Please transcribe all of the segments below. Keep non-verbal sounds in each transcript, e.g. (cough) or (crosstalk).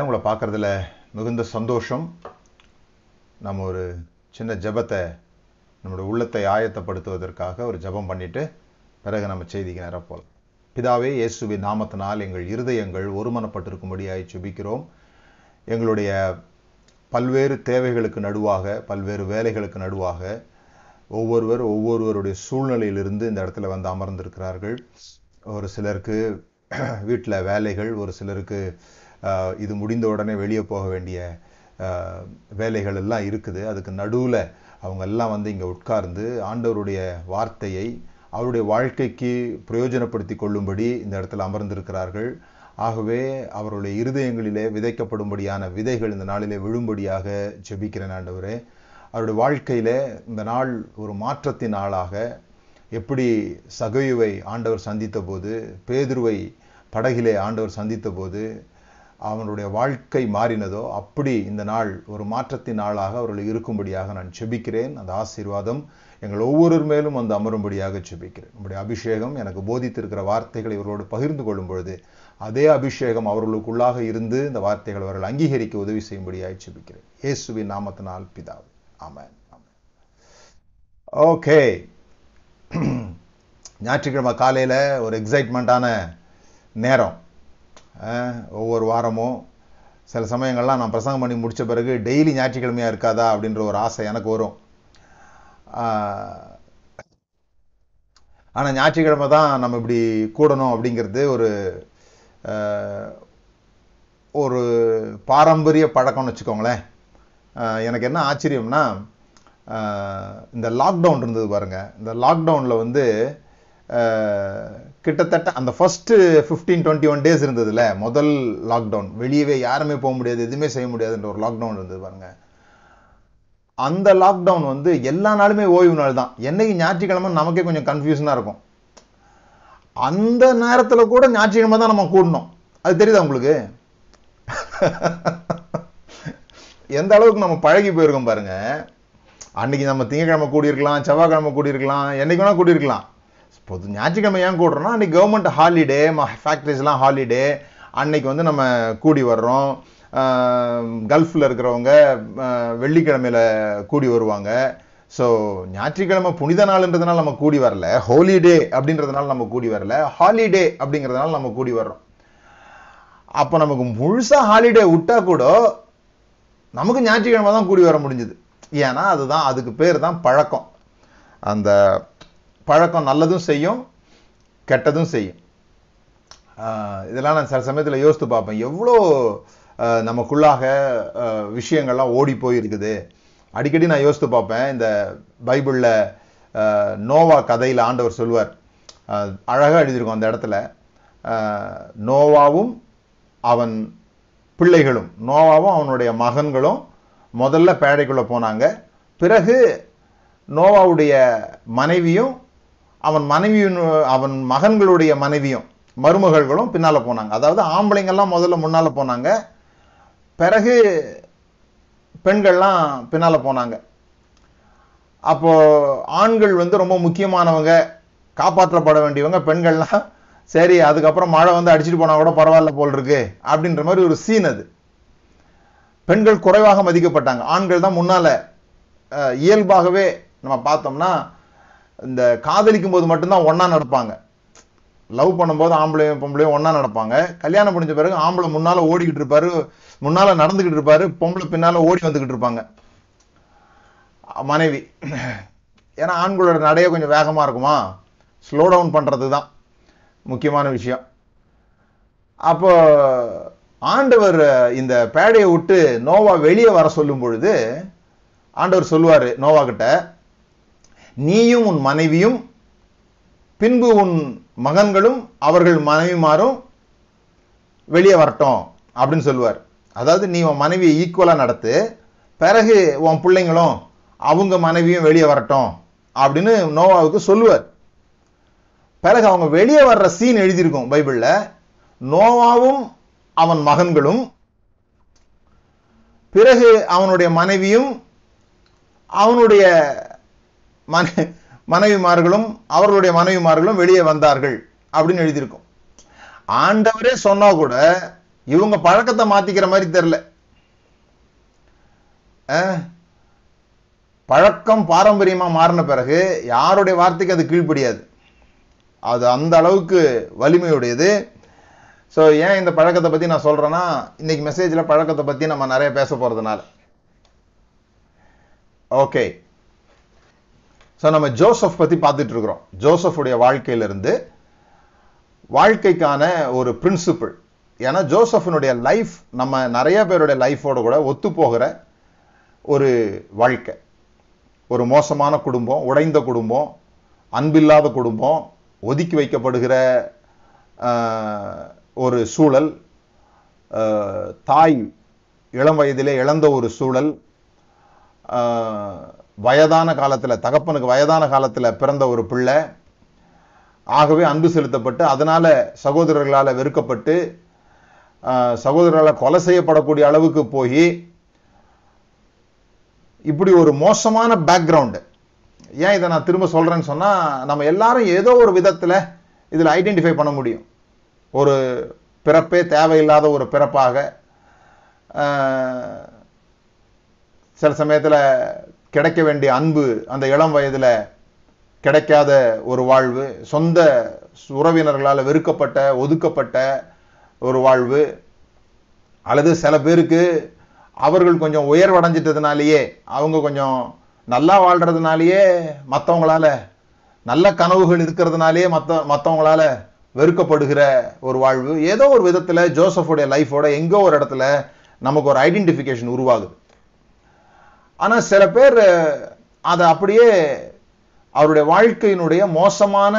காலையில் உங்களை பார்க்குறதுல மிகுந்த சந்தோஷம் நம்ம ஒரு சின்ன ஜபத்தை நம்மளுடைய உள்ளத்தை ஆயத்தப்படுத்துவதற்காக ஒரு ஜபம் பண்ணிவிட்டு பிறகு நம்ம செய்திக்கு நிரப்போலாம் பிதாவே இயேசுபி நாமத்தினால் எங்கள் இருதயங்கள் ஒருமனப்பட்டிருக்கும்படியாய் சுபிக்கிறோம் எங்களுடைய பல்வேறு தேவைகளுக்கு நடுவாக பல்வேறு வேலைகளுக்கு நடுவாக ஒவ்வொருவர் ஒவ்வொருவருடைய சூழ்நிலையிலிருந்து இந்த இடத்துல வந்து அமர்ந்திருக்கிறார்கள் ஒரு சிலருக்கு வீட்டில் வேலைகள் ஒரு சிலருக்கு இது முடிந்த உடனே வெளியே போக வேண்டிய வேலைகள் எல்லாம் இருக்குது அதுக்கு நடுவில் அவங்க எல்லாம் வந்து இங்கே உட்கார்ந்து ஆண்டவருடைய வார்த்தையை அவருடைய வாழ்க்கைக்கு பிரயோஜனப்படுத்தி கொள்ளும்படி இந்த இடத்துல அமர்ந்திருக்கிறார்கள் ஆகவே அவருடைய இருதயங்களிலே விதைக்கப்படும்படியான விதைகள் இந்த நாளிலே விழும்படியாக ஜெபிக்கிறேன் ஆண்டவரே அவருடைய வாழ்க்கையில் இந்த நாள் ஒரு மாற்றத்தின் நாளாக எப்படி சகையுவை ஆண்டவர் சந்தித்த போது பேதுருவை படகிலே ஆண்டவர் சந்தித்த போது அவனுடைய வாழ்க்கை மாறினதோ அப்படி இந்த நாள் ஒரு மாற்றத்தின் நாளாக அவர்கள் இருக்கும்படியாக நான் செபிக்கிறேன் அந்த ஆசீர்வாதம் எங்கள் ஒவ்வொரு மேலும் வந்து அமரும்படியாக செபிக்கிறேன் நம்முடைய அபிஷேகம் எனக்கு போதித்திருக்கிற வார்த்தைகளை இவர்களோடு பகிர்ந்து கொள்ளும் பொழுது அதே அபிஷேகம் அவர்களுக்குள்ளாக இருந்து இந்த வார்த்தைகள் அவர்கள் அங்கீகரிக்க உதவி செய்யும்படியாக செபிக்கிறேன் இயேசுவின் நாமத்தினால் பிதாவு ஆமன் ஆமன் ஓகே (clears throat) ஞாயிற்றுக்கிழமை காலையில் ஒரு எக்ஸைட்மெண்ட்டான நேரம் ஒவ்வொரு வாரமும் சில சமயங்கள்லாம் நான் பிரசங்கம் பண்ணி முடித்த பிறகு டெய்லி ஞாயிற்றுக்கிழமையாக இருக்காதா அப்படின்ற ஒரு ஆசை எனக்கு வரும் ஆனால் ஞாயிற்றுக்கிழமை தான் நம்ம இப்படி கூடணும் அப்படிங்கிறது ஒரு ஒரு பாரம்பரிய பழக்கம்னு வச்சுக்கோங்களேன் எனக்கு என்ன ஆச்சரியம்னா இந்த லாக்டவுன் இருந்தது பாருங்கள் இந்த லாக்டவுனில் வந்து கிட்டத்தட்ட அந்த first fifteen twenty one days இருந்ததுல முதல் லாக்டவுன் வெளியவே யாருமே போக முடியாது எதுவுமே செய்ய முடியாதுன்ற ஒரு லாக்டவுன் இருந்தது பாருங்க அந்த லாக்டவுன் வந்து எல்லா நாளுமே ஓய்வு நாள் தான் என்னைக்கு ஞாயிற்றுக்கிழமை நமக்கே கொஞ்சம் கன்ஃபியூஷனாக இருக்கும் அந்த நேரத்தில் கூட ஞாயிற்றுக்கிழமை தான் நம்ம கூடணும் அது தெரியுதா உங்களுக்கு எந்த அளவுக்கு நம்ம பழகி போயிருக்கோம் பாருங்க அன்னைக்கு நம்ம திங்கக்கிழமை கூடியிருக்கலாம் செவ்வாய்க்கிழமை கூடியிருக்கலாம் என்னைக்கு வேணால் கூடியிருக்கலாம் பொது ஞாயிற்றுக்கிழமை ஏன் கூடுறோம்னா அன்றைக்கி கவர்மெண்ட் ஹாலிடே ம ஃபேக்ட்ரிஸ்லாம் ஹாலிடே அன்னைக்கு வந்து நம்ம கூடி வர்றோம் கல்ஃபில் இருக்கிறவங்க வெள்ளிக்கிழமையில் கூடி வருவாங்க ஸோ ஞாயிற்றுக்கிழமை புனித நாள்ன்றதுனால நம்ம கூடி வரல ஹோலிடே அப்படின்றதுனால நம்ம கூடி வரல ஹாலிடே அப்படிங்கிறதுனால நம்ம கூடி வர்றோம் அப்போ நமக்கு முழுசாக ஹாலிடே விட்டால் கூட நமக்கு ஞாயிற்றுக்கிழமை தான் கூடி வர முடிஞ்சுது ஏன்னா அதுதான் அதுக்கு பேர் தான் பழக்கம் அந்த பழக்கம் நல்லதும் செய்யும் கெட்டதும் செய்யும் இதெல்லாம் நான் சில சமயத்தில் யோசித்து பார்ப்பேன் எவ்வளோ நமக்குள்ளாக விஷயங்கள்லாம் ஓடி போயிருக்குது அடிக்கடி நான் யோசித்து பார்ப்பேன் இந்த பைபிளில் நோவா கதையில் ஆண்டவர் சொல்வார் அழகாக எழுதியிருக்கோம் அந்த இடத்துல நோவாவும் அவன் பிள்ளைகளும் நோவாவும் அவனுடைய மகன்களும் முதல்ல பேடைக்குள்ளே போனாங்க பிறகு நோவாவுடைய மனைவியும் அவன் மனைவியின் அவன் மகன்களுடைய மனைவியும் மருமகள்களும் பின்னால் போனாங்க அதாவது ஆம்பளைங்கள்லாம் முதல்ல முன்னால் போனாங்க பிறகு பெண்கள்லாம் பின்னால் போனாங்க அப்போது ஆண்கள் வந்து ரொம்ப முக்கியமானவங்க காப்பாற்றப்பட வேண்டியவங்க பெண்கள்லாம் சரி அதுக்கப்புறம் மழை வந்து அடிச்சுட்டு போனால் கூட பரவாயில்ல போல் இருக்கு அப்படின்ற மாதிரி ஒரு சீன் அது பெண்கள் குறைவாக மதிக்கப்பட்டாங்க ஆண்கள் தான் முன்னால் இயல்பாகவே நம்ம பார்த்தோம்னா இந்த காதலிக்கும் போது மட்டும்தான் ஒன்னா நடப்பாங்க லவ் பண்ணும்போது ஆம்பளையும் பொம்பளையும் ஒன்னா நடப்பாங்க கல்யாணம் முடிஞ்ச பிறகு ஆம்பளை முன்னால ஓடிக்கிட்டு இருப்பாரு முன்னால நடந்துகிட்டு இருப்பாரு பொம்பளை பின்னால ஓடி வந்துகிட்டு இருப்பாங்க மனைவி ஏன்னா ஆண்களோட நடைய கொஞ்சம் வேகமா இருக்குமா ஸ்லோ டவுன் பண்றது தான் முக்கியமான விஷயம் அப்போ ஆண்டவர் இந்த பேடையை விட்டு நோவா வெளியே வர சொல்லும் பொழுது ஆண்டவர் சொல்லுவார் நோவா கிட்ட நீயும் உன் மனைவியும் பின்பு உன் மகன்களும் அவர்கள் மனைவிமாரும் வெளியே வரட்டும் அப்படின்னு சொல்லுவார் அதாவது நீ உன் மனைவியை ஈக்குவலாக நடத்து பிறகு உன் பிள்ளைங்களும் அவங்க மனைவியும் வெளியே வரட்டும் அப்படின்னு நோவாவுக்கு சொல்லுவார் பிறகு அவங்க வெளியே வர்ற சீன் எழுதியிருக்கும் பைபிளில் நோவாவும் அவன் மகன்களும் பிறகு அவனுடைய மனைவியும் அவனுடைய மனைவிமார்களும் அவர்களுடைய மனைவிமார்களும் வெளியே வந்தார்கள் அப்படின்னு எழுதியிருக்கும் ஆண்டவரே சொன்னா கூட இவங்க பழக்கத்தை மாத்திக்கிற மாதிரி தெரியல பழக்கம் பாரம்பரியமா மாறின பிறகு யாருடைய வார்த்தைக்கு அது கீழ்படியாது அது அந்த அளவுக்கு வலிமையுடையது ஸோ ஏன் இந்த பழக்கத்தை பத்தி நான் சொல்றேன்னா இன்னைக்கு மெசேஜில் பழக்கத்தை பத்தி நம்ம நிறைய பேச போறதுனால ஓகே ஸோ நம்ம ஜோசப் பற்றி பார்த்துட்டு இருக்கிறோம் ஜோசஃபுடைய வாழ்க்கையிலிருந்து வாழ்க்கைக்கான ஒரு பிரின்சிபிள் ஏன்னா ஜோசஃபினுடைய லைஃப் நம்ம நிறைய பேருடைய லைஃபோடு கூட ஒத்து போகிற ஒரு வாழ்க்கை ஒரு மோசமான குடும்பம் உடைந்த குடும்பம் அன்பில்லாத குடும்பம் ஒதுக்கி வைக்கப்படுகிற ஒரு சூழல் தாய் இளம் வயதிலே இழந்த ஒரு சூழல் வயதான காலத்தில் தகப்பனுக்கு வயதான காலத்தில் பிறந்த ஒரு பிள்ளை ஆகவே அன்பு செலுத்தப்பட்டு அதனால் சகோதரர்களால் வெறுக்கப்பட்டு சகோதரர்களால் கொலை செய்யப்படக்கூடிய அளவுக்கு போய் இப்படி ஒரு மோசமான பேக்ரவுண்டு ஏன் இதை நான் திரும்ப சொல்கிறேன்னு சொன்னால் நம்ம எல்லாரும் ஏதோ ஒரு விதத்தில் இதில் ஐடென்டிஃபை பண்ண முடியும் ஒரு பிறப்பே தேவையில்லாத ஒரு பிறப்பாக சில சமயத்தில் கிடைக்க வேண்டிய அன்பு அந்த இளம் வயதில் கிடைக்காத ஒரு வாழ்வு சொந்த உறவினர்களால் வெறுக்கப்பட்ட ஒதுக்கப்பட்ட ஒரு வாழ்வு அல்லது சில பேருக்கு அவர்கள் கொஞ்சம் உயர்வடைஞ்சிட்டதுனாலேயே அவங்க கொஞ்சம் நல்லா வாழ்கிறதுனாலேயே மற்றவங்களால நல்ல கனவுகள் இருக்கிறதுனாலேயே மற்ற மற்றவங்களால வெறுக்கப்படுகிற ஒரு வாழ்வு ஏதோ ஒரு விதத்தில் ஜோசஃபுடைய லைஃபோட எங்கோ ஒரு இடத்துல நமக்கு ஒரு ஐடென்டிஃபிகேஷன் உருவாகுது ஆனால் சில பேர் அதை அப்படியே அவருடைய வாழ்க்கையினுடைய மோசமான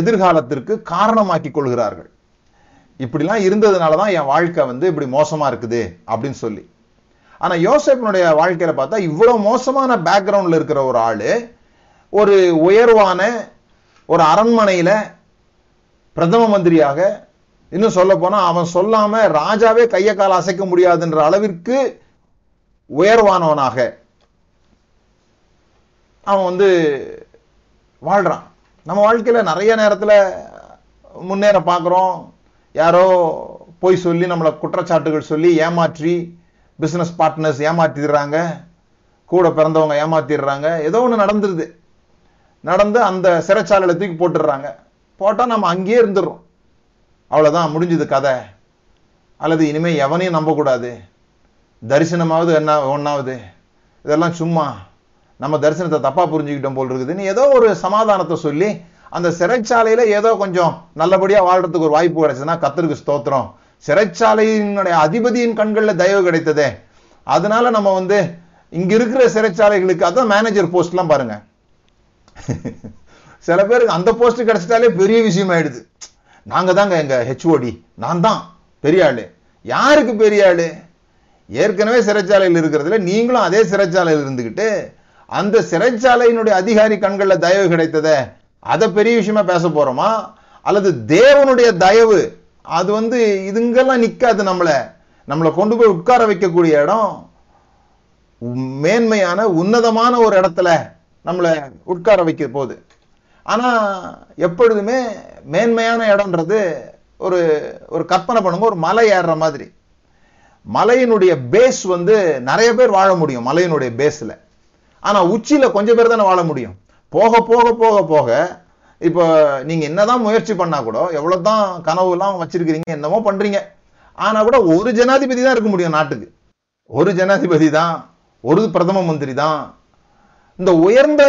எதிர்காலத்திற்கு காரணமாக்கி கொள்கிறார்கள் இப்படிலாம் இருந்ததுனால தான் என் வாழ்க்கை வந்து இப்படி மோசமாக இருக்குது அப்படின்னு சொல்லி ஆனால் யோசப்பினுடைய வாழ்க்கையில் பார்த்தா இவ்வளோ மோசமான பேக்ரவுண்டில் இருக்கிற ஒரு ஆள் ஒரு உயர்வான ஒரு அரண்மனையில் பிரதம மந்திரியாக இன்னும் சொல்ல போனால் அவன் சொல்லாமல் ராஜாவே கையை கால அசைக்க முடியாதுன்ற அளவிற்கு உயர்வானவனாக அவன் வந்து வாழ்கிறான் நம்ம வாழ்க்கையில் நிறைய நேரத்தில் முன்னேற பார்க்குறோம் யாரோ போய் சொல்லி நம்மளை குற்றச்சாட்டுகள் சொல்லி ஏமாற்றி பிஸ்னஸ் பார்ட்னர்ஸ் ஏமாற்றிடுறாங்க கூட பிறந்தவங்க ஏமாற்றிடுறாங்க ஏதோ ஒன்று நடந்துருது நடந்து அந்த சிறைச்சாலையில் தூக்கி போட்டுடுறாங்க போட்டால் நம்ம அங்கேயே இருந்துடுறோம் அவ்வளோதான் முடிஞ்சது கதை அல்லது இனிமேல் எவனையும் நம்பக்கூடாது தரிசனமாவது என்ன ஒன்றாவது இதெல்லாம் சும்மா நம்ம தரிசனத்தை தப்பாக புரிஞ்சுக்கிட்டோம் போல் இருக்குதுன்னு ஏதோ ஒரு சமாதானத்தை சொல்லி அந்த சிறைச்சாலையில் ஏதோ கொஞ்சம் நல்லபடியாக வாழ்கிறதுக்கு ஒரு வாய்ப்பு கிடைச்சதுன்னா கத்தருக்கு ஸ்தோத்திரம் சிறைச்சாலையினுடைய அதிபதியின் கண்களில் தயவு கிடைத்ததே அதனால நம்ம வந்து இங்கே இருக்கிற சிறைச்சாலைகளுக்கு அதான் மேனேஜர் போஸ்ட்லாம் பாருங்க சில பேருக்கு அந்த போஸ்ட் கிடைச்சிட்டாலே பெரிய விஷயம் ஆயிடுது நாங்கள் தாங்க எங்கள் ஹெச்ஓடி நான் தான் பெரிய ஆளு யாருக்கு பெரிய ஆளு ஏற்கனவே சிறைச்சாலையில் இருக்கிறதுல நீங்களும் அதே சிறைச்சாலையில் இருந்துக்கிட்டு அந்த சிறைச்சாலையினுடைய அதிகாரி கண்களில் தயவு கிடைத்ததை அதை பெரிய விஷயமா பேச போறோமா அல்லது தேவனுடைய தயவு அது வந்து இதுங்கெல்லாம் நிற்காது நம்மளை நம்மளை கொண்டு போய் உட்கார வைக்கக்கூடிய இடம் மேன்மையான உன்னதமான ஒரு இடத்துல நம்மளை உட்கார வைக்க போகுது ஆனா எப்பொழுதுமே மேன்மையான இடம்ன்றது ஒரு ஒரு கற்பனை பண்ணுங்க ஒரு மலை ஏறுற மாதிரி மலையினுடைய பேஸ் வந்து நிறைய பேர் வாழ முடியும் மலையினுடைய பேஸில் ஆனால் உச்சியில் கொஞ்சம் பேர் தானே வாழ முடியும் போக போக போக போக இப்போ நீங்கள் என்னதான் முயற்சி பண்ணால் கூட எவ்வளோ தான் கனவுலாம் வச்சிருக்கிறீங்க என்னமோ பண்ணுறீங்க ஆனால் கூட ஒரு ஜனாதிபதி தான் இருக்க முடியும் நாட்டுக்கு ஒரு ஜனாதிபதி தான் ஒரு பிரதம மந்திரி தான் இந்த உயர்ந்த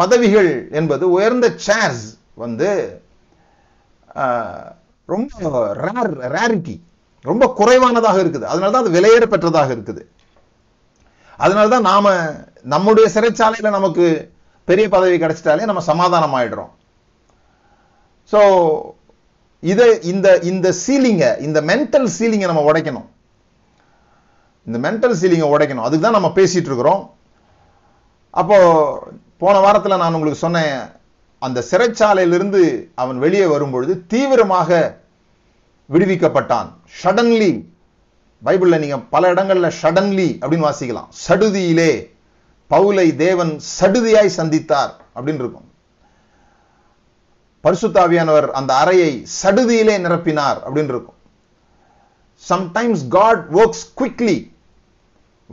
பதவிகள் என்பது உயர்ந்த சேர்ஸ் வந்து ரொம்ப ரேர் ரேரிட்டி ரொம்ப குறைவானதாக இருக்குது அதனால தான் அது விலையேற பெற்றதாக இருக்குது அதனால தான் நாம நம்முடைய சிறைச்சாலையில் நமக்கு பெரிய பதவி கிடைச்சிட்டாலே நம்ம சமாதானம் ஆயிடுறோம் ஸோ இதை இந்த இந்த சீலிங்கை இந்த மென்டல் சீலிங்கை நம்ம உடைக்கணும் இந்த மென்டல் சீலிங்கை உடைக்கணும் அதுக்கு தான் நம்ம பேசிட்டு இருக்கிறோம் அப்போ போன வாரத்தில் நான் உங்களுக்கு சொன்னேன் அந்த சிறைச்சாலையிலிருந்து அவன் வெளியே வரும்பொழுது தீவிரமாக விடுவிக்கப்பட்டான் ஷடன்லி பைபிளில் நீங்கள் பல இடங்களில் ஷடன்லி அப்படின்னு வாசிக்கலாம் சடுதியிலே பவுலை தேவன் சடுதியாய் சந்தித்தார் அப்படின்னு இருக்கும் பரிசுத்தாவியானவர் அந்த அறையை சடுதியிலே நிரப்பினார் அப்படின்னு இருக்கும் சம்டைம்ஸ் காட் ஒர்க்ஸ் குவிக்லி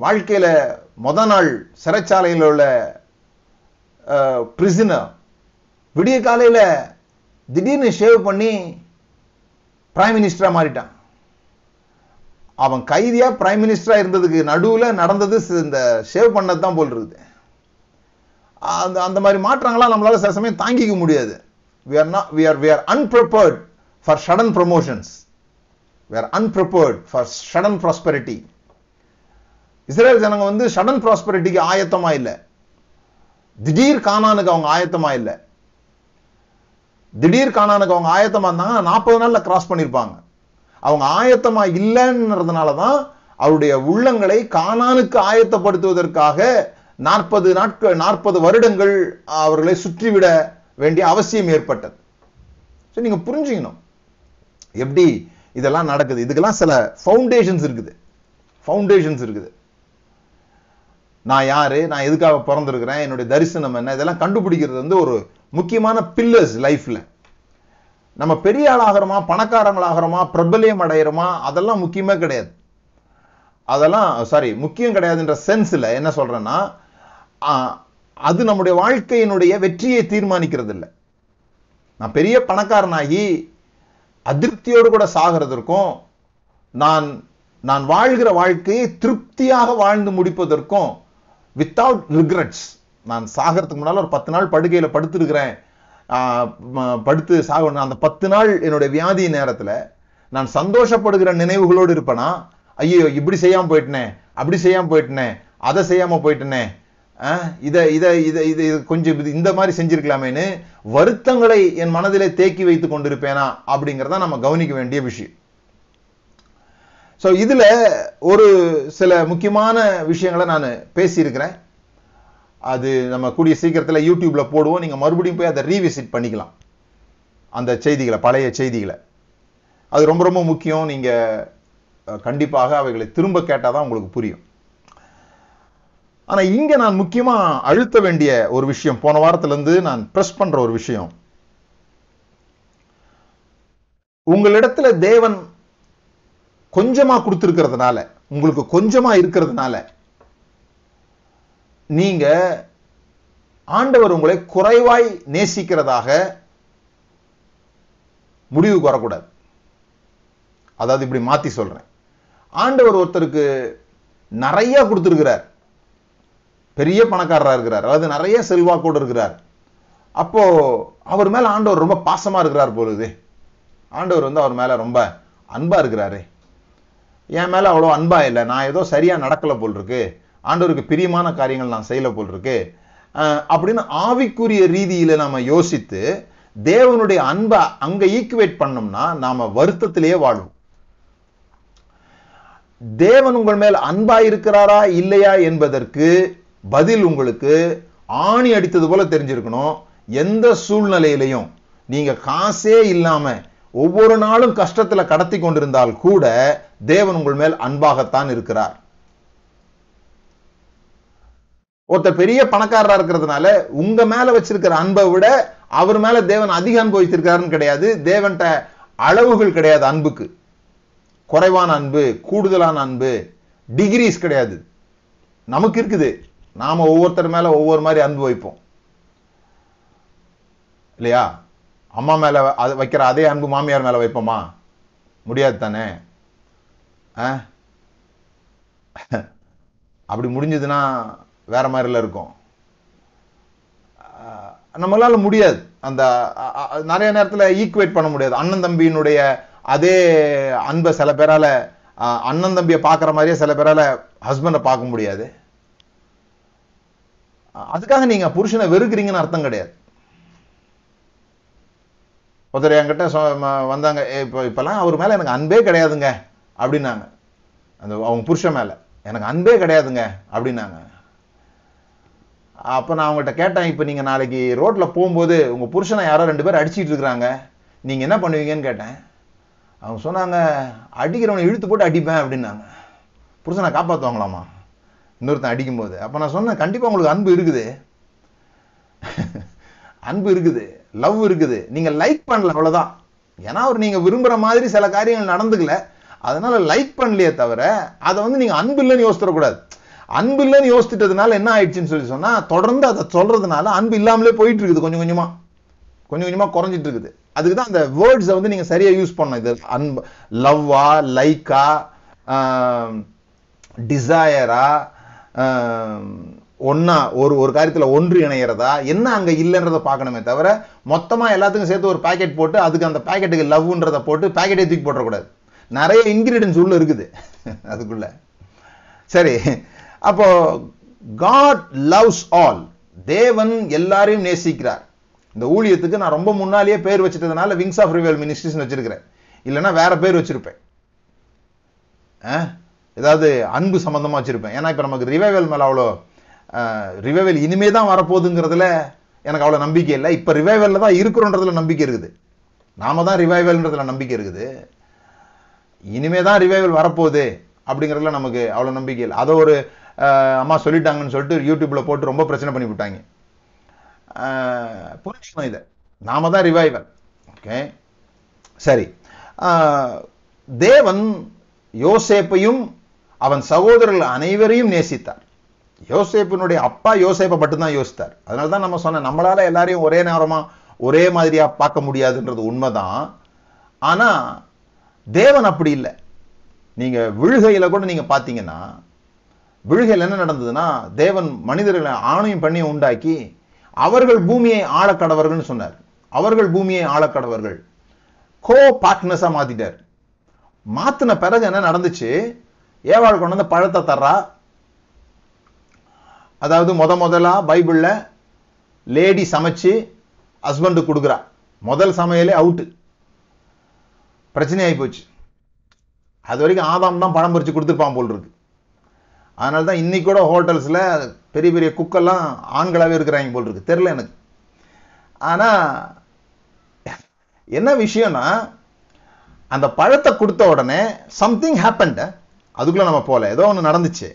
வாழ்க்கையில் மொத நாள் சிறைச்சாலையில் உள்ள பிரிசினர் விடிய காலையில் திடீர்னு ஷேவ் பண்ணி பிரைம் மினிஸ்டரா மாறிட்டான் அவன் கைதியா பிரைம் மினிஸ்டரா இருந்ததுக்கு நடுவில் நடந்தது இந்த சேவ் பண்ணதான் போல் இருக்குது அந்த அந்த மாதிரி மாற்றங்களா நம்மளால சில சமயம் தாங்கிக்க முடியாது we are not we are we are unprepared for sudden promotions we are unprepared for sudden prosperity Israel ஜனங்க வந்து சடன் ப்ராஸ்பெரிட்டிக்கு ஆயத்தமா இல்லை திடீர் காணானுக்கு அவங்க ஆயத்தமா இல்லை திடீர் காணானுக்கு அவங்க ஆயத்தமாக இருந்தாங்கன்னா நாற்பது நாளில் கிராஸ் பண்ணியிருப்பாங்க அவங்க ஆயத்தமாக இல்லைன்றதுனால தான் அவருடைய உள்ளங்களை காணானுக்கு ஆயத்தப்படுத்துவதற்காக நாற்பது நாட்கள் நாற்பது வருடங்கள் அவர்களை சுற்றிவிட வேண்டிய அவசியம் ஏற்பட்டது சரி நீங்கள் புரிஞ்சுக்கணும் எப்படி இதெல்லாம் நடக்குது இதுக்கெல்லாம் சில ஃபவுண்டேஷன்ஸ் இருக்குது ஃபவுண்டேஷன்ஸ் இருக்குது நான் யாரு நான் எதுக்காக பிறந்திருக்கிறேன் என்னுடைய தரிசனம் என்ன இதெல்லாம் கண்டுபிடிக்கிறது வந்து ஒரு முக்கியமான பில்லர்ஸ் லைஃப்ல நம்ம பெரிய ஆளாகிறோமா பணக்காரங்களாகிறோமா பிரபலியம் அடையிறோமா அதெல்லாம் முக்கியமே கிடையாது அதெல்லாம் சாரி முக்கியம் கிடையாதுன்ற சென்ஸில் என்ன சொல்றேன்னா அது நம்முடைய வாழ்க்கையினுடைய வெற்றியை தீர்மானிக்கிறது இல்லை நான் பெரிய பணக்காரனாகி அதிருப்தியோடு கூட சாகிறதற்கும் நான் நான் வாழ்கிற வாழ்க்கையை திருப்தியாக வாழ்ந்து முடிப்பதற்கும் வித்தவுட் ரிக்ரெட்ஸ் நான் சாகிறதுக்கு முன்னால் ஒரு பத்து நாள் படுக்கையில் படுத்துருக்கிறேன் படுத்து சாகணும் அந்த பத்து நாள் என்னுடைய வியாதி நேரத்தில் நான் சந்தோஷப்படுகிற நினைவுகளோடு இருப்பேனா ஐயோ இப்படி செய்யாமல் போயிட்டனே அப்படி செய்யாமல் போயிட்டனே அதை செய்யாமல் போயிட்டனே இதை இதை இதை இது கொஞ்சம் இந்த மாதிரி செஞ்சிருக்கலாமேன்னு வருத்தங்களை என் மனதிலே தேக்கி வைத்து கொண்டிருப்பேனா அப்படிங்கிறத நம்ம கவனிக்க வேண்டிய விஷயம் ஸோ இதில் ஒரு சில முக்கியமான விஷயங்களை நான் பேசியிருக்கிறேன் அது நம்ம கூடிய சீக்கிரத்தில் யூடியூப்பில் போடுவோம் நீங்கள் மறுபடியும் போய் அதை ரீவிசிட் பண்ணிக்கலாம் அந்த செய்திகளை பழைய செய்திகளை அது ரொம்ப ரொம்ப முக்கியம் நீங்கள் கண்டிப்பாக அவைகளை திரும்ப கேட்டால் தான் உங்களுக்கு புரியும் ஆனால் இங்கே நான் முக்கியமாக அழுத்த வேண்டிய ஒரு விஷயம் போன வாரத்திலேருந்து நான் ப்ரெஸ் பண்ணுற ஒரு விஷயம் உங்களிடத்துல தேவன் கொஞ்சமாக கொடுத்துருக்கிறதுனால உங்களுக்கு கொஞ்சமாக இருக்கிறதுனால நீங்க ஆண்டவர் உங்களை குறைவாய் நேசிக்கிறதாக முடிவு வரக்கூடாது அதாவது இப்படி மாத்தி சொல்றேன் ஆண்டவர் ஒருத்தருக்கு நிறைய கொடுத்துருக்கிறார் பெரிய பணக்காரராக இருக்கிறார் அதாவது நிறைய செல்வாக்கோடு இருக்கிறார் அப்போ அவர் மேல ஆண்டவர் ரொம்ப பாசமா இருக்கிறார் பொழுது ஆண்டவர் வந்து அவர் மேல ரொம்ப அன்பா இருக்கிறாரு என் மேல அவ்வளோ அன்பா இல்லை நான் ஏதோ சரியா நடக்கல போல் இருக்கு ஆண்டவருக்கு பிரியமான காரியங்கள் நான் செய்யல போல் இருக்கு அப்படின்னு ஆவிக்குரிய ரீதியில நாம யோசித்து தேவனுடைய அன்பை அங்க ஈக்குவேட் பண்ணோம்னா நாம வருத்தத்திலேயே வாழ்வோம் தேவன் உங்கள் மேல் அன்பா இருக்கிறாரா இல்லையா என்பதற்கு பதில் உங்களுக்கு ஆணி அடித்தது போல தெரிஞ்சிருக்கணும் எந்த சூழ்நிலையிலையும் நீங்க காசே இல்லாம ஒவ்வொரு நாளும் கஷ்டத்துல கடத்தி கொண்டிருந்தால் கூட தேவன் உங்கள் மேல் அன்பாகத்தான் இருக்கிறார் ஒருத்தர் பெரிய பணக்காரரா இருக்கிறதுனால உங்க மேல வச்சிருக்கிற அன்பை விட அவர் மேல தேவன் அதிக அன்பு கிடையாது தேவன்கிட்ட அளவுகள் கிடையாது அன்புக்கு குறைவான அன்பு கூடுதலான அன்பு டிகிரிஸ் கிடையாது நமக்கு இருக்குது நாம ஒவ்வொருத்தர் மேல ஒவ்வொரு மாதிரி அன்பு வைப்போம் இல்லையா அம்மா மேல வைக்கிற அதே அன்பு மாமியார் மேல வைப்போமா முடியாது தானே அப்படி முடிஞ்சதுன்னா வேற மாதிரில இருக்கும் நம்மளால முடியாது அந்த நிறைய நேரத்தில் ஈக்குவேட் பண்ண முடியாது அண்ணன் தம்பியினுடைய அதே அன்பை சில பேரால அண்ணன் தம்பியை பார்க்குற மாதிரியே சில பேரால ஹஸ்பண்டை பார்க்க முடியாது அதுக்காக நீங்க புருஷனை வெறுக்கிறீங்கன்னு அர்த்தம் கிடையாது ஒருத்தர் என்கிட்ட வந்தாங்க இப்போ இப்போல்லாம் அவர் மேலே எனக்கு அன்பே கிடையாதுங்க அப்படின்னாங்க அந்த அவங்க புருஷன் மேலே எனக்கு அன்பே கிடையாதுங்க அப்படின்னாங்க அப்போ நான் அவங்கள்ட்ட கேட்டேன் இப்போ நீங்கள் நாளைக்கு ரோட்டில் போகும்போது உங்கள் புருஷனை யாரோ ரெண்டு பேர் அடிச்சிட்டு இருக்கிறாங்க நீங்கள் என்ன பண்ணுவீங்கன்னு கேட்டேன் அவங்க சொன்னாங்க அடிக்கிறவனை இழுத்து போட்டு அடிப்பேன் அப்படின்னாங்க புருஷனை காப்பாற்றுவாங்களாமா இன்னொருத்தன் அடிக்கும்போது அப்போ நான் சொன்னேன் கண்டிப்பாக உங்களுக்கு அன்பு இருக்குது அன்பு இருக்குது லவ் இருக்குது நீங்கள் லைக் பண்ணல அவ்வளோதான் ஏன்னா அவர் நீங்கள் விரும்புகிற மாதிரி சில காரியங்கள் நடந்துக்கல அதனால லைக் பண்ணலையே தவிர அதை வந்து நீங்கள் அன்பு இல்லைன்னு யோசிச்சிடக்கூடாது அன்பு இல்லைன்னு யோசித்துட்டதுனால என்ன ஆயிடுச்சுன்னு சொல்லி சொன்னால் தொடர்ந்து அதை சொல்கிறதுனால அன்பு இல்லாமலே போயிட்டு இருக்குது கொஞ்சம் கொஞ்சமாக கொஞ்சம் கொஞ்சமாக குறைஞ்சிட்டு இருக்குது அதுக்கு தான் அந்த வேர்ட்ஸை வந்து நீங்கள் சரியாக யூஸ் பண்ணணும் இது அன்பு லவ்வா லைக்கா டிசையரா ஒன்னா ஒரு ஒரு காரியத்தில் ஒன்று இணையிறதா என்ன அங்கே இல்லைன்றத பார்க்கணுமே தவிர மொத்தமாக எல்லாத்துக்கும் சேர்த்து ஒரு பேக்கெட் போட்டு அதுக்கு அந்த பேக்கெட்டுக்கு லவ்ன்றதை போட்டு பேக்கெட்டே தூக்கி போட்டுறக்கூடாது நிறைய இன்கிரீடியன்ஸ் உள்ளே இருக்குது அதுக்குள்ள சரி அப்போ காட் லவ்ஸ் ஆல் தேவன் எல்லாரையும் நேசிக்கிறார் இந்த ஊழியத்துக்கு நான் ரொம்ப முன்னாலேயே பேர் வச்சுட்டதுனால விங்ஸ் ஆஃப் ரிவியல் மினிஸ்ட்ரிஸ் வச்சிருக்கிறேன் இல்லைன்னா வேற பேர் வச்சிருப்பேன் ஏதாவது அன்பு சம்பந்தமாக வச்சுருப்பேன் ஏன்னா இப்போ நமக்கு ரிவைவல் மேலே அவ்வளோ ரிவைவல் இனிமே தான் வரப்போகுதுங்கிறதுல எனக்கு அவ்வளோ நம்பிக்கை இல்லை இப்போ ரிவைவலில் தான் இருக்கிறோன்றதுல நம்பிக்கை இருக்குது நாம தான் ரிவைவல்ன்றதுல நம்பிக்கை இருக்குது இனிமே தான் ரிவைவல் வரப்போகுது அப்படிங்கிறதுல நமக்கு அவ்வளோ நம்பிக்கை இல்லை அதை ஒரு அம்மா சொல்லிட்டாங்கன்னு சொல்லிட்டு யூடியூப்ல போட்டு ரொம்ப பிரச்சனை பண்ணி விட்டாங்க புரிஞ்சுக்கணும் இதை நாம தான் ரிவைவல் ஓகே சரி தேவன் யோசேப்பையும் அவன் சகோதரர்கள் அனைவரையும் நேசித்தார் யோசேப்பினுடைய அப்பா யோசேப்பை மட்டும்தான் யோசித்தார் அதனால தான் நம்ம சொன்ன நம்மளால எல்லாரையும் ஒரே நேரமாக ஒரே மாதிரியா பார்க்க முடியாதுன்றது உண்மைதான் ஆனா தேவன் அப்படி இல்லை நீங்க விழுகையில கூட நீங்க பாத்தீங்கன்னா விழுகையில் என்ன நடந்ததுன்னா தேவன் மனிதர்களை ஆணையும் பண்ணியும் உண்டாக்கி அவர்கள் பூமியை ஆளக்கடவர்கள்னு சொன்னார் அவர்கள் பூமியை ஆளக்கடவர்கள் கோ பார்ட்னஸா மாத்திட்டார் மாத்தின பிறகு என்ன நடந்துச்சு ஏவாள் கொண்டு வந்து பழத்தை தர்றா அதாவது முத முதலா பைபிள்ல லேடி சமைச்சு ஹஸ்பண்டு கொடுக்குறா முதல் சமையலே அவுட்டு பிரச்சனை ஆகி போச்சு அது வரைக்கும் ஆதாம் தான் பழம் பறிச்சு கொடுத்துருப்பான் போல் இருக்கு அதனால தான் இன்றைக்கி கூட ஹோட்டல்ஸில் பெரிய பெரிய குக்கெல்லாம் ஆண்களாகவே இருக்கிறாங்க போல் இருக்கு தெரில எனக்கு ஆனால் என்ன விஷயம்னா அந்த பழத்தை கொடுத்த உடனே சம்திங் ஹேப்பன்ட அதுக்குள்ளே நம்ம போகல ஏதோ ஒன்று நடந்துச்சு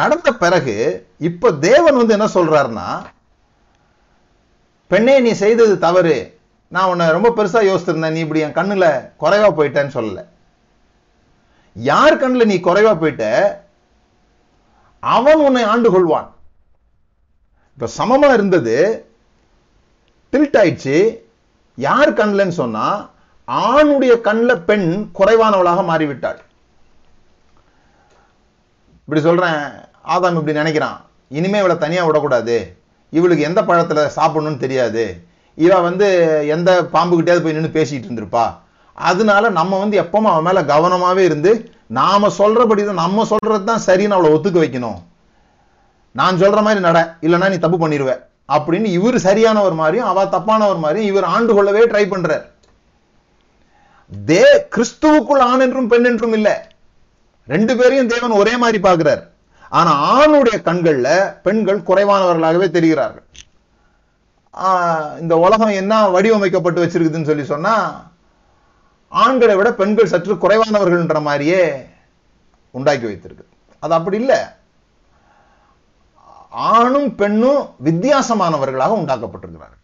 நடந்த பிறகு இப்போ தேவன் வந்து என்ன சொல்கிறாருன்னா பெண்ணே நீ செய்தது தவறு நான் உன்னை ரொம்ப பெருசாக யோசித்திருந்தேன் நீ இப்படி என் கண்ணில் குறைவா போயிட்டேன்னு சொல்லலை யார் கண்ணில் நீ குறைவா போயிட்ட அவன் உன்னை ஆண்டு கொள்வான் இப்ப சமமா இருந்தது டில்ட் ஆயிடுச்சு யார் கண்லன்னு சொன்னா ஆணுடைய கண்ணில் பெண் குறைவானவளாக மாறிவிட்டாள் இப்படி சொல்றேன் ஆதாம் இப்படி நினைக்கிறான் இனிமே இவளை தனியாக விடக்கூடாது இவளுக்கு எந்த பழத்தில் சாப்பிடணும்னு தெரியாது இவ வந்து எந்த பாம்பு கிட்டேயாவது போய் நின்று பேசிட்டு இருந்திருப்பா அதனால நம்ம வந்து எப்பவும் அவன் மேல கவனமாவே இருந்து நாம சொல்றபடி தான் நம்ம சொல்றது தான் சரின்னு அவளை ஒத்துக்க வைக்கணும் நான் சொல்ற மாதிரி நட இல்லைன்னா நீ தப்பு பண்ணிடுவேன் அப்படின்னு இவர் சரியானவர் மாதிரியும் அவ தப்பானவர் மாதிரியும் இவர் ஆண்டு கொள்ளவே ட்ரை பண்றார் தே கிறிஸ்துவுக்குள் ஆண் என்றும் பெண் என்றும் இல்லை ரெண்டு பேரையும் தேவன் ஒரே மாதிரி பார்க்கிறார் ஆனா ஆணுடைய கண்கள்ல பெண்கள் குறைவானவர்களாகவே தெரிகிறார்கள் இந்த உலகம் என்ன வடிவமைக்கப்பட்டு வச்சிருக்குதுன்னு சொல்லி சொன்னா ஆண்களை விட பெண்கள் சற்று குறைவானவர்கள்ன்ற மாதிரியே உண்டாக்கி வைத்திருக்கு அது அப்படி இல்லை ஆணும் பெண்ணும் வித்தியாசமானவர்களாக உண்டாக்கப்பட்டிருக்கிறார்கள்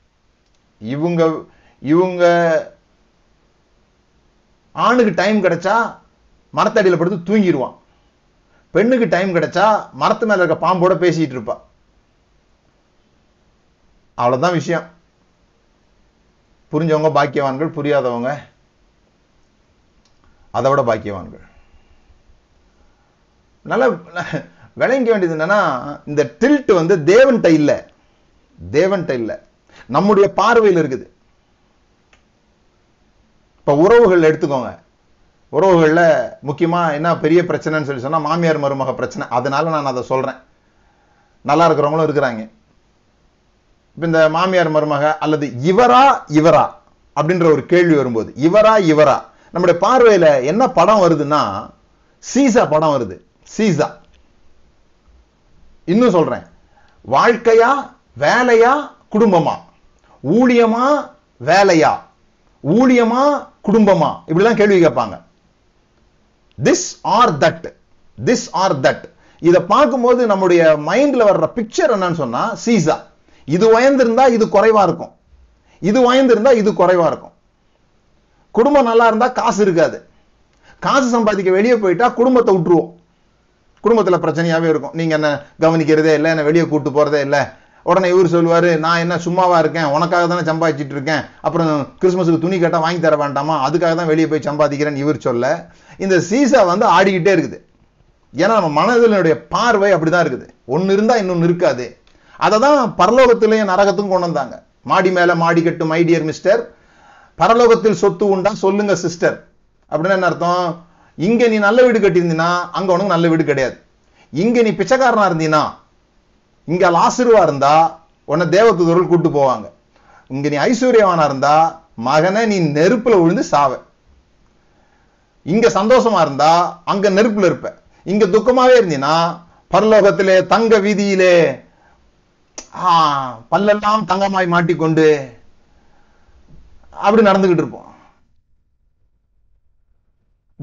இவங்க இவங்க ஆணுக்கு டைம் கிடைச்சா மரத்தடியில் படுத்து தூங்கிடுவான் பெண்ணுக்கு டைம் கிடைச்சா மரத்து மேல இருக்க பாம்போட பேசிட்டு இருப்பா அவ்வளவுதான் விஷயம் புரிஞ்சவங்க பாக்கியவான்கள் புரியாதவங்க அதை விட பாக்கியவான்கள் நல்லா விளங்க வேண்டியது என்னன்னா இந்த டில்ட் வந்து தேவன் டைல்ல தேவன் டைல்ல நம்முடைய பார்வையில் இருக்குது இப்ப உறவுகள் எடுத்துக்கோங்க உறவுகளில் முக்கியமாக என்ன பெரிய பிரச்சனைன்னு சொல்லி சொன்னால் மாமியார் மருமக பிரச்சனை அதனால நான் அதை சொல்கிறேன் நல்லா இருக்கிறவங்களும் இருக்கிறாங்க இப்போ இந்த மாமியார் மருமக அல்லது இவரா இவரா அப்படின்ற ஒரு கேள்வி வரும்போது இவரா இவரா நம்முடைய பார்வையில என்ன படம் வருதுன்னா சீசா படம் வருது சீசா இன்னும் சொல்றேன் வாழ்க்கையா வேலையா குடும்பமா ஊழியமா வேலையா ஊழியமா குடும்பமா இப்படிலாம் கேள்வி கேட்பாங்க this or that this or that இதை பார்க்கும்போது நம்முடைய மைண்ட்ல வர்ற பிக்சர் என்னன்னு சொன்னா சீசா இது உயர்ந்திருந்தா இது குறைவா இருக்கும் இது உயர்ந்திருந்தா இது குறைவா இருக்கும் குடும்பம் நல்லா இருந்தால் காசு இருக்காது காசு சம்பாதிக்க வெளியே போயிட்டா குடும்பத்தை விட்டுருவோம் குடும்பத்தில் பிரச்சனையாகவே இருக்கும் நீங்கள் என்ன கவனிக்கிறதே இல்லை என்னை வெளியே கூப்பிட்டு போகிறதே இல்லை உடனே இவர் சொல்லுவார் நான் என்ன சும்மாவாக இருக்கேன் உனக்காக தானே சம்பாதிச்சிட்டு இருக்கேன் அப்புறம் கிறிஸ்மஸுக்கு துணி கேட்டால் வாங்கி தர வேண்டாமா அதுக்காக தான் வெளியே போய் சம்பாதிக்கிறேன்னு இவர் சொல்ல இந்த சீசா வந்து ஆடிக்கிட்டே இருக்குது ஏன்னா நம்ம மனதினுடைய பார்வை அப்படி தான் இருக்குது ஒன்று இருந்தால் இன்னொன்று இருக்காது அதை தான் பரலோகத்திலையும் நரகத்தும் கொண்டு வந்தாங்க மாடி மேலே மாடி கட்டும் ஐடியர் மிஸ்டர் பரலோகத்தில் சொத்து உண்டா சொல்லுங்க சிஸ்டர் அப்படின்னா என்ன அர்த்தம் இங்க நீ நல்ல வீடு கட்டியிருந்தீங்கன்னா அங்க உனக்கு நல்ல வீடு கிடையாது இங்க நீ பிச்சைக்காரனா இருந்தீங்கன்னா இங்க ஆசிர்வா இருந்தா உன்னை தேவத்துதர்கள் கூட்டு போவாங்க இங்க நீ ஐஸ்வர்யவானா இருந்தா மகனை நீ நெருப்புல விழுந்து சாவ இங்க சந்தோஷமா இருந்தா அங்க நெருப்புல இருப்ப இங்க துக்கமாவே இருந்தீங்கன்னா பரலோகத்திலே தங்க வீதியிலே பல்லெல்லாம் தங்கமாய் மாட்டிக்கொண்டு அப்படி நடந்துகிட்டு இருப்போம்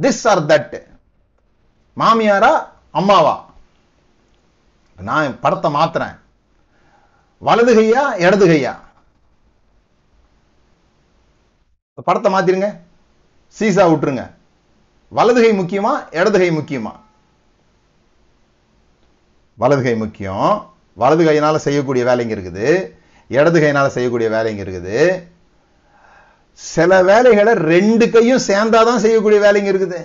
திஸ் ஆர் தட் மாமியாரா அம்மாவா நான் படத்தை மாத்துறேன் வலது கையா இடது கையா படத்தை மாத்திருங்க சீசா விட்டுருங்க வலது கை முக்கியமா இடது கை முக்கியமா வலது கை முக்கியம் வலது கையினால செய்யக்கூடிய வேலைங்க இருக்குது இடது கையினால செய்யக்கூடிய வேலைங்க இருக்குது சில வேலைகளை ரெண்டு கையும் சேர்ந்தாதான் செய்யக்கூடிய வேலைங்க இருக்குது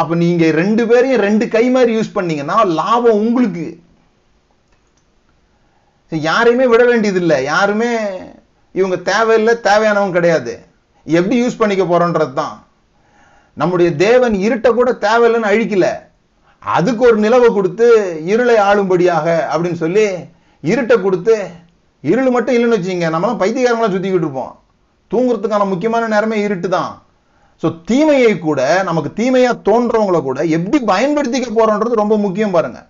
அப்ப நீங்க ரெண்டு பேரையும் ரெண்டு கை மாதிரி யூஸ் பண்ணீங்கன்னா லாபம் உங்களுக்கு யாரையுமே விட வேண்டியது இல்லை யாருமே இவங்க தேவையில்லை தேவையானவங்க கிடையாது எப்படி யூஸ் பண்ணிக்க போறோன்றது தான் நம்முடைய தேவன் இருட்டை கூட தேவையில்லைன்னு அழிக்கல அதுக்கு ஒரு நிலவை கொடுத்து இருளை ஆளும்படியாக அப்படின்னு சொல்லி இருட்டை கொடுத்து இருள் மட்டும் இல்லைன்னு வச்சுங்க நம்மளாம் பைத்தியகாரங்களாம் சுற்றிக்கிட்டு இருப்போம் தூங்குறதுக்கான முக்கியமான நேரமே இருட்டு தான் ஸோ தீமையை கூட நமக்கு தீமையா தோன்றவங்களை கூட எப்படி பயன்படுத்திக்க போறோன்றது ரொம்ப முக்கியம் பாருங்க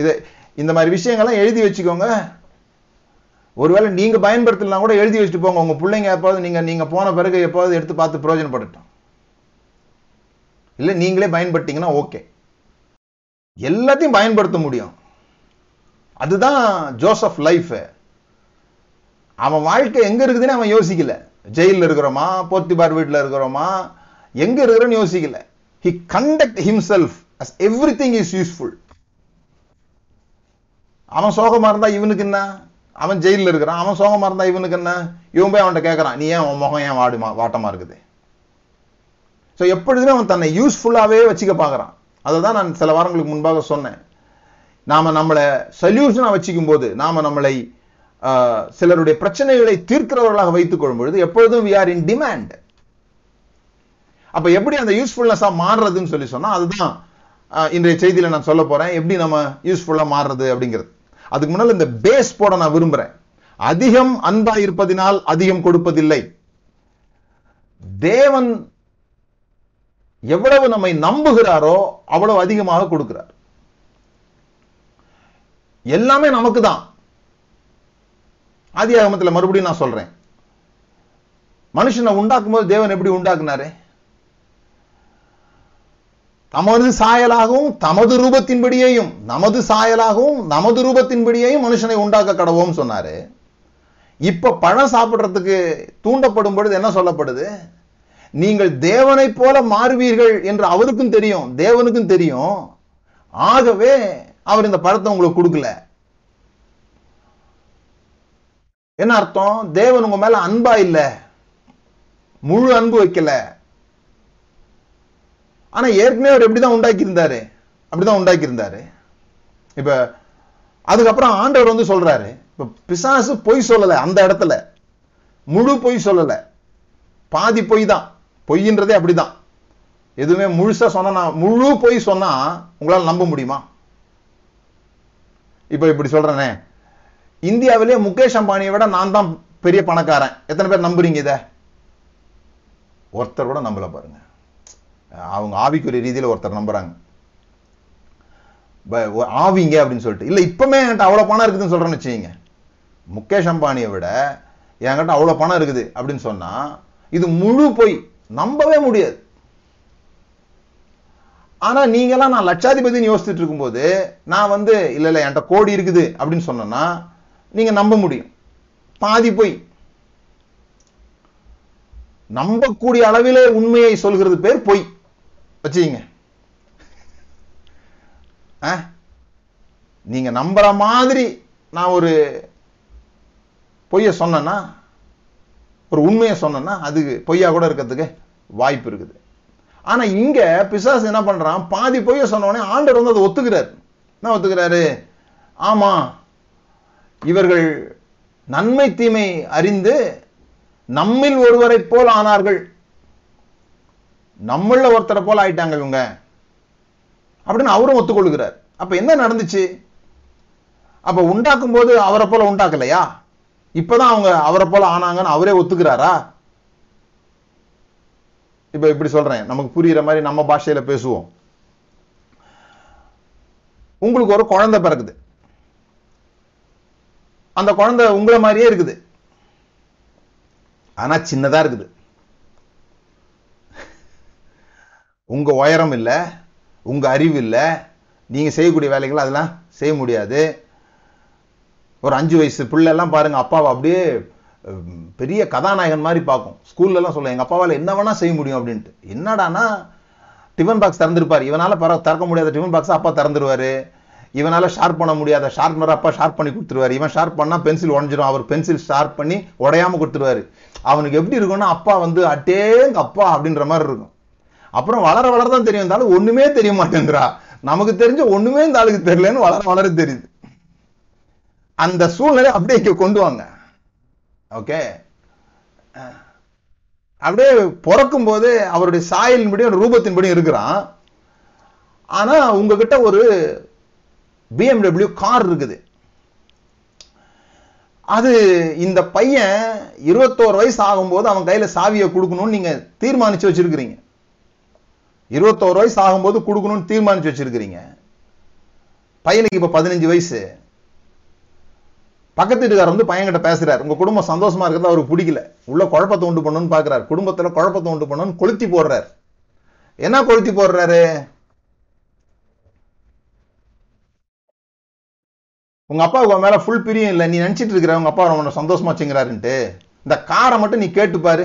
இது இந்த மாதிரி விஷயங்கள்லாம் எழுதி வச்சுக்கோங்க ஒருவேளை நீங்க பயன்படுத்தலாம் கூட எழுதி வச்சுட்டு போங்க உங்க பிள்ளைங்க எப்பாவது நீங்க நீங்க போன பிறகு எப்பாவது எடுத்து பார்த்து பிரயோஜனப்படட்டும் இல்லை நீங்களே பயன்படுத்திங்கன்னா ஓகே எல்லாத்தையும் பயன்படுத்த முடியும் அதுதான் ஜோசப் லைஃபு அவன் வாழ்க்கை எங்க இருக்குதுன்னு அவன் யோசிக்கல ஜெயிலில் இருக்கிறோமா பார் வீட்டில் இருக்கிறோமா எங்க இருக்கிறோன்னு யோசிக்கல he conduct himself as everything is useful அவன் சோகமா இருந்தா இவனுக்கு என்ன அவன் ஜெயிலில் இருக்கிறான் அவன் சோகமா இருந்தா இவனுக்கு என்ன இவன் போய் அவன்கிட்ட கேட்கறான் நீ ஏன் அவன் முகம் ஏன் வாடுமா வாட்டமா இருக்குது ஸோ எப்பொழுதுமே அவன் தன்னை யூஸ்ஃபுல்லாகவே வச்சுக்க பார்க்குறான் அதை தான் நான் சில வாரங்களுக்கு முன்பாக சொன்னேன் நாம் நம்மளை சொல்யூஷனாக வச்சுக்கும் போது நாம் நம்மளை சிலருடைய பிரச்சனைகளை தீர்க்கிறவர்களாக வைத்துக் கொள்ளும் பொழுது எப்பொழுதும் வி ஆர் இன் டிமாண்ட் அப்ப எப்படி அந்த யூஸ்ஃபுல்னஸா மாறுறதுன்னு சொல்லி சொன்னா அதுதான் இன்றைய செய்தியில நான் சொல்ல போறேன் எப்படி நம்ம யூஸ்ஃபுல்லா மாறுறது அப்படிங்கிறது அதுக்கு முன்னால் இந்த பேஸ் போட நான் விரும்புறேன் அதிகம் அன்பா இருப்பதினால் அதிகம் கொடுப்பதில்லை தேவன் எவ்வளவு நம்மை நம்புகிறாரோ அவ்வளவு அதிகமாக கொடுக்கிறார் எல்லாமே நமக்கு தான் ஆதி ஆகமத்தில் மறுபடியும் நான் சொல்றேன் மனுஷனை உண்டாக்கும் போது தேவன் எப்படி உண்டாக்குனாரு தமது சாயலாகவும் தமது ரூபத்தின்படியையும் நமது சாயலாகவும் நமது ரூபத்தின்படியையும் மனுஷனை உண்டாக்க கடவோம் சொன்னாரு இப்ப பழம் சாப்பிட்றதுக்கு தூண்டப்படும் பொழுது என்ன சொல்லப்படுது நீங்கள் தேவனை போல மாறுவீர்கள் என்று அவருக்கும் தெரியும் தேவனுக்கும் தெரியும் ஆகவே அவர் இந்த பழத்தை உங்களுக்கு கொடுக்கல என்ன அர்த்தம் தேவன் உங்க மேல அன்பா இல்ல முழு அன்பு வைக்கல ஆனா ஏற்கனவே அவர் எப்படிதான் உண்டாக்கி இருந்தாரு அப்படிதான் உண்டாக்கி இருந்தாரு இப்ப அதுக்கப்புறம் ஆண்டவர் வந்து சொல்றாரு இப்ப பிசாசு பொய் சொல்லல அந்த இடத்துல முழு பொய் சொல்லல பாதி பொய் தான் பொய்ன்றதே அப்படிதான் எதுவுமே முழுசா சொன்னா முழு பொய் சொன்னா உங்களால நம்ப முடியுமா இப்ப இப்படி சொல்றேனே இந்தியாவிலே முகேஷ் அம்பானியை விட நான் தான் பெரிய பணக்காரன் எத்தனை பேர் நம்புறீங்க இதை ஒருத்தர் கூட நம்பல பாருங்க அவங்க ஆவிக்குரிய ரீதியில் ஒருத்தர் நம்புறாங்க ஆவிங்க அப்படின்னு சொல்லிட்டு இல்லை இப்பவுமே என்கிட்ட அவ்வளோ பணம் இருக்குதுன்னு சொல்றேன்னு வச்சுக்கோங்க முகேஷ் அம்பானியை விட என்கிட்ட அவ்வளோ பணம் இருக்குது அப்படின்னு சொன்னா இது முழு பொய் நம்பவே முடியாது நீங்க நீங்களாம் நான் லட்சாதிபதினு யோசிச்சுட்டு இருக்கும்போது நான் வந்து இல்லை இல்லை என்கிட்ட கோடி இருக்குது அப்படின்னு சொன்னா நீங்க நம்ப முடியும் பாதி போய் நம்பக்கூடிய அளவிலே உண்மையை சொல்கிறது பேர் பொய் வச்சுங்க நீங்க நம்புற மாதிரி நான் ஒரு பொய்ய சொன்னேன்னா ஒரு உண்மையை சொன்னேன்னா அது பொய்யா கூட இருக்கிறதுக்கு வாய்ப்பு இருக்குது ஆனா இங்க பிசாசு என்ன பண்றான் பாதி பொய்ய சொன்ன உடனே ஆண்டர் வந்து அதை ஒத்துக்கிறார் என்ன ஒத்துக்கிறாரு ஆமா இவர்கள் நன்மை தீமை அறிந்து நம்மில் ஒருவரை போல் ஆனார்கள் நம்மள ஒருத்தரை போல் ஆயிட்டாங்க இவங்க அப்படின்னு அவரும் ஒத்துக்கொள்கிறார் அப்ப என்ன நடந்துச்சு அப்ப உண்டாக்கும் போது அவரை போல உண்டாக்கலையா இப்பதான் அவங்க அவரை போல ஆனாங்கன்னு அவரே ஒத்துக்கிறாரா இப்ப இப்படி சொல்றேன் நமக்கு புரியுற மாதிரி நம்ம பாஷையில பேசுவோம் உங்களுக்கு ஒரு குழந்தை பிறக்குது அந்த குழந்தை உங்களை மாதிரியே இருக்குது ஆனா சின்னதா இருக்குது உங்க உயரம் இல்லை உங்க அறிவு இல்லை நீங்க செய்யக்கூடிய வேலைகள் அதெல்லாம் செய்ய முடியாது ஒரு அஞ்சு வயசு பிள்ளைலாம் பாருங்க அப்பாவை அப்படியே பெரிய கதாநாயகன் மாதிரி பார்க்கும் ஸ்கூல்லலாம் சொல்ல எங்கள் அப்பாவால் என்ன வேணால் செய்ய முடியும் அப்படின்ட்டு என்னடானா டிஃபன் பாக்ஸ் திறந்துருப்பார் இவனால் பர திறக்க முடியாத டிஃபன் பாக்ஸ் அப்பா திறந்துருவார் இவனால் ஷார்ப் பண்ண முடியாத ஷார்ப்னர் அப்பா ஷார்ப் பண்ணி கொடுத்துருவாரு இவன் ஷார்ப் பண்ணால் பென்சில் உடஞ்சிரும் அவர் பென்சில் ஷார்ப் பண்ணி உடையாமல் கொடுத்துருவாரு அவனுக்கு எப்படி இருக்கும்னா அப்பா வந்து அட்டேங்க அப்பா அப்படின்ற மாதிரி இருக்கும் அப்புறம் வளர வளர தான் தெரியும் இருந்தாலும் ஒன்றுமே தெரிய மாட்டேங்கிறா நமக்கு தெரிஞ்ச ஒன்றுமே இந்த ஆளுக்கு தெரியலன்னு வளர வளர தெரியுது அந்த சூழ்நிலை அப்படியே இங்கே கொண்டு வாங்க ஓகே அப்படியே பிறக்கும் போது அவருடைய சாயலின்படியும் ரூபத்தின்படியும் இருக்கிறான் ஆனால் உங்ககிட்ட ஒரு பிஎம்டபிள்யூ கார் இருக்குது அது இந்த பையன் இருபத்தோரு வயசு ஆகும்போது அவன் கையில் சாவியை கொடுக்கணும்னு நீங்கள் தீர்மானித்து வச்சுருக்கிறீங்க இருபத்தோரு வயசு ஆகும்போது கொடுக்கணும்னு தீர்மானித்து வச்சுருக்கிறீங்க பையனுக்கு இப்போ பதினஞ்சு வயசு பக்கத்து வீட்டுக்காரர் வந்து பையன்கிட்ட பேசுகிறார் உங்கள் குடும்பம் சந்தோஷமாக இருக்கிறது அவருக்கு பிடிக்கல உள்ள குழப்பத்தை உண்டு பண்ணணும்னு பார்க்குறாரு குடும்பத்தில் குழப்பத்தை உண்டு பண்ணணும்னு கொளுத்தி போடுறார் என்ன கொளுத்தி போடுறாரு உங்கள் அப்பா உன் மேலே ஃபுல் பிரியம் இல்லை நீ நினச்சிட்டு இருக்கிற உங்கள் அப்பா ரொம்ப சந்தோஷமாக வச்சுங்கிறாருன்ட்டு இந்த காரை மட்டும் நீ கேட்டுப்பாரு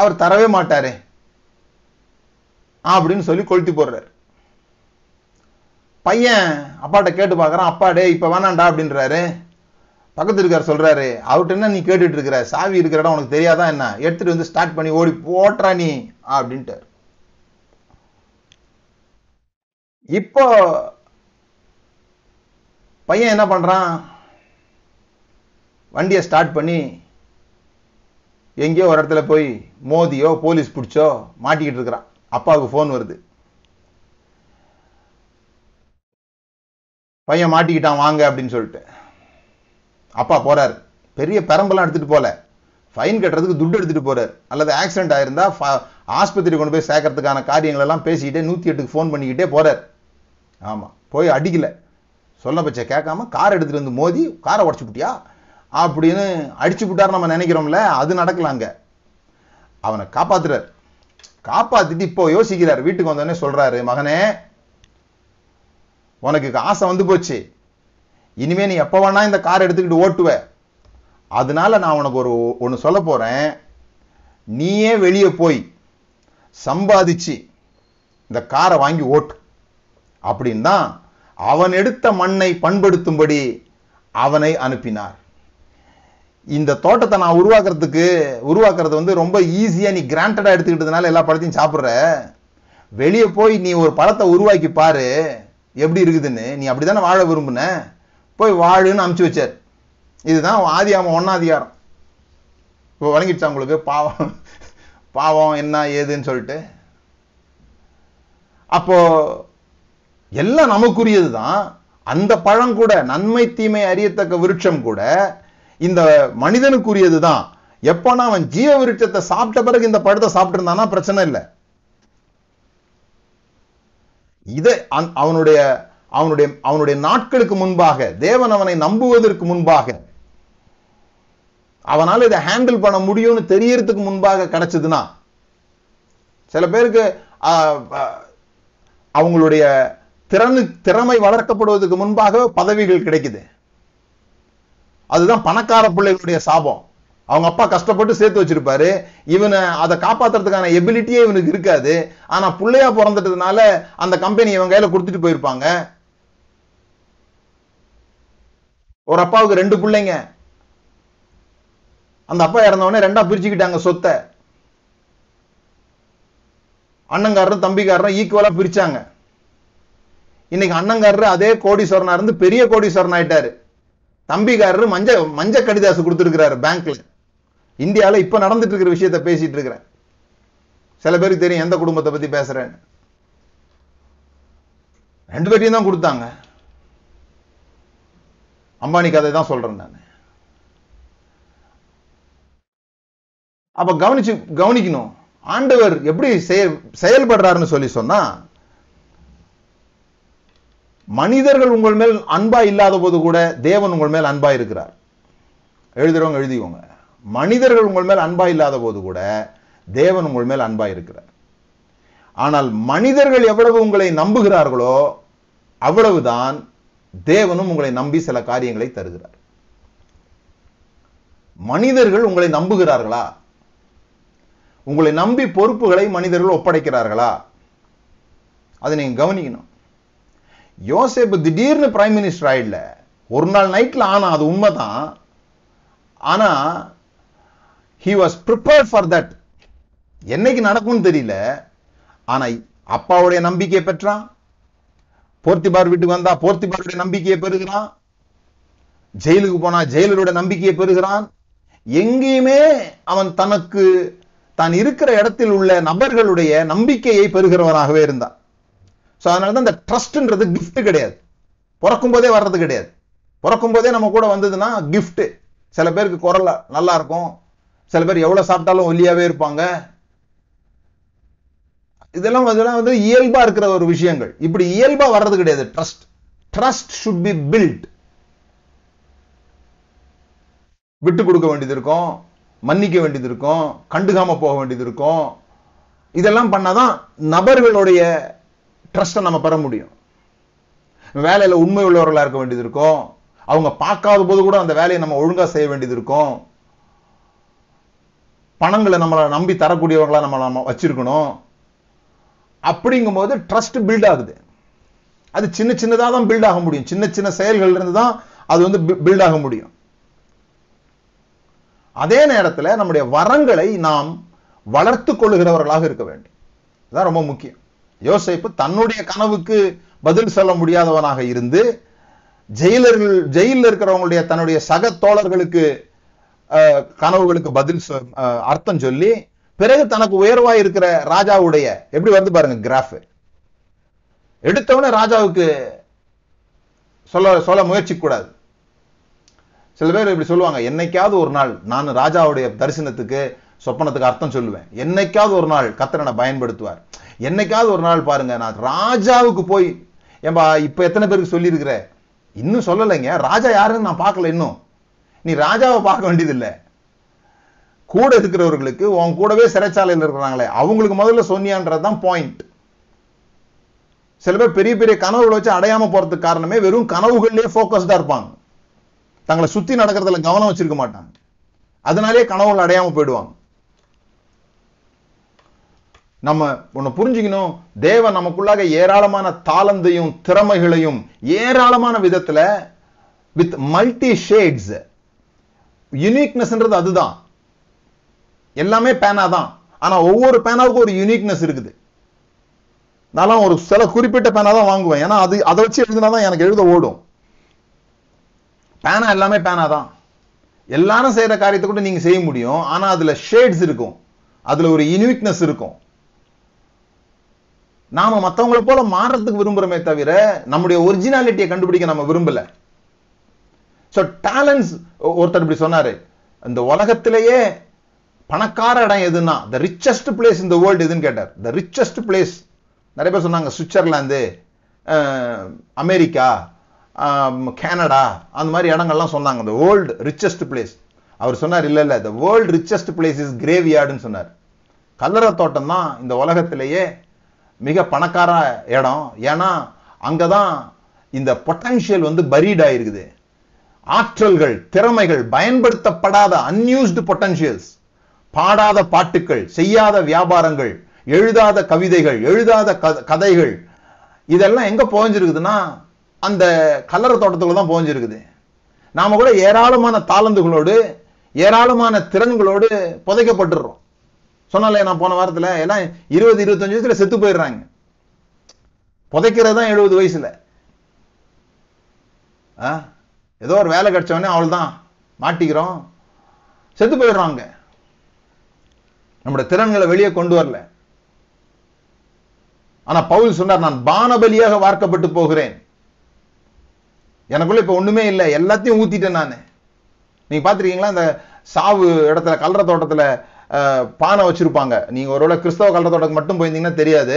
அவர் தரவே மாட்டாரு அப்படின்னு சொல்லி கொளுத்தி போடுறாரு பையன் அப்பாட்ட கேட்டு பார்க்குறான் அப்பா டே இப்போ வேணாண்டா அப்படின்றாரு பக்கத்து இருக்கார் சொல்கிறாரு அவர்கிட்ட என்ன நீ கேட்டுட்டு இருக்கிற சாவி இருக்கிற இடம் உனக்கு தெரியாதான் என்ன எடுத்துகிட்டு வந்து ஸ்டார்ட் பண்ணி ஓடி போட்டுறா நீ அப்படின்ட்டார் இப்போ பையன் என்ன பண்ணுறான் வண்டியை ஸ்டார்ட் பண்ணி எங்கேயோ ஒரு இடத்துல போய் மோதியோ போலீஸ் பிடிச்சோ மாட்டிக்கிட்டு இருக்கிறான் அப்பாவுக்கு ஃபோன் வருது பையன் மாட்டிக்கிட்டான் வாங்க அப்படின்னு சொல்லிட்டு அப்பா போறாரு பெரிய பரம்பெல்லாம் எடுத்துட்டு போல ஃபைன் கட்டுறதுக்கு துட்டு எடுத்துட்டு போறாரு அல்லது ஆக்சிடென்ட் ஆயிருந்தா ஆஸ்பத்திரி கொண்டு போய் சேர்க்கறதுக்கான காரியங்கள் எல்லாம் பேசிக்கிட்டே நூத்தி எட்டுக்கு ஃபோன் பண்ணிக்கிட்டே போறாரு ஆமா போய் அடிக்கல சொல்ல பச்சை கேட்காம கார் எடுத்துகிட்டு வந்து மோதி காரை உடச்சி விட்டியா அப்படின்னு அடிச்சு விட்டார் நம்ம நினைக்கிறோம்ல அது நடக்கலாங்க அவனை காப்பாத்துறார் காப்பாத்திட்டு இப்போ யோசிக்கிறார் வீட்டுக்கு வந்தோடனே சொல்றாரு மகனே உனக்கு ஆசை வந்து போச்சு இனிமே நீ எப்போ வேணா இந்த கார் எடுத்துக்கிட்டு ஓட்டுவ அதனால நான் உனக்கு ஒரு ஒன்று சொல்ல போறேன் நீயே வெளியே போய் சம்பாதிச்சு இந்த காரை வாங்கி ஓட்டு அப்படின்னு தான் அவன் எடுத்த மண்ணை பண்படுத்தும்படி அவனை அனுப்பினார் இந்த தோட்டத்தை நான் உருவாக்குறதுக்கு உருவாக்குறது வந்து ரொம்ப ஈஸியாக நீ கிராண்டடாக எடுத்துக்கிட்டதுனால எல்லா பழத்தையும் சாப்பிட்ற வெளியே போய் நீ ஒரு பழத்தை உருவாக்கி பாரு எப்படி இருக்குதுன்னு நீ அப்படி தானே வாழ விரும்புன போய் வாழுன்னு அமுச்சு வச்சார் இதுதான் ஆதி ஆமாம் ஒன்னாதிகாரம் இப்போ வழங்கிடுச்சா உங்களுக்கு பாவம் பாவம் என்ன ஏதுன்னு சொல்லிட்டு அப்போது எல்லாம் நமக்குரியது தான் அந்த பழம் கூட நன்மை தீமை அறியத்தக்க விருட்சம் கூட இந்த மனிதனுக்குரியது தான் எப்போனா அவன் ஜீவ விருட்சத்தை சாப்பிட்ட பிறகு இந்த பழத்தை சாப்பிட்டுருந்தானா பிரச்சனை இல்லை இதை அவனுடைய அவனுடைய அவனுடைய நாட்களுக்கு முன்பாக தேவன் அவனை நம்புவதற்கு முன்பாக அவனால் இதை ஹேண்டில் பண்ண முடியும்னு தெரியறதுக்கு முன்பாக கிடைச்சதுன்னா சில பேருக்கு அவங்களுடைய திறனு திறமை வளர்க்கப்படுவதற்கு முன்பாக பதவிகள் கிடைக்குது அதுதான் பணக்கார பிள்ளைகளுடைய சாபம் அவங்க அப்பா கஷ்டப்பட்டு சேர்த்து வச்சிருப்பாரு இவனை அதை காப்பாத்துறதுக்கான எபிலிட்டியே இவனுக்கு இருக்காது ஆனா பிள்ளையா பிறந்துட்டதுனால அந்த கம்பெனி இவன் கையில கொடுத்துட்டு போயிருப்பாங்க ஒரு அப்பாவுக்கு ரெண்டு பிள்ளைங்க அந்த அப்பா இறந்தவொடனே ரெண்டா பிரிச்சுக்கிட்டாங்க சொத்தை அண்ணங்காரரும் தம்பிக்காரரும் ஈக்குவலா பிரிச்சாங்க இன்னைக்கு அண்ணங்காரரு அதே கோடீஸ்வரனா இருந்து பெரிய கோடீஸ்வரன் ஆயிட்டாரு தம்பிக்காரரு மஞ்ச மஞ்ச கடிதாசு கொடுத்துருக்கிறாரு பேங்க்ல இந்தியாவில் இப்ப நடந்துட்டு இருக்கிற விஷயத்த பேசிட்டு இருக்கிறேன் சில பேருக்கு தெரியும் எந்த குடும்பத்தை பத்தி பேசுறேன்னு ரெண்டு பேர்டையும் தான் கொடுத்தாங்க அம்பானி கதை தான் சொல்றேன் நான் அப்ப கவனிச்சு கவனிக்கணும் ஆண்டவர் எப்படி செயல் செயல்படுறாருன்னு சொல்லி சொன்னா மனிதர்கள் உங்கள் மேல் அன்பா இல்லாத போது கூட தேவன் உங்கள் மேல் அன்பா இருக்கிறார் எழுதுறவங்க எழுதிக்கோங்க மனிதர்கள் உங்கள் மேல் அன்பா இல்லாத போது கூட தேவன் உங்கள் மேல் அன்பா இருக்கிறார் ஆனால் மனிதர்கள் எவ்வளவு உங்களை நம்புகிறார்களோ அவ்வளவுதான் தேவனும் உங்களை நம்பி சில காரியங்களை தருகிறார் மனிதர்கள் உங்களை நம்புகிறார்களா உங்களை நம்பி பொறுப்புகளை மனிதர்கள் ஒப்படைக்கிறார்களா அதை நீங்க கவனிக்கணும் யோசேப்பு திடீர்னு பிரைம் மினிஸ்டர் ஆயிடல ஒரு நாள் நைட்டில் ஆனால் அது உண்மைதான் ஆனால் he was prepare for that என்னைக்கு நடக்கும்னு தெரியல ஆனால் அப்பாவுடைய நம்பிக்கையை பெற்றான் போர்த்திபார் வீட்டுக்கு வந்தா போர்த்திபாருடைய நம்பிக்கையை பெறுகிறான் ஜெயிலுக்கு போனா ஜெயிலருடைய நம்பிக்கையை பெறுகிறான் எங்கேயுமே அவன் தனக்கு தான் இருக்கிற இடத்தில் உள்ள நபர்களுடைய நம்பிக்கையை பெறுகிறவனாகவே இருந்தான் ஸோ அதனால தான் இந்த ட்ரஸ்ட்ன்றது கிஃப்ட் கிடையாது பிறக்கும் போதே வர்றது கிடையாது பிறக்கும் போதே நம்ம கூட வந்ததுன்னா கிஃப்ட்டு சில பேருக்கு குரல் நல்லா இருக்கும் சில பேர் எவ்வளோ சாப்பிட்டாலும் ஒல்லியாகவே இருப்பாங்க இதெல்லாம் இதெல்லாம் வந்து இயல்பாக இருக்கிற ஒரு விஷயங்கள் இப்படி இயல்பாக வர்றது கிடையாது trust trust should be built விட்டு கொடுக்க வேண்டியது இருக்கும் மன்னிக்க வேண்டியது இருக்கும் கண்டுகாம போக வேண்டியது இருக்கும் இதெல்லாம் பண்ணாதான் நபர்களுடைய ட்ரஸ்ட்டை நம்ம பெற முடியும் வேலையில் உண்மை உள்ளவர்களாக இருக்க வேண்டியது இருக்கும் அவங்க பார்க்காத போது கூட அந்த வேலையை நம்ம ஒழுங்காக செய்ய வேண்டியது இருக்கும் பணங்களை நம்மளை நம்பி தரக்கூடியவங்களாக நம்ம நம்ம வச்சிருக்கணும் அப்படிங்கும்போது ட்ரஸ்ட் பில்ட் ஆகுது அது சின்ன சின்னதாக தான் பில்ட் ஆக முடியும் சின்ன சின்ன செயல்கள் இருந்து தான் அது வந்து பில்ட் ஆக முடியும் அதே நேரத்தில் நம்முடைய வரங்களை நாம் வளர்த்து கொள்ளுகிறவர்களாக இருக்க வேண்டும் இதுதான் ரொம்ப முக்கியம் யோசைப்பு தன்னுடைய கனவுக்கு பதில் சொல்ல முடியாதவனாக இருந்து ஜெயிலர்கள் ஜெயிலில் இருக்கிறவங்களுடைய தன்னுடைய சக தோழர்களுக்கு கனவுகளுக்கு பதில் அர்த்தம் சொல்லி பிறகு தனக்கு உயர்வாய் இருக்கிற ராஜாவுடைய எப்படி வந்து பாருங்க கிராஃப் எடுத்தவனே ராஜாவுக்கு சொல்ல சொல்ல முயற்சி கூடாது சில பேர் இப்படி சொல்லுவாங்க என்னைக்காவது ஒரு நாள் நான் ராஜாவுடைய தரிசனத்துக்கு சொப்பனத்துக்கு அர்த்தம் சொல்லுவேன் என்னைக்காவது ஒரு நாள் கத்திரனை பயன்படுத்துவார் என்னைக்காவது ஒரு நாள் பாருங்க நான் ராஜாவுக்கு போய் ஏன்பா இப்ப எத்தனை பேருக்கு சொல்லியிருக்கிற இன்னும் சொல்லலைங்க ராஜா யாருன்னு நான் பார்க்கல இன்னும் நீ ராஜாவை பார்க்க வேண்டியதில்லை கூட இருக்கிறவர்களுக்கு உன் கூடவே சிறைச்சாலையில் இருக்கிறாங்களே அவங்களுக்கு முதல்ல சொன்னியான்றது தான் பாயிண்ட் சில பேர் பெரிய பெரிய கனவுகளை வச்சு அடையாம போறதுக்கு காரணமே வெறும் கனவுகள்லேயே ஃபோக்கஸ்டா இருப்பாங்க தங்களை சுத்தி நடக்கிறதுல கவனம் வச்சிருக்க மாட்டாங்க அதனாலேயே கனவுகள் அடையாம போயிடுவாங்க நம்ம ஒன்று புரிஞ்சுக்கணும் தேவன் நமக்குள்ளாக ஏராளமான தாளந்தையும் திறமைகளையும் ஏராளமான விதத்தில் வித் மல்டி ஷேட்ஸ் யுனிக்னஸ்ன்றது அதுதான் எல்லாமே பேனா தான் ஆனால் ஒவ்வொரு பேனாவுக்கும் ஒரு யூனிக்னஸ் இருக்குது நான் ஒரு சில குறிப்பிட்ட பேனா தான் வாங்குவேன் ஏன்னா அது அதை வச்சு எழுதினாதான் தான் எனக்கு எழுத ஓடும் பேனா எல்லாமே பேனா தான் எல்லாரும் செய்கிற காரியத்தை கூட நீங்கள் செய்ய முடியும் ஆனால் அதில் ஷேட்ஸ் இருக்கும் அதில் ஒரு யுனிக்னஸ் இருக்கும் நாம மத்தவங்களை போல மாறுறதுக்கு விரும்புறோமே தவிர நம்முடைய ஒரிஜினாலிட்டியை கண்டுபிடிக்க நம்ம விரும்பல சோ டேலண்ட்ஸ் ஒருத்தர் இப்படி சொன்னாரு இந்த உலகத்திலேயே பணக்கார இடம் எதுன்னா த ரிச்சஸ்ட் பிளேஸ் இந்த வேர்ல்டு எதுன்னு கேட்டார் த ரிச்சஸ்ட் பிளேஸ் நிறைய பேர் சொன்னாங்க சுவிட்சர்லாந்து அமெரிக்கா கனடா அந்த மாதிரி இடங்கள்லாம் சொன்னாங்க இந்த வேர்ல்டு ரிச்சஸ்ட் பிளேஸ் அவர் சொன்னார் இல்லை இல்லை the world richest place is கிரேவியார்டுன்னு சொன்னார் கல்லற தோட்டம் தான் இந்த உலகத்திலேயே மிக பணக்கார இடம் ஏன்னா அங்கே தான் இந்த பொட்டன்ஷியல் வந்து பரீட் ஆயிருக்குது ஆற்றல்கள் திறமைகள் பயன்படுத்தப்படாத அன்யூஸ்டு பொட்டன்ஷியல்ஸ் பாடாத பாட்டுக்கள் செய்யாத வியாபாரங்கள் எழுதாத கவிதைகள் எழுதாத கதைகள் இதெல்லாம் எங்கே புகஞ்சிருக்குதுன்னா அந்த கல்லற தோட்டத்துக்குள்ள தான் புகஞ்சிருக்குது நாம கூட ஏராளமான தாளந்துகளோடு ஏராளமான திறன்களோடு புதைக்கப்பட்டுறோம் சொன்னாலே நான் போன வாரத்தில் எல்லாம் இருபது இருபத்தஞ்சு வயசுல செத்து போயிடுறாங்க புதைக்கிறது தான் எழுபது வயசுல ஏதோ ஒரு வேலை கிடைச்சவனே அவள் தான் மாட்டிக்கிறோம் செத்து போயிடுறாங்க நம்முடைய திறன்களை வெளியே கொண்டு வரல ஆனா பவுல் சொன்னார் நான் பானபலியாக வார்க்கப்பட்டு போகிறேன் எனக்குள்ள இப்ப ஒண்ணுமே இல்லை எல்லாத்தையும் ஊத்திட்டேன் நான் நீங்க பாத்திருக்கீங்களா இந்த சாவு இடத்துல கல்ற தோட்டத்துல பானை வச்சுருப்பாங்க நீங்கள் ஒருவேளை கிறிஸ்தவ கல்லத்தோட மட்டும் போயிருந்தீங்கன்னா தெரியாது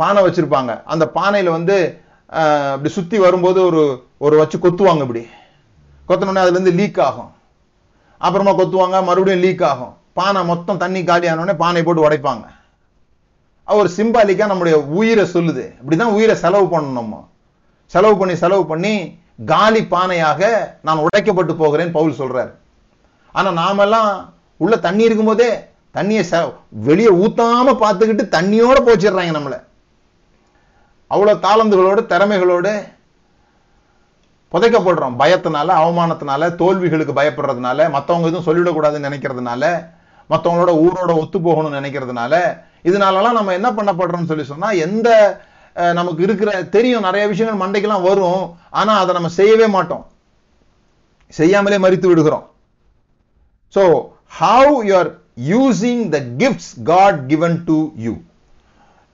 பானை வச்சுருப்பாங்க அந்த பானையில் வந்து இப்படி சுற்றி வரும்போது ஒரு ஒரு வச்சு கொத்துவாங்க இப்படி கொத்தனோடனே அதுலேருந்து லீக் ஆகும் அப்புறமா கொத்துவாங்க மறுபடியும் லீக் ஆகும் பானை மொத்தம் தண்ணி காலியானோடனே பானை போட்டு உடைப்பாங்க ஒரு சிம்பாலிக்காக நம்முடைய உயிரை சொல்லுது இப்படிதான் உயிரை செலவு பண்ணணும் நம்ம செலவு பண்ணி செலவு பண்ணி காலி பானையாக நான் உடைக்கப்பட்டு போகிறேன் பவுல் சொல்றாரு ஆனால் நாமெல்லாம் உள்ள தண்ணி இருக்கும்போதே தண்ணியை ச வெளியே ஊத்தாம பார்த்துக்கிட்டு தண்ணியோட போச்சிடுறாங்க நம்மளை அவ்வளோ தாளந்துகளோட திறமைகளோட புதைக்கப்படுறோம் பயத்தினால அவமானத்தினால தோல்விகளுக்கு பயப்படுறதுனால மற்றவங்க எதுவும் சொல்லிவிடக்கூடாதுன்னு நினைக்கிறதுனால மற்றவங்களோட ஊரோட ஒத்து போகணும்னு நினைக்கிறதுனால இதனாலலாம் நம்ம என்ன பண்ணப்படுறோம்னு சொல்லி சொன்னால் எந்த நமக்கு இருக்கிற தெரியும் நிறைய விஷயங்கள் மண்டைக்கெல்லாம் வரும் ஆனால் அதை நம்ம செய்யவே மாட்டோம் செய்யாமலே மறித்து விடுகிறோம் So, how you are using the gifts God given to you.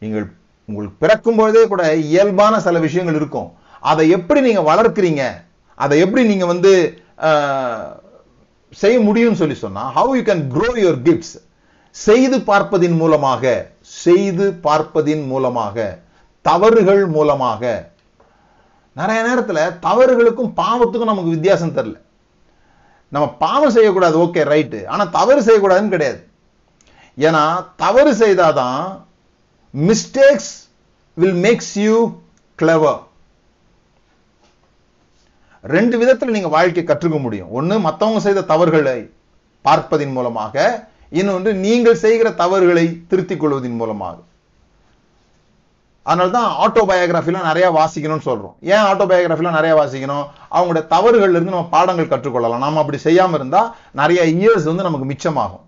நீங்கள் உங்களுக்கு பிறக்கும் பொழுதே கூட இயல்பான சில விஷயங்கள் இருக்கும் அதை எப்படி நீங்க வளர்க்குறீங்க அதை எப்படி நீங்க வந்து செய்ய முடியும்னு சொல்லி சொன்னா how you can grow your gifts செய்து பார்ப்பதின் மூலமாக செய்து பார்ப்பதின் மூலமாக தவறுகள் மூலமாக நிறைய நேரத்தில் தவறுகளுக்கும் பாவத்துக்கும் நமக்கு வித்தியாசம் தெரில நம்ம பாவம் செய்யக்கூடாது ஓகே ரைட்டு ஆனால் தவறு செய்யக்கூடாதுன்னு கிடையாது ஏன்னா தவறு செய்தாதான் mistakes will makes you clever ரெண்டு விதத்தில் நீங்கள் வாழ்க்கை கற்றுக்க முடியும் ஒன்று மற்றவங்க செய்த தவறுகளை பார்ப்பதின் மூலமாக இன்னொன்று நீங்கள் செய்கிற தவறுகளை திருத்திக் கொள்வதன் மூலமாக அதனால தான் ஆட்டோபயோகிராஃபிலாம் நிறையா வாசிக்கணும்னு சொல்கிறோம் ஏன் ஆட்டோபயோகிராஃபிலாம் நிறைய நிறையா வாசிக்கணும் அவங்களுடைய தவறுகள்லேருந்து நம்ம பாடங்கள் கற்றுக்கொள்ளலாம் நாம் அப்படி செய்யாமல் இருந்தால் நிறைய இயர்ஸ் வந்து நமக்கு மிச்சமாகும்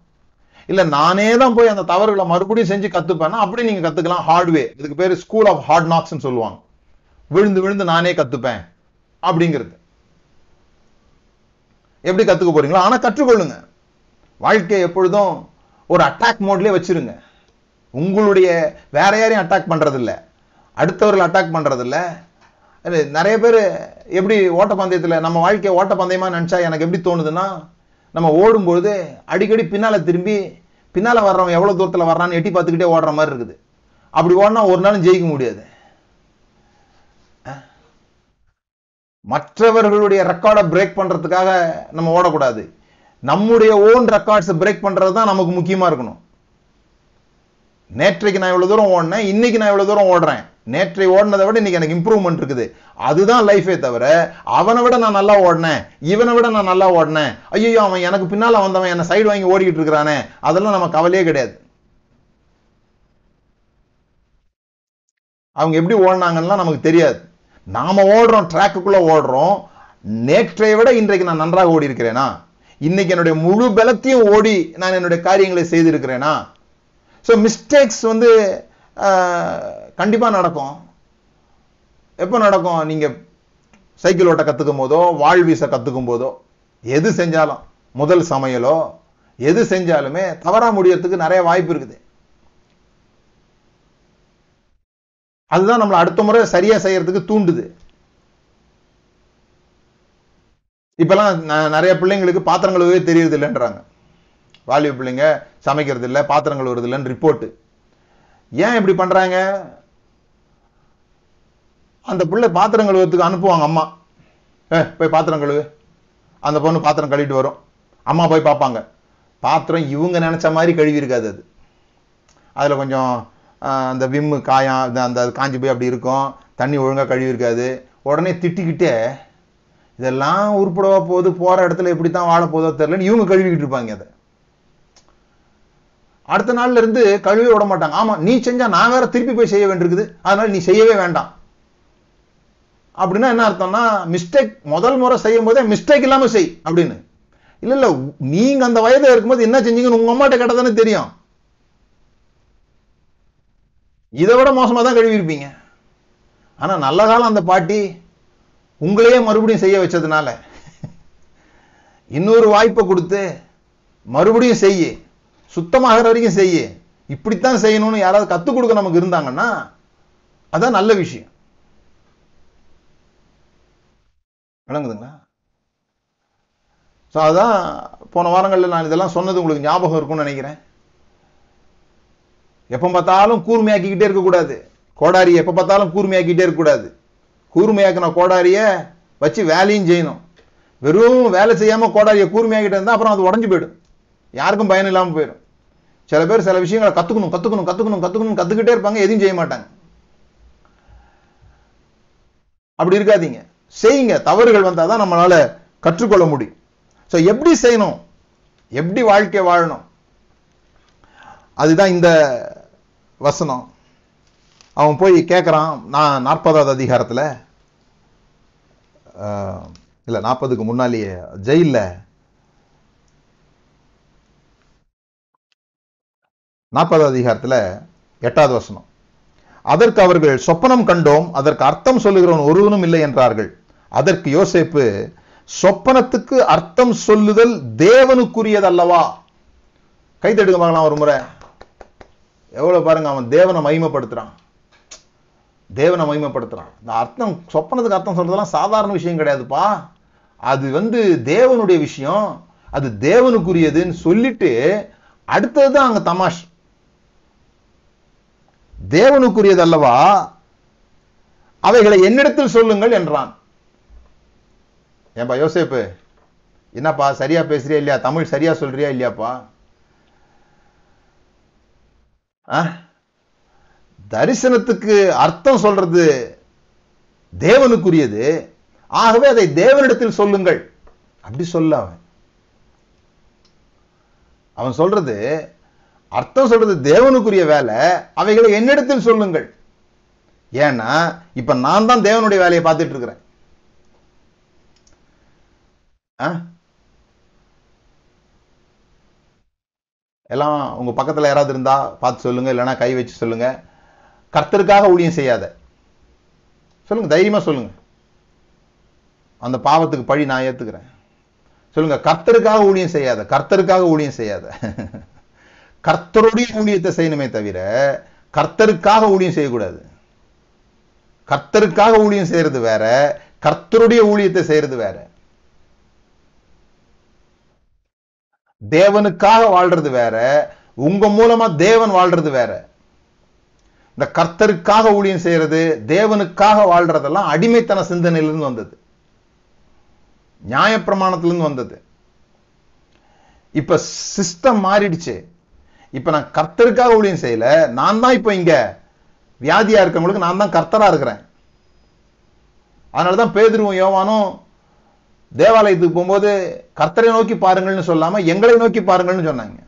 இல்லை நானே தான் போய் அந்த தவறுகளை மறுபடியும் செஞ்சு கற்றுப்பேன்னா அப்படி நீங்கள் கற்றுக்கலாம் ஹார்ட்வே இதுக்கு பேர் ஸ்கூல் ஆஃப் ஹார்ட் நாக்ஸ்ன்னு சொல்லுவாங்க விழுந்து விழுந்து நானே கற்றுப்பேன் அப்படிங்கிறது எப்படி கற்றுக்க போகிறீங்களோ ஆனால் கற்றுக்கொள்ளுங்க வாழ்க்கையை எப்பொழுதும் ஒரு அட்டாக் மோட்லேயே வச்சுருங்க உங்களுடைய வேற யாரையும் அட்டாக் பண்ணுறதில்லை அடுத்தவர்கள் அட்டாக் பண்ணுறதில்ல நிறைய பேர் எப்படி ஓட்டப்பந்தயத்தில் நம்ம வாழ்க்கையை ஓட்டப்பந்தயமாக நினச்சா எனக்கு எப்படி தோணுதுன்னா நம்ம ஓடும்பொழுது அடிக்கடி பின்னால் திரும்பி பின்னால் வர்றவன் எவ்வளோ தூரத்தில் வர்றான்னு எட்டி பார்த்துக்கிட்டே ஓடுற மாதிரி இருக்குது அப்படி ஓடினா ஒரு நாளும் ஜெயிக்க முடியாது மற்றவர்களுடைய ரெக்கார்டை பிரேக் பண்ணுறதுக்காக நம்ம ஓடக்கூடாது நம்முடைய ஓன் ரெக்கார்ட்ஸை பிரேக் பண்ணுறது தான் நமக்கு முக்கியமாக இருக்கணும் நேற்றைக்கு நான் இவ்வளோ தூரம் ஓடினேன் இன்னைக்கு நான் இவ்வளோ தூரம் ஓடுறேன் நேற்றை ஓடினதை விட இன்னைக்கு எனக்கு இம்ப்ரூவ்மெண்ட் இருக்குது அதுதான் லைஃபே தவிர அவனை விட நான் நல்லா ஓடினேன் இவனை விட நான் நல்லா ஓடினேன் ஐயோ அவன் எனக்கு பின்னால் வந்தவன் என்னை சைடு வாங்கி ஓடிக்கிட்டு இருக்கிறானே அதெல்லாம் நம்ம கவலையே கிடையாது அவங்க எப்படி ஓடினாங்கன்னா நமக்கு தெரியாது நாம ஓடுறோம் ட்ராக்குக்குள்ள ஓடுறோம் நேற்றை விட இன்றைக்கு நான் நன்றாக ஓடி இருக்கிறேனா இன்னைக்கு என்னுடைய முழு பலத்தையும் ஓடி நான் என்னுடைய காரியங்களை செய்திருக்கிறேனா ஸோ மிஸ்டேக்ஸ் வந்து கண்டிப்பாக நடக்கும் எப்போ நடக்கும் நீங்கள் சைக்கிள் ஓட்ட கற்றுக்கும் போதோ வாழ் வீச கற்றுக்கும் போதோ எது செஞ்சாலும் முதல் சமையலோ எது செஞ்சாலுமே தவறாக முடியறதுக்கு நிறைய வாய்ப்பு இருக்குது அதுதான் நம்மளை அடுத்த முறை சரியாக செய்யறதுக்கு தூண்டுது இப்பெல்லாம் நிறைய பிள்ளைங்களுக்கு பாத்திரம் கழுவவே தெரியறது இல்லைன்றாங்க வாலிப பிள்ளைங்க சமைக்கிறது இல்லை பாத்திரம் கழுவுறது இல்லைன்னு ரிப்போர்ட்டு ஏன் இப்படி பண்ணுறாங்க அந்த பிள்ளை பாத்திரம் கழுவுறதுக்கு அனுப்புவாங்க அம்மா ஏ போய் பாத்திரம் கழுவு அந்த பொண்ணு பாத்திரம் கழுவிட்டு வரும் அம்மா போய் பார்ப்பாங்க பாத்திரம் இவங்க நினச்ச மாதிரி கழுவி இருக்காது அது அதில் கொஞ்சம் அந்த விம்மு காயம் அந்த காஞ்சி போய் அப்படி இருக்கும் தண்ணி ஒழுங்காக கழுவி இருக்காது உடனே திட்டிக்கிட்டே இதெல்லாம் உருப்படவா போகுது போகிற இடத்துல எப்படி தான் வாழ போதோ தெரிலன்னு இவங்க கழுவிக்கிட்டு இருப்பாங்க அதை அடுத்த நாள்ல இருந்து கழுவே விட மாட்டாங்க ஆமாம் நீ செஞ்சால் நான் வேற திருப்பி போய் செய்ய வேண்டியிருக்குது அதனால நீ செய்யவே வேண்டாம் அப்படின்னா என்ன அர்த்தம்னா மிஸ்டேக் முதல் முறை செய்யும் போதே மிஸ்டேக் இல்லாம செய் அப்படின்னு இல்ல இல்ல நீங்க அந்த வயதுல இருக்கும்போது என்ன செஞ்சீங்கன்னு உங்க அம்மாட்ட கேட்டதானே தானே தெரியும் இதை விட மோசமா தான் கழுவிருப்பீங்க ஆனா நல்ல காலம் அந்த பாட்டி உங்களையே மறுபடியும் செய்ய வச்சதுனால இன்னொரு வாய்ப்பை கொடுத்து மறுபடியும் செய்ய சுத்தமாகிற வரைக்கும் செய்ய இப்படித்தான் செய்யணும்னு யாராவது கத்துக் கொடுக்க நமக்கு இருந்தாங்கன்னா அதான் நல்ல விஷயம் விளங்குதுங்களா ஸோ அதுதான் போன வாரங்களில் நான் இதெல்லாம் சொன்னது உங்களுக்கு ஞாபகம் இருக்கும்னு நினைக்கிறேன் எப்போ பார்த்தாலும் கூர்மையாக்கிக்கிட்டே இருக்கக்கூடாது கோடாரியை எப்போ பார்த்தாலும் கூர்மையாக்கிட்டே இருக்கக்கூடாது கூர்மையாக்கின கோடாரியை வச்சு வேலையும் செய்யணும் வெறும் வேலை செய்யாமல் கோடாரியை கூர்மையாக்கிட்டே இருந்தால் அப்புறம் அது உடஞ்சி போயிடும் யாருக்கும் பயன் இல்லாமல் போயிடும் சில பேர் சில விஷயங்களை கற்றுக்கணும் கற்றுக்கணும் கற்றுக்கணும் கற்றுக்கணும் கற்றுக்கிட்டே இருப்பாங்க எதுவும் செய்ய மாட்டாங்க அப்படி இருக்காதீங்க செய்யுங்க தவறுகள் வந்தால் தான் நம்மளால் கற்றுக்கொள்ள முடியும் ஸோ எப்படி செய்யணும் எப்படி வாழ்க்கை வாழணும் அதுதான் இந்த வசனம் அவன் போய் கேட்குறான் நான் நாற்பதாவது அதிகாரத்தில் இல்லை நாற்பதுக்கு முன்னாலேயே ஜெயிலில் நாற்பதாவது அதிகாரத்தில் எட்டாவது வசனம் அதற்கு அவர்கள் சொப்பனம் கண்டோம் அதற்கு அர்த்தம் சொல்லுகிறவன் ஒருவனும் இல்லை என்றார்கள் அதற்கு யோசேப்பு சொப்பனத்துக்கு அர்த்தம் சொல்லுதல் தேவனுக்குரியது கை தடுக்க பார்க்கலாம் ஒரு முறை எவ்வளவு பாருங்க அவன் தேவனை மகிமைப்படுத்துறான் தேவனை மகிமைப்படுத்துறான் இந்த அர்த்தம் சொப்பனத்துக்கு அர்த்தம் சொல்றதெல்லாம் சாதாரண விஷயம் கிடையாதுப்பா அது வந்து தேவனுடைய விஷயம் அது தேவனுக்குரியதுன்னு சொல்லிட்டு அடுத்தது தான் தமாஷ் தேவனுக்குரியதல்லவா அவைகளை என்னிடத்தில் சொல்லுங்கள் என்றான் ஏன்பா யோசிப்பு என்னப்பா சரியா பேசுறியா இல்லையா தமிழ் சரியா சொல்றியா இல்லையாப்பா தரிசனத்துக்கு அர்த்தம் சொல்றது தேவனுக்குரியது ஆகவே அதை தேவனிடத்தில் சொல்லுங்கள் அப்படி சொல்ல அவன் அவன் சொல்றது அர்த்தம் சொல்றது தேவனுக்குரிய வேலை அவைகளை என்னிடத்தில் சொல்லுங்கள் ஏன்னா இப்ப நான் தான் தேவனுடைய வேலையை பார்த்துட்டு இருக்கிறேன் எல்லாம் உங்க பக்கத்துல யாராவது இருந்தா பார்த்து சொல்லுங்க இல்லைன்னா கை வச்சு சொல்லுங்க கர்த்தருக்காக ஊழியம் செய்யாத சொல்லுங்க தைரியமா சொல்லுங்க அந்த பாவத்துக்கு பழி நான் ஏத்துக்கிறேன் சொல்லுங்க கர்த்தருக்காக ஊழியம் செய்யாத கர்த்தருக்காக ஊழியம் செய்யாத (laughs) கர்த்தருடைய ஊழியத்தை செய்யணுமே தவிர கர்த்தருக்காக ஊழியம் செய்யக்கூடாது கர்த்தருக்காக ஊழியம் செய்யறது வேற கர்த்தருடைய ஊழியத்தை செய்யறது வேற தேவனுக்காக வாழ்றது வேற உங்க மூலமா தேவன் வாழ்றது வேற இந்த கர்த்தருக்காக ஊழியம் செய்யறது தேவனுக்காக வாழ்றதெல்லாம் அடிமைத்தன சிந்தனையிலிருந்து வந்தது நியாயப்பிரமாணத்திலிருந்து வந்தது இப்ப சிஸ்டம் மாறிடுச்சு இப்ப நான் கர்த்தருக்காக ஊழியம் செய்யல நான் தான் இப்ப இங்க வியாதியா இருக்கவங்களுக்கு நான் தான் கர்த்தரா இருக்கிறேன் அதனாலதான் பேதுருவும் யோவானும் தேவாலயத்துக்கு போகும்போது கர்த்தரை நோக்கி பாருங்கள்னு சொல்லாம எங்களை நோக்கி பாருங்கள்னு சொன்னாங்க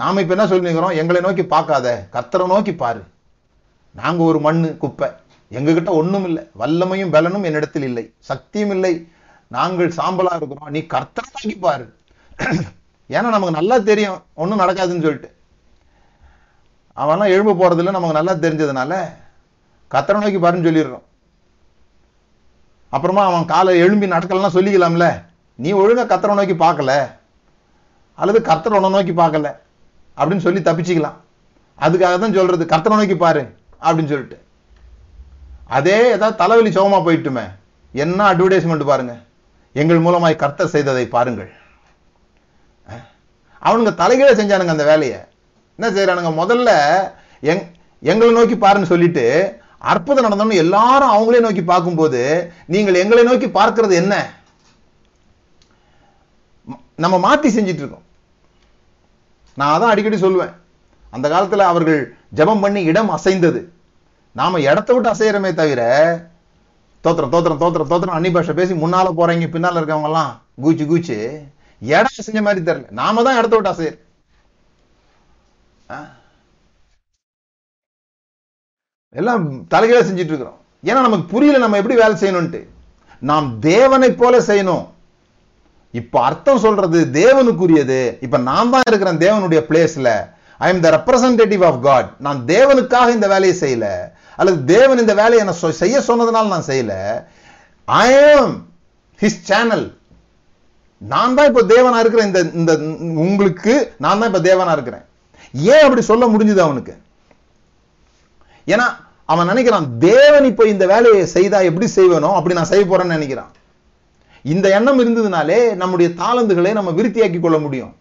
நாம இப்ப என்ன சொல்லிருக்கிறோம் எங்களை நோக்கி பார்க்காத கர்த்தரை நோக்கி பாரு நாங்க ஒரு மண்ணு குப்பை எங்ககிட்ட ஒண்ணும் இல்லை வல்லமையும் பலனும் என்னிடத்தில் இல்லை சக்தியும் இல்லை நாங்கள் சாம்பலா இருக்கிறோம் நீ கர்த்தரை நோக்கி பாரு ஏன்னா நமக்கு நல்லா தெரியும் ஒன்றும் நடக்காதுன்னு சொல்லிட்டு அவன்லாம் எழும்பு போகிறதில்ல நமக்கு நல்லா தெரிஞ்சதுனால கத்திர நோக்கி பாருன்னு சொல்லிடுறோம் அப்புறமா அவன் காலை எழும்பி நடக்கலாம் சொல்லிக்கலாம்ல நீ ஒழுங்காக கத்திர நோக்கி பார்க்கல அல்லது கத்திர உன நோக்கி பார்க்கல அப்படின்னு சொல்லி தப்பிச்சிக்கலாம் அதுக்காக தான் சொல்றது கத்திர நோக்கி பாரு அப்படின்னு சொல்லிட்டு அதே ஏதாவது தலைவலி சோகமாக போயிட்டுமே என்ன அட்வர்டைஸ்மெண்ட் பாருங்க எங்கள் மூலமாய் கர்த்தர் செய்ததை பாருங்கள் அவனுங்க தலைகீழ செஞ்சானுங்க அந்த வேலையை என்ன செய்யறானுங்க முதல்ல எங் எங்களை நோக்கி பாருன்னு சொல்லிட்டு அற்புதம் நடந்தோம்னு எல்லாரும் அவங்களே நோக்கி பார்க்கும்போது நீங்கள் எங்களை நோக்கி பார்க்கறது என்ன நம்ம மாத்தி செஞ்சிட்டு இருக்கோம் நான் அதான் அடிக்கடி சொல்லுவேன் அந்த காலத்தில் அவர்கள் ஜபம் பண்ணி இடம் அசைந்தது நாம இடத்த விட்டு அசைகிறமே தவிர தோத்திரம் தோத்திரம் தோத்திரம் தோத்திரம் அன்னி பாஷை பேசி முன்னால போறீங்க பின்னால இருக்கவங்கலாம் கூச்சு கூச்சு இடம் செஞ்ச மாதிரி தெரியல நாம தான் இடத்த விட்டு அசையர் எல்லாம் தலைகளை செஞ்சுட்டு இருக்கிறோம் ஏன்னா நமக்கு புரியல நம்ம எப்படி வேலை செய்யணும்ட்டு நாம் தேவனை போல செய்யணும் இப்ப அர்த்தம் சொல்றது தேவனுக்குரியது இப்ப நான் தான் இருக்கிறேன் தேவனுடைய பிளேஸ்ல I am the representative of God நான் தேவனுக்காக இந்த வேலையை செய்யல அல்லது தேவன் இந்த வேலையை என்ன செய்ய சொன்னதுனால நான் செய்யல ஐ ஆம் ஹிஸ் சேனல் நான் தான் இப்போ தேவனா இருக்கிறேன் இந்த இந்த உங்களுக்கு நான் தான் இப்போ தேவனா இருக்கிறேன் ஏன் அப்படி சொல்ல முடிஞ்சது அவனுக்கு ஏன்னா அவன் நினைக்கிறான் தேவன் இப்போ இந்த வேலையை செய்தா எப்படி செய்வேனோ அப்படி நான் செய்ய போறேன்னு நினைக்கிறான் இந்த எண்ணம் இருந்ததுனாலே நம்முடைய தாளந்துகளை நம்ம விருத்தியாக்கி கொள்ள முடியும்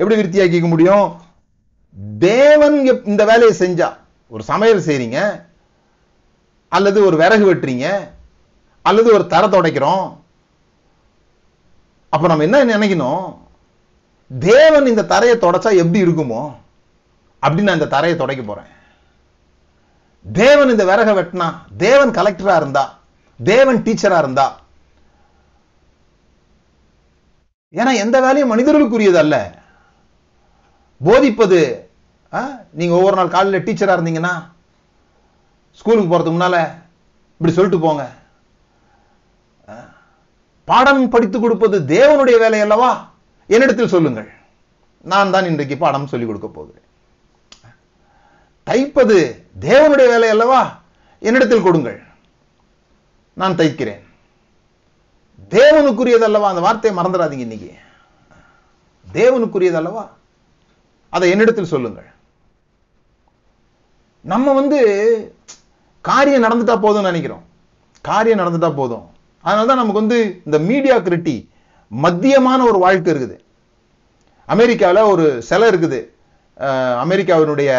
எப்படி விருத்தியாக்கிக்க முடியும் தேவன் இந்த வேலையை செஞ்சா ஒரு சமையல் செய்றீங்க அல்லது ஒரு விறகு வெட்டுறீங்க அல்லது ஒரு தர துடைக்கிறோம் அப்போ நம்ம என்ன நினைக்கணும் தேவன் இந்த தரையை தொடச்சா எப்படி இருக்குமோ அப்படின்னு நான் இந்த தரையை தொடக்க போகிறேன் தேவன் இந்த விறக வெட்டினா தேவன் கலெக்டராக இருந்தா தேவன் டீச்சராக இருந்தா ஏன்னா எந்த வேலையும் மனிதர்களுக்குரியது அல்ல போதிப்பது நீங்கள் ஒவ்வொரு நாள் காலையில் டீச்சராக இருந்தீங்கன்னா ஸ்கூலுக்கு போகிறதுக்கு முன்னால் இப்படி சொல்லிட்டு போங்க பாடம் படித்து கொடுப்பது தேவனுடைய வேலை அல்லவா என்னிடத்தில் சொல்லுங்கள் நான் தான் இன்றைக்கு பாடம் சொல்லிக் கொடுக்க போகிறேன் தைப்பது தேவனுடைய வேலை அல்லவா என்னிடத்தில் கொடுங்கள் நான் தைக்கிறேன் தேவனுக்குரியது அல்லவா அந்த வார்த்தையை மறந்துடாதீங்க இன்னைக்கு தேவனுக்குரியது அல்லவா அதை என்னிடத்தில் சொல்லுங்கள் நம்ம வந்து காரியம் நடந்துட்டா போதும்னு நினைக்கிறோம் காரியம் நடந்துட்டா போதும் அதனால தான் நமக்கு வந்து இந்த மீடியா கிரிட்டி மத்தியமான ஒரு வாழ்க்கை இருக்குது அமெரிக்காவில் ஒரு சிலை இருக்குது அமெரிக்காவினுடைய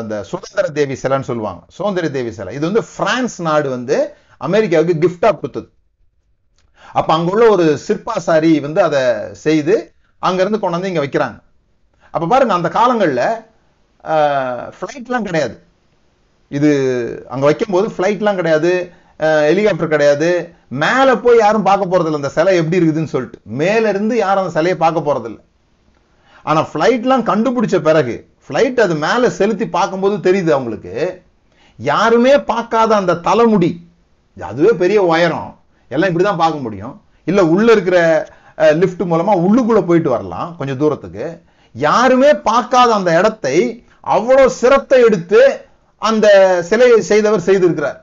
அந்த சுதந்திர தேவி சிலைன்னு சொல்லுவாங்க சுதந்திர தேவி சிலை இது வந்து பிரான்ஸ் நாடு வந்து அமெரிக்காவுக்கு கிஃப்டாக கொடுத்தது அப்போ அங்குள்ள ஒரு சிற்பாசாரி வந்து அதை செய்து அங்கேருந்து கொண்டாந்து இங்கே வைக்கிறாங்க அப்போ பாருங்க அந்த காலங்களில் ஃப்ளைட்லாம் கிடையாது இது அங்கே வைக்கும்போது ஃப்ளைட்லாம் கிடையாது ஹெலிகாப்டர் கிடையாது மேலே போய் யாரும் பார்க்க போகிறதில்ல அந்த சிலை எப்படி இருக்குதுன்னு சொல்லிட்டு மேலேருந்து யாரும் அந்த சிலையை பார்க்க போகிறதில்ல ஆனால் ஃப்ளைட்லாம் கண்டுபிடிச்ச பிறகு ஃப்ளைட் அது மேலே செலுத்தி பார்க்கும்போது தெரியுது அவங்களுக்கு யாருமே பார்க்காத அந்த தலைமுடி அதுவே பெரிய உயரம் எல்லாம் இப்படி தான் பார்க்க முடியும் இல்லை உள்ளே இருக்கிற லிஃப்ட் மூலமாக உள்ளுக்குள்ளே போயிட்டு வரலாம் கொஞ்சம் தூரத்துக்கு யாருமே பார்க்காத அந்த இடத்தை அவ்வளோ சிரத்தை எடுத்து அந்த சிலையை செய்தவர் செய்திருக்கிறார்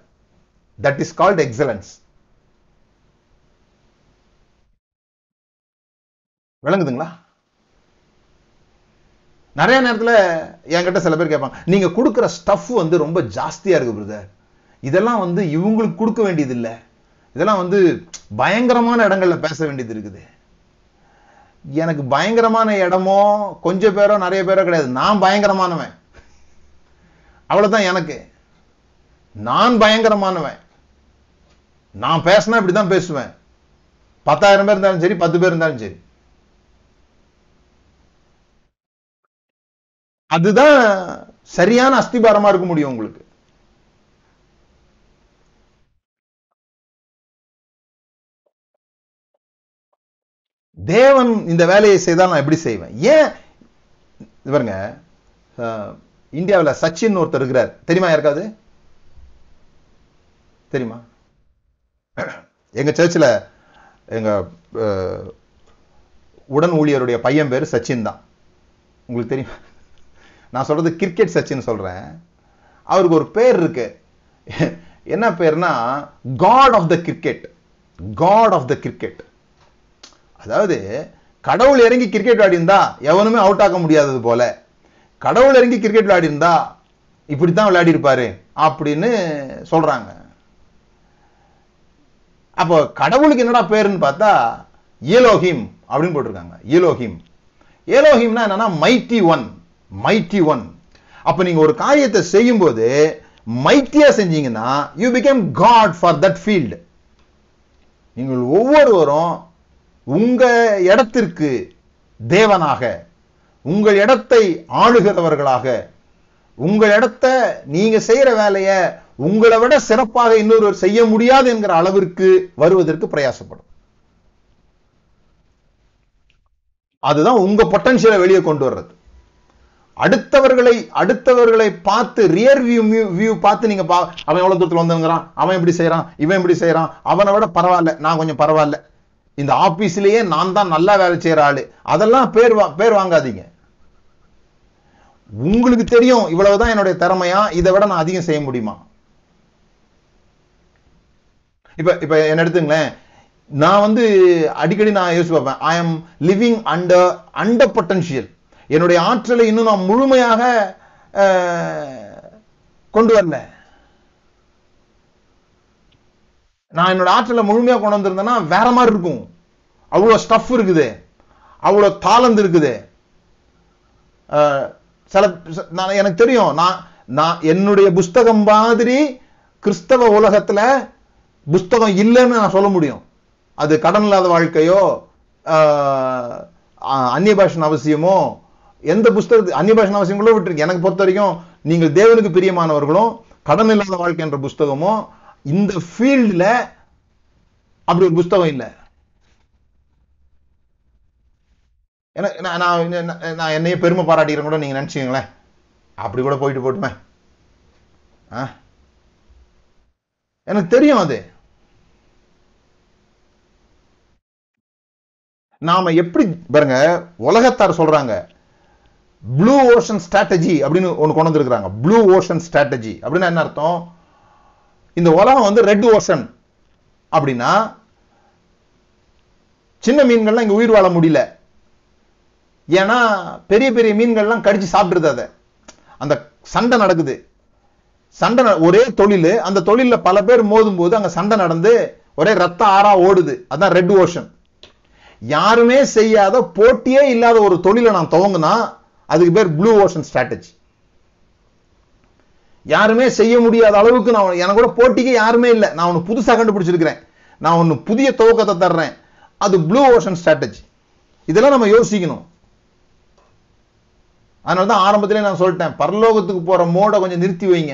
That is called excellence. விளங்குதுங்களா நிறைய நேரத்தில் என்கிட்ட சில பேர் கேட்பாங்க நீங்கள் கொடுக்குற ஸ்டஃப் வந்து ரொம்ப ஜாஸ்தியாக இருக்கு பிரதர் இதெல்லாம் வந்து இவங்களுக்கு கொடுக்க வேண்டியது இல்லை இதெல்லாம் வந்து பயங்கரமான இடங்களில் பேச வேண்டியது இருக்குது எனக்கு பயங்கரமான இடமோ கொஞ்சம் பேரோ நிறைய பேரோ கிடையாது நான் பயங்கரமானவன் அவ்வளோதான் எனக்கு நான் பயங்கரமானவன் நான் பேசினா இப்படி தான் பேசுவேன் பத்தாயிரம் பேர் இருந்தாலும் சரி பத்து பேர் இருந்தாலும் சரி அதுதான் சரியான அஸ்திபாரமா இருக்க முடியும் உங்களுக்கு தேவன் இந்த வேலையை செய்தால் நான் எப்படி செய்வேன் ஏன் பாருங்க இந்தியாவில் சச்சின் ஒருத்தர் இருக்கிறார் தெரியுமா யாருக்காவது தெரியுமா எங்கள் சர்ச்சில் எங்கள் உடன் ஊழியருடைய பையன் பேர் சச்சின் தான் உங்களுக்கு தெரியும் நான் சொல்கிறது கிரிக்கெட் சச்சின் சொல்கிறேன் அவருக்கு ஒரு பேர் இருக்கு என்ன பேர்னா God of the cricket God of the cricket அதாவது கடவுள் இறங்கி கிரிக்கெட் விளையாடிருந்தா எவனுமே அவுட் ஆக முடியாதது போல கடவுள் இறங்கி கிரிக்கெட் விளையாடிருந்தா இப்படி தான் இருப்பாரு அப்படின்னு சொல்கிறாங்க அப்போ கடவுளுக்கு என்னடா பேருன்னு பார்த்தா ஏலோஹிம் அப்படின்னு போட்டிருக்காங்க ஏலோஹிம் ஏலோஹிம்னா என்னன்னா மைட்டி ஒன் மைட்டி ஒன் அப்போ நீங்கள் ஒரு காரியத்தை செய்யும்போது மைட்டியாக செஞ்சீங்கன்னா you become God for that field நீங்கள் ஒவ்வொருவரும் உங்கள் இடத்திற்கு தேவனாக உங்கள் இடத்தை ஆளுகிறவர்களாக உங்கள் இடத்த நீங்கள் செய்கிற வேலையை உங்களை விட சிறப்பாக இன்னொருவர் செய்ய முடியாது என்கிற அளவிற்கு வருவதற்கு பிரயாசப்படும் அதுதான் உங்க பொட்டன்ஷியலை வெளியே கொண்டு வர்றது அடுத்தவர்களை அடுத்தவர்களை பார்த்து ரியர் வியூ வியூ பார்த்து நீங்க பா அவன் எவ்வளவு தூரத்தில் வந்தவங்கிறான் அவன் எப்படி செய்யறான் இவன் எப்படி செய்யறான் அவனை விட பரவாயில்ல நான் கொஞ்சம் பரவாயில்ல இந்த ஆபீஸ்லயே நான் தான் நல்லா வேலை செய்யற ஆளு அதெல்லாம் பேர் பேர் வாங்காதீங்க உங்களுக்கு தெரியும் இவ்வளவுதான் என்னுடைய திறமையா இதை விட நான் அதிகம் செய்ய முடியுமா இப்போ இப்போ என்ன எடுத்துங்களேன் நான் வந்து அடிக்கடி நான் யோசிச்சு பார்ப்பேன் I am living under under potential என்னுடைய ஆற்றலை இன்னும் நான் முழுமையாக கொண்டு வரல நான் என்னோட ஆற்றலை முழுமையாக கொண்டு வந்திருந்தேன்னா வேற மாதிரி இருக்கும் அவ்வளோ ஸ்டஃப் இருக்குது அவ்வளோ தாளந்து இருக்குது சில நான் எனக்கு தெரியும் நான் நான் என்னுடைய புஸ்தகம் மாதிரி கிறிஸ்தவ உலகத்தில் புஸ்தகம் இல்லைன்னு நான் சொல்ல முடியும் அது கடன் இல்லாத வாழ்க்கையோ அந்நிய பாஷன் அவசியமோ எந்த புஸ்தகத்து அந்நிய பாஷன் அவசியம் கூட விட்டுருக்கு எனக்கு பொறுத்த வரைக்கும் நீங்கள் தேவனுக்கு பிரியமானவர்களும் கடன் இல்லாத வாழ்க்கை என்ற புஸ்தகமோ இந்த ஃபீல்டில் அப்படி ஒரு புஸ்தகம் இல்லை எனக்கு நான் நான் என்னையே பெருமை பாராட்டிக்கிறேன் கூட நீங்கள் நினச்சிங்களேன் அப்படி கூட போயிட்டு போட்டுமே எனக்கு தெரியும் அது நாம் எப்படி பாருங்க உலகத்தார் சொல்கிறாங்க ப்ளூ ஓஷன் ஸ்ட்ராட்டஜி அப்படின்னு ஒன்று கொண்டு வந்துருக்குறாங்க ப்ளூ ஓஷன் ஸ்ட்ராட்டஜி அப்படின்னா என்ன அர்த்தம் இந்த உலகம் வந்து ரெட் ஓஷன் அப்படின்னா சின்ன மீன்கள்லாம் இங்கே உயிர் வாழ முடியல ஏன்னா பெரிய பெரிய மீன்கள்லாம் கடிச்சு சாப்பிடுறது அதை அந்த சண்டை நடக்குது சண்டை ஒரே தொழில் அந்த தொழிலில் பல பேர் மோதும் போது அங்கே சண்டை நடந்து ஒரே ரத்த ஆறா ஓடுது அதான் ரெட் ஓஷன் யாருமே செய்யாத போட்டியே இல்லாத ஒரு தொழிலை நான் துவங்கினா அதுக்கு பேர் ப்ளூ ஓஷன் ஸ்ட்ராட்டஜி யாருமே செய்ய முடியாத அளவுக்கு நான் எனக்கு கூட போட்டிக்கு யாருமே இல்லை நான் ஒன்று புதுசாக கண்டுபிடிச்சிருக்கிறேன் நான் ஒன்று புதிய துவக்கத்தை தர்றேன் அது ப்ளூ ஓஷன் ஸ்ட்ராட்டஜி இதெல்லாம் நம்ம யோசிக்கணும் அதனால தான் ஆரம்பத்திலே நான் சொல்லிட்டேன் பரலோகத்துக்கு போகிற மோடை கொஞ்சம் நிறுத்தி வைங்க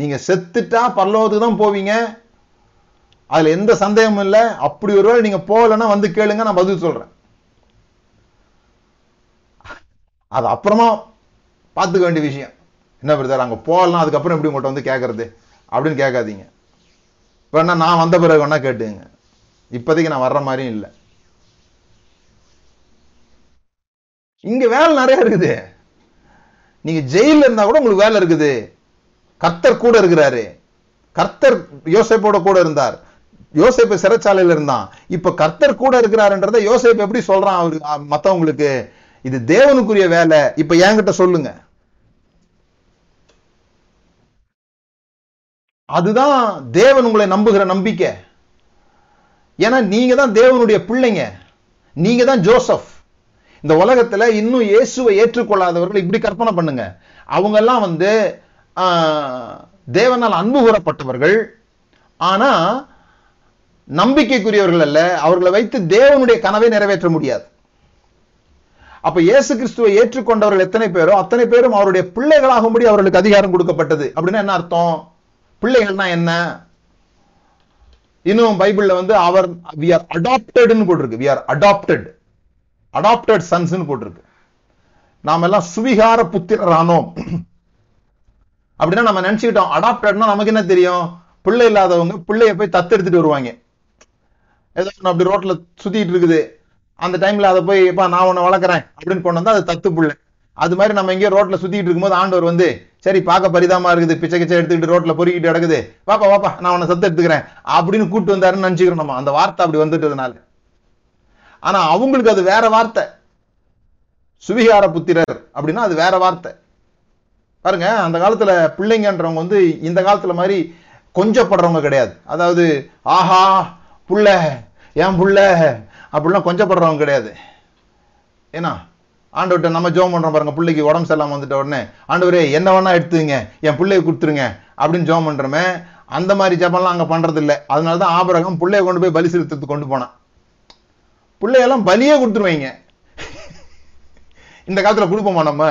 நீங்கள் செத்துட்டா பரலோகத்துக்கு தான் போவீங்க அதுல எந்த சந்தேகமும் இல்ல அப்படி ஒருவேளை நீங்க போகலன்னா வந்து கேளுங்க நான் பதில் சொல்றேன் அது அப்புறமா பார்த்துக்க வேண்டிய விஷயம் என்ன பிரதர் அங்க போகலாம் அதுக்கப்புறம் எப்படி உங்கள்கிட்ட வந்து கேட்கறது அப்படின்னு கேட்காதீங்க இப்ப என்ன நான் வந்த பிறகு வேணா கேட்டுங்க இப்போதைக்கு நான் வர்ற மாதிரியும் இல்லை இங்க வேலை நிறைய இருக்குது நீங்க ஜெயில இருந்தா கூட உங்களுக்கு வேலை இருக்குது கர்த்தர் கூட இருக்கிறாரு கர்த்தர் யோசிப்போட கூட இருந்தார் யோசேப்பு சிறைச்சாலையில் இருந்தான் இப்ப கர்த்தர் கூட இருக்கிறாருன்றதை யோசேப்பு எப்படி சொல்றான் அவரு மத்தவங்களுக்கு இது தேவனுக்குரிய வேலை இப்ப என்கிட்ட சொல்லுங்க அதுதான் தேவன் உங்களை நம்புகிற நம்பிக்கை ஏன்னா நீங்க தான் தேவனுடைய பிள்ளைங்க நீங்க தான் ஜோசப் இந்த உலகத்துல இன்னும் இயேசுவை ஏற்றுக்கொள்ளாதவர்கள் இப்படி கற்பனை பண்ணுங்க அவங்க எல்லாம் வந்து தேவனால் அன்பு கூறப்பட்டவர்கள் ஆனா நம்பிக்கைக்குரியவர்கள் அல்ல அவர்களை வைத்து தேவனுடைய கனவை நிறைவேற்ற முடியாது அப்ப இயேசு கிறிஸ்துவை ஏற்றுக்கொண்டவர்கள் எத்தனை பேரோ அத்தனை பேரும் அவருடைய பிள்ளைகளாகும்படி அவர்களுக்கு அதிகாரம் கொடுக்கப்பட்டது அப்படின்னா என்ன அர்த்தம் பிள்ளைகள்னா என்ன இன்னும் பைபிள்ல வந்து அவர் வி ஆர் அடாப்டட்னு போட்டிருக்கு வி ஆர் அடாப்டட் அடாப்டட் சன்ஸ்னு போட்டிருக்கு நாம எல்லாம் சுவிகார புத்திரரானோம் அப்படின்னா நம்ம நினைச்சுக்கிட்டோம் அடாப்டட்னா நமக்கு என்ன தெரியும் பிள்ளை இல்லாதவங்க பிள்ளைய போய் தத்து எடுத்துட்டு வருவாங்க ஏதோ அப்படி ரோட்ல சுத்திட்டு இருக்குது அந்த டைம்ல அதை போய் எப்பா நான் உன்னை வளர்க்குறேன் அப்படின்னு கொண்டு வந்தா அது தத்து பிள்ளை அது மாதிரி நம்ம எங்கேயோ ரோட்ல சுத்திட்டு இருக்கும்போது ஆண்டவர் வந்து சரி பார்க்க பரிதாமா இருக்குது பிச்சை கிச்சை எடுத்துக்கிட்டு ரோட்ல பொறுக்கிட்டு கிடக்குது பாப்பா பாப்பா நான் உன்னை சத்து எடுத்துக்கிறேன் அப்படின்னு கூப்பிட்டு வந்தாருன்னு நினைச்சுக்கிறோம் நம்ம அந்த வார்த்தை அப்படி வந்துட்டதுனால ஆனா அவங்களுக்கு அது வேற வார்த்தை சுவிகார புத்திரர் அப்படின்னா அது வேற வார்த்தை பாருங்க அந்த காலத்துல பிள்ளைங்கன்றவங்க வந்து இந்த காலத்துல மாதிரி கொஞ்சப்படுறவங்க கிடையாது அதாவது ஆஹா புள்ள ஏன் புள்ள அப்படிலாம் கொஞ்சப்படுறவங்க கிடையாது ஏன்னா ஆண்டவர்கிட்ட நம்ம ஜோம் பண்றோம் பாருங்க பிள்ளைக்கு உடம்பு சரியில்லாமல் வந்துட்ட உடனே ஒரே என்ன வேணா எடுத்துங்க என் பிள்ளைய கொடுத்துருங்க அப்படின்னு ஜோம் பண்றோமே அந்த மாதிரி ஜபம்லாம் அங்கே பண்றது இல்லை அதனால தான் ஆபரகம் பிள்ளைய கொண்டு போய் பலி செலுத்தத்துக்கு கொண்டு போனான் பிள்ளையெல்லாம் பலியே கொடுத்துருவீங்க இந்த காலத்தில் கொடுப்போமா நம்ம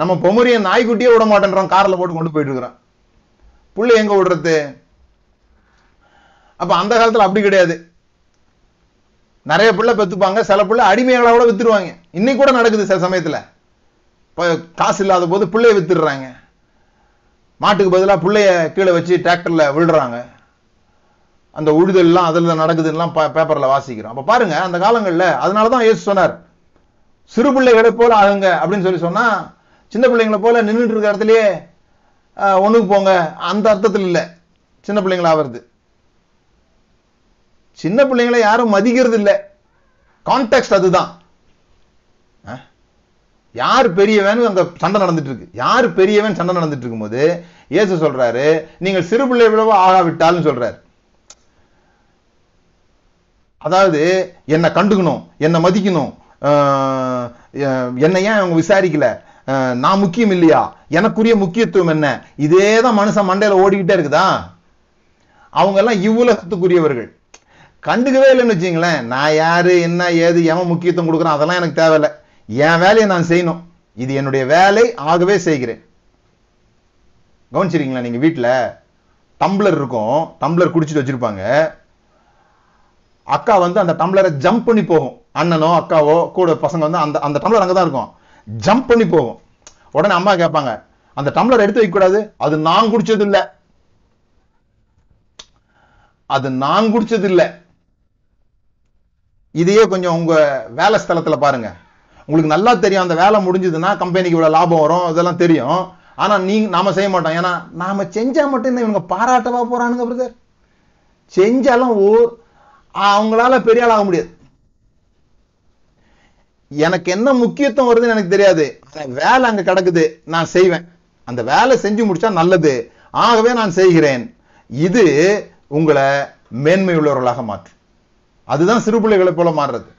நம்ம பொமரிய நாய்க்குட்டியே விட மாட்டேன்றோம் காரில் போட்டு கொண்டு போயிட்டு இருக்கிறோம் புள்ளை எங்க விடுறது அப்போ அந்த காலத்தில் அப்படி கிடையாது நிறைய பிள்ளை பெற்றுப்பாங்க சில பிள்ளை அடிமைகளாக கூட வித்துருவாங்க இன்னைக்கு கூட நடக்குது சில சமயத்தில் இப்போ காசு இல்லாத போது பிள்ளைய வித்துடுறாங்க மாட்டுக்கு பதிலாக பிள்ளைய கீழே வச்சு டிராக்டரில் விழுறாங்க அந்த உழுதல்லாம் அதில் நடக்குதுன்னெலாம் பேப்பரில் வாசிக்கிறோம் அப்போ பாருங்க அந்த காலங்களில் அதனால தான் ஏசு சொன்னார் சிறு பிள்ளைகளை போல ஆகுங்க அப்படின்னு சொல்லி சொன்னால் சின்ன பிள்ளைங்களை போல நின்றுட்டு இருக்கிற இடத்துலயே ஒன்றுக்கு போங்க அந்த அர்த்தத்தில் இல்லை சின்ன பிள்ளைங்களா சின்ன பிள்ளைங்களை யாரும் மதிக்கிறது இல்லை கான்டெக்ட் அதுதான் யார் பெரியவன் அங்க சண்டை நடந்துட்டு இருக்கு யார் பெரியவன் சண்டை நடந்துட்டு இருக்கும்போது ஏசு சொல்றாரு நீங்கள் சிறு பிள்ளை விழவோ ஆகாவிட்டாலும் சொல்றாரு அதாவது என்னை கண்டுக்கணும் என்னை மதிக்கணும் என்னை ஏன் அவங்க விசாரிக்கல நான் முக்கியம் இல்லையா எனக்குரிய முக்கியத்துவம் என்ன இதே தான் மனுஷன் மண்டையில் ஓடிக்கிட்டே இருக்குதா அவங்க எல்லாம் இவ்வுலகத்துக்குரியவர்கள் கண்டுக்கவே இல்லைன்னு வச்சிங்களேன் நான் யார் என்ன ஏது எவன் முக்கியத்துவம் கொடுக்குறேன் அதெல்லாம் எனக்கு தேவையில்லை என் வேலையை நான் செய்யணும் இது என்னுடைய வேலை ஆகவே செய்கிறேன் கவனிச்சிருக்கீங்களா நீங்கள் வீட்டில் டம்ளர் இருக்கும் டம்ளர் குடிச்சிட்டு வச்சுருப்பாங்க அக்கா வந்து அந்த டம்ளரை ஜம்ப் பண்ணி போகும் அண்ணனோ அக்காவோ கூட பசங்க வந்து அந்த அந்த டம்ளர் அங்கே தான் இருக்கும் ஜம்ப் பண்ணி போகும் உடனே அம்மா கேட்பாங்க அந்த டம்ளர் எடுத்து வைக்கக்கூடாது அது நான் குடிச்சது இல்லை அது நான் குடிச்சது இல்லை இதையே கொஞ்சம் உங்கள் வேலை ஸ்தலத்தில் பாருங்க உங்களுக்கு நல்லா தெரியும் அந்த வேலை முடிஞ்சதுன்னா கம்பெனிக்கு இவ்வளோ லாபம் வரும் இதெல்லாம் தெரியும் ஆனால் நீ நாம் செய்ய மாட்டோம் ஏன்னா நாம் செஞ்சால் மட்டும் இந்த இவங்க பாராட்டவா போகிறானுங்க பிரதர் செஞ்சாலும் ஊர் அவங்களால பெரிய ஆளாக முடியாது எனக்கு என்ன முக்கியத்துவம் வருதுன்னு எனக்கு தெரியாது வேலை அங்கே கிடக்குது நான் செய்வேன் அந்த வேலை செஞ்சு முடிச்சா நல்லது ஆகவே நான் செய்கிறேன் இது உங்களை மேன்மையுள்ளவர்களாக மாற்றும் அதுதான் சிறு பிள்ளைகளை போல மாறுறது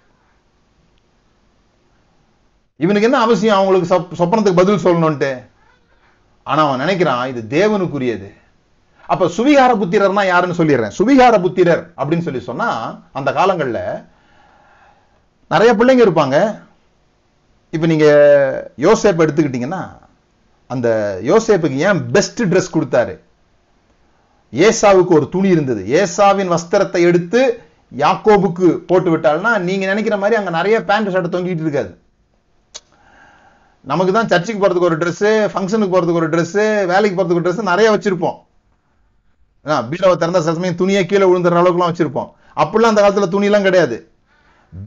இவனுக்கு என்ன அவசியம் அவங்களுக்கு சொப்பனத்துக்கு பதில் சொல்லணும்ட்டு ஆனா அவன் நினைக்கிறான் இது தேவனுக்குரியது அப்ப சுவிகார புத்திரர்னா யாருன்னு சொல்லிடுறேன் சுவிகார புத்திரர் அப்படின்னு சொல்லி சொன்னா அந்த காலங்கள்ல நிறைய பிள்ளைங்க இருப்பாங்க இப்ப நீங்க யோசேப் எடுத்துக்கிட்டீங்கன்னா அந்த யோசேப்புக்கு ஏன் பெஸ்ட் ட்ரெஸ் கொடுத்தாரு ஏசாவுக்கு ஒரு துணி இருந்தது ஏசாவின் வஸ்திரத்தை எடுத்து யாக்கோபுக்கு போட்டு விட்டால்னா நீங்க நினைக்கிற மாதிரி அங்க நிறைய பேண்ட் ஷர்ட் தொங்கிட்டு இருக்காது நமக்கு தான் சர்ச்சுக்கு போறதுக்கு ஒரு ட்ரெஸ்ஸு ஃபங்க்ஷனுக்கு போறதுக்கு ஒரு ட்ரெஸ்ஸு வேலைக்கு போறதுக்கு ஒரு ட்ரெஸ் நிறைய வச்சிருப்போம் ஆ திறந்த சமயம் துணியை கீழே விழுந்துற அளவுக்குலாம் வச்சிருப்போம் அப்படிலாம் அந்த காலத்தில் துணிலாம் கிடையாது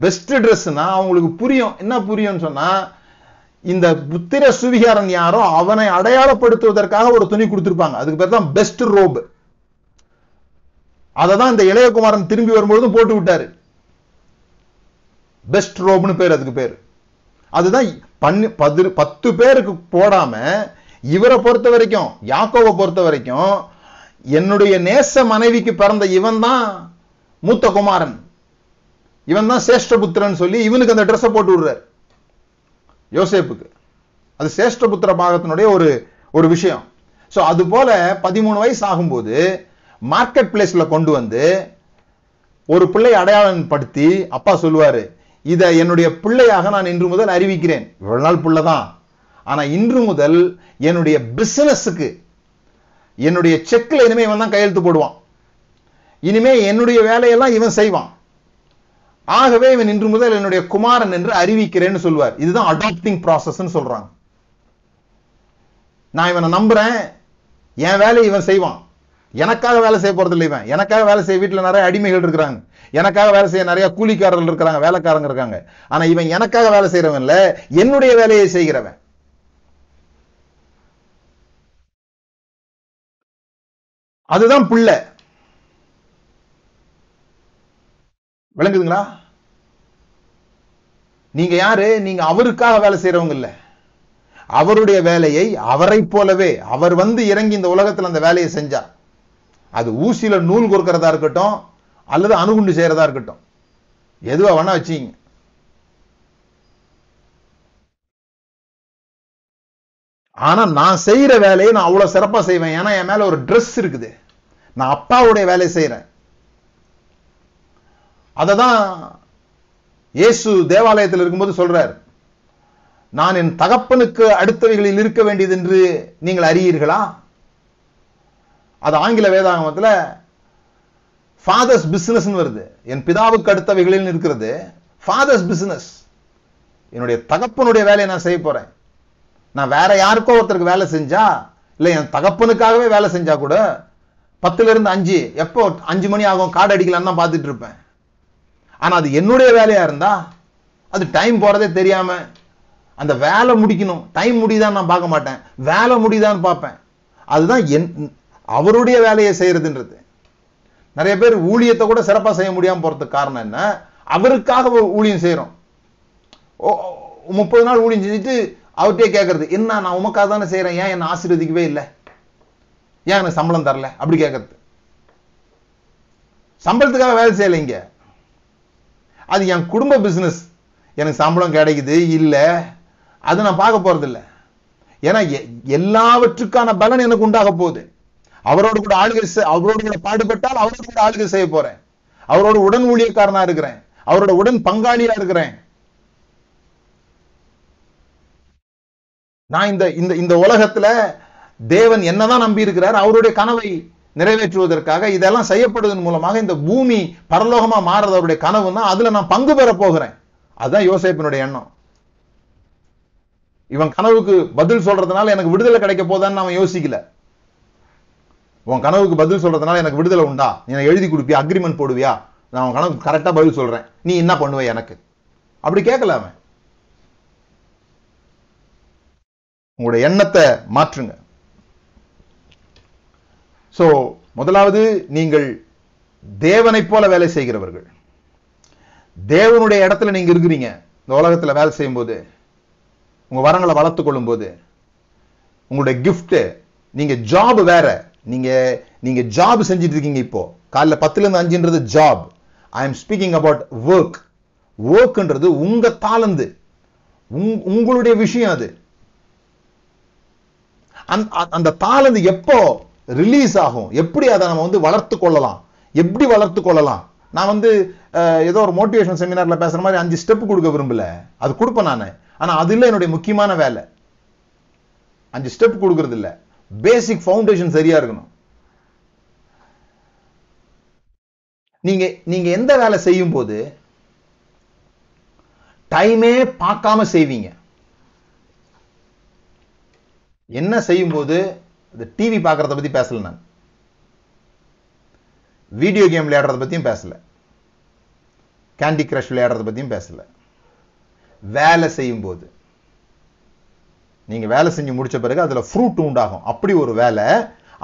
பெஸ்ட் ட்ரெஸ்ஸுனா அவங்களுக்கு புரியும் என்ன புரியும்னு சொன்னா இந்த புத்திர சுவிகாரன் யாரோ அவனை அடையாளப்படுத்துவதற்காக ஒரு துணி கொடுத்துருப்பாங்க அதுக்கு பேர் தான் பெஸ்ட் ரோபு அதை தான் இந்த இளையகுமாரன் திரும்பி வரும்பொழுதும் போட்டு விட்டாரு பெஸ்ட் ரோப்னு பேர் அதுக்கு பேர் அதுதான் பண்ணு பத்து பத்து பேருக்கு போடாம இவரை பொறுத்த வரைக்கும் யாக்கோவை பொறுத்த வரைக்கும் என்னுடைய நேச மனைவிக்கு பிறந்த இவன் தான் மூத்த குமாரன் இவன் தான் புத்திரன் சொல்லி இவனுக்கு அந்த ட்ரெஸ்ஸை போட்டு விடுறாரு யோசேப்புக்கு அது புத்திர பாகத்தினுடைய ஒரு ஒரு விஷயம் ஸோ அது போல பதிமூணு வயசு ஆகும்போது மார்க்கெட் பிளேஸ்ல கொண்டு வந்து ஒரு பிள்ளை அடையாளம் படுத்தி அப்பா சொல்லுவாரு இதை என்னுடைய பிள்ளையாக நான் இன்று முதல் அறிவிக்கிறேன் இவ்வளவு நாள் பிள்ளை தான் ஆனா இன்று முதல் என்னுடைய பிசினஸுக்கு என்னுடைய செக்கில் இனிமே இவன் தான் கையெழுத்து போடுவான் இனிமே என்னுடைய வேலையெல்லாம் இவன் செய்வான் ஆகவே இவன் இன்று முதல் என்னுடைய குமாரன் என்று அறிவிக்கிறேன்னு சொல்லுவார் இதுதான் அடாப்டிங் ப்ராசஸ்ன்னு சொல்றாங்க நான் இவனை நம்புறேன் என் வேலையை இவன் செய்வான் எனக்காக வேலை செய்ய போறது இல்லை இவன் எனக்காக வேலை செய்ய வீட்டில் நிறைய அடிமைகள் இருக்கிறாங்க எனக்காக வேலை செய்ய நிறைய கூலிக்காரர்கள் இருக்கிறாங்க வேலைக்காரங்க இருக்காங்க ஆனா இவன் எனக்காக வேலை செய்யறவன் இல்ல என்னுடைய வேலையை செய்கிறவன் அதுதான் புள்ள விளங்குதுங்களா நீங்க யாரு நீங்க அவருக்காக வேலை செய்யறவங்க இல்ல அவருடைய வேலையை அவரை போலவே அவர் வந்து இறங்கி இந்த உலகத்தில் அந்த வேலையை செஞ்சார் அது ஊசியில நூல் கொடுக்கறதா இருக்கட்டும் அல்லது அணுகுண்டு செய்யறதா இருக்கட்டும் எதுவா வேணா வச்சிங்க ஆனா நான் செய்யற வேலையை நான் அவ்வளவு சிறப்பா செய்வேன் ஏன்னா என் மேல ஒரு ட்ரெஸ் இருக்குது நான் அப்பாவுடைய வேலையை செய்யறேன் அதை தான் இயேசு தேவாலயத்தில் இருக்கும்போது சொல்றார் நான் என் தகப்பனுக்கு அடுத்தவைகளில் இருக்க வேண்டியது என்று நீங்கள் அறியீர்களா அது ஆங்கில வேதாகமத்தில் ஃபாதர்ஸ் பிஸ்னஸ்ன்னு வருது என் பிதாவுக்கு அடுத்தவைகளில் இருக்கிறது ஃபாதர்ஸ் பிஸ்னஸ் என்னுடைய தகப்பனுடைய வேலையை நான் செய்ய போகிறேன் நான் வேற யாருக்கோ ஒருத்தருக்கு வேலை செஞ்சா இல்லை என் தகப்பனுக்காகவே வேலை செஞ்சா கூட பத்துலேருந்து அஞ்சு எப்போ அஞ்சு மணி ஆகும் காடு அடிக்கலான்னு தான் பார்த்துட்டு இருப்பேன் ஆனால் அது என்னுடைய வேலையாக இருந்தா அது டைம் போகிறதே தெரியாமல் அந்த வேலை முடிக்கணும் டைம் முடியுதான்னு நான் பார்க்க மாட்டேன் வேலை முடியுதான்னு பார்ப்பேன் அதுதான் என் அவருடைய வேலையை செய்யறதுன்றது நிறைய பேர் ஊழியத்தை கூட சிறப்பாக செய்ய முடியாமல் போகிறதுக்கு காரணம் என்ன அவருக்காக ஊழியம் செய்கிறோம் முப்பது நாள் ஊழியம் செஞ்சுட்டு அவர்கிட்டே கேட்கறது என்ன நான் உமக்காக தானே செய்கிறேன் ஏன் என்னை ஆசீர்வதிக்கவே இல்லை ஏன் எனக்கு சம்பளம் தரல அப்படி கேட்கறது சம்பளத்துக்காக வேலை செய்யலைங்க அது என் குடும்ப பிஸ்னஸ் எனக்கு சம்பளம் கிடைக்குது இல்லை அது நான் பார்க்க போகிறதில்ல ஏன்னா எல்லாவற்றுக்கான பலன் எனக்கு உண்டாக போகுது அவரோடு கூட ஆளுகை அவரோடு கூட பாடுபட்டால் அவரோடு கூட ஆளுகை செய்ய போறேன் அவரோட உடன் ஊழியக்காரனா இருக்கிறேன் அவரோட உடன் பங்காளியா இருக்கிறேன் நான் இந்த இந்த இந்த உலகத்துல தேவன் என்னதான் நம்பி இருக்கிறார் அவருடைய கனவை நிறைவேற்றுவதற்காக இதெல்லாம் செய்யப்படுவதன் மூலமாக இந்த பூமி பரலோகமா மாறுறது அவருடைய கனவு தான் அதுல நான் பங்கு பெற போகிறேன் அதுதான் யோசிப்பினுடைய எண்ணம் இவன் கனவுக்கு பதில் சொல்றதுனால எனக்கு விடுதலை கிடைக்க போதான்னு அவன் யோசிக்கல உன் கனவுக்கு பதில் சொல்றதுனால எனக்கு விடுதலை உண்டா எனக்கு எழுதி கொடுப்பியா அக்ரிமெண்ட் போடுவியா நான் உன் கனவுக்கு கரெக்டாக பதில் சொல்றேன் நீ என்ன பண்ணுவ எனக்கு அப்படி கேட்கல அவன் உங்களுடைய எண்ணத்தை மாற்றுங்க ஸோ முதலாவது நீங்கள் தேவனைப் போல வேலை செய்கிறவர்கள் தேவனுடைய இடத்துல நீங்க இருக்கிறீங்க இந்த உலகத்தில் வேலை செய்யும் போது உங்க வரங்களை வளர்த்து கொள்ளும் போது உங்களுடைய கிஃப்ட் நீங்க ஜாப் வேற நீங்க நீங்க ஜாப் செஞ்சுட்டு இருக்கீங்க இப்போ காலைல பத்துலேருந்து அஞ்சுன்றது job I am speaking about work ஒர்க்ன்றது உங்க தாளந்து உங்களுடைய விஷயம் அது அந்த தாளந்து எப்போ ரிலீஸ் ஆகும் எப்படி அதை நம்ம வந்து வளர்த்து கொள்ளலாம் எப்படி வளர்த்து கொள்ளலாம் நான் வந்து ஏதோ ஒரு மோட்டிவேஷன் செமினார்ல பேசுற மாதிரி அஞ்சு ஸ்டெப் கொடுக்க விரும்பல அது கொடுப்பேன் நான் ஆனா அது இல்லை என்னுடைய முக்கியமான வேலை அஞ்சு ஸ்டெப் கொடுக்கறது இல்லை பேசிக் ஃபவுண்டேஷன் சரியா இருக்கணும் நீங்க நீங்க எந்த வேலை செய்யும் போது டைமே பார்க்காம செய்வீங்க என்ன செய்யும் போது இந்த டிவி பார்க்கறத பத்தி பேசல நான் வீடியோ கேம் விளையாடுறத பத்தியும் பேசல கேண்டி கிரஷ் விளையாடுறத பத்தியும் பேசல வேலை செய்யும் போது நீங்கள் வேலை செஞ்சு முடித்த பிறகு அதில் ஃப்ரூட் உண்டாகும் அப்படி ஒரு வேலை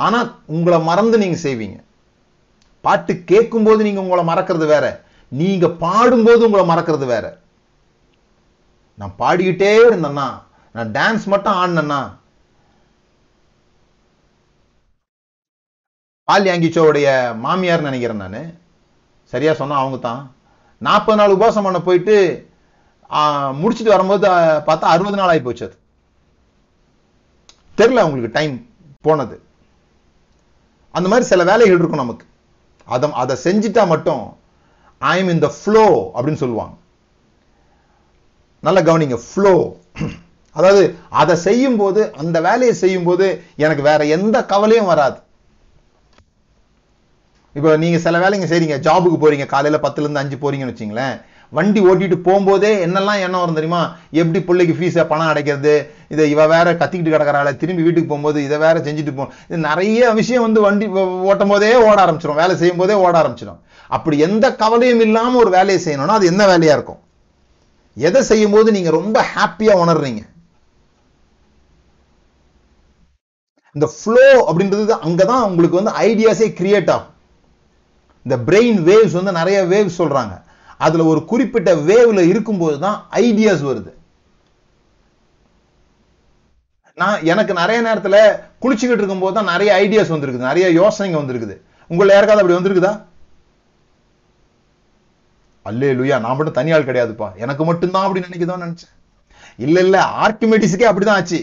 ஆனால் உங்களை மறந்து நீங்கள் செய்வீங்க பாட்டு கேட்கும்போது நீங்கள் உங்களை மறக்கிறது வேற நீங்கள் பாடும்போது உங்களை மறக்கிறது வேற நான் பாடிக்கிட்டே இருந்தேன்னா நான் டான்ஸ் மட்டும் ஆடினேன்னா பால் யாங்கிச்சோவுடைய மாமியார் நினைக்கிறேன் நான் சரியா சொன்னா அவங்க தான் நாற்பது நாள் உபாசம் பண்ண போயிட்டு முடிச்சுட்டு வரும்போது பார்த்தா அறுபது நாள் ஆகி போச்சு அது தெரில அவங்களுக்கு டைம் போனது அந்த மாதிரி சில வேலைகள் இருக்கும் நமக்கு அதை அதை செஞ்சிட்டா மட்டும் ஐம் இன் த ஃப்ளோ அப்படின்னு சொல்லுவாங்க நல்லா கவனிங்க ஃப்ளோ (clears throat) அதாவது அதை செய்யும் போது அந்த வேலையை செய்யும் போது எனக்கு வேற எந்த கவலையும் வராது இப்போ நீங்கள் சில வேலைங்க செய்றீங்க ஜாபுக்கு போறீங்க காலையில் பத்துலேருந்து அஞ்சு போறீங்கன்னு வச்சிங்களேன் வண்டி ஓட்டிட்டு போகும்போதே என்னெல்லாம் எண்ணம் வரும் தெரியுமா எப்படி பிள்ளைக்கு ஃபீஸை பணம் அடைக்கிறது இதை இவ வேற கத்திக்கிட்டு கிடக்கிறாள் திரும்பி வீட்டுக்கு போகும்போது இதை வேற செஞ்சுட்டு போகணும் இது நிறைய விஷயம் வந்து வண்டி ஓட்டும் போதே ஓட ஆரம்பிச்சிடும் வேலை செய்யும் போதே ஓட ஆரம்பிச்சிடும் அப்படி எந்த கவலையும் இல்லாமல் ஒரு வேலையை செய்யணும்னா அது என்ன வேலையாக இருக்கும் எதை செய்யும் போது நீங்கள் ரொம்ப ஹாப்பியாக உணர்றீங்க இந்த ஃப்ளோ அப்படின்றது அங்கே தான் உங்களுக்கு வந்து ஐடியாஸே கிரியேட் ஆகும் இந்த பிரெயின் வேவ்ஸ் வந்து நிறைய வேவ்ஸ் சொல்கிறாங்க அதில் ஒரு குறிப்பிட்ட வேவ்ல இருக்கும்போது தான் ஐடியாஸ் வருது நான் எனக்கு நிறைய நேரத்தில் குளிச்சுக்கிட்டு இருக்கும்போது தான் நிறைய ஐடியாஸ் வந்திருக்குது நிறைய யோசனைங்க வந்திருக்குது உங்களை யாருக்காவது அப்படி வந்திருக்குதா அல்லே லுயா நான் மட்டும் தனியால் கிடையாதுப்பா எனக்கு மட்டும்தான் அப்படி நினைக்குதோன்னு நினைச்சேன் இல்லை இல்லை ஆர்கிமெட்டிஸுக்கே அப்படிதான் ஆச்சு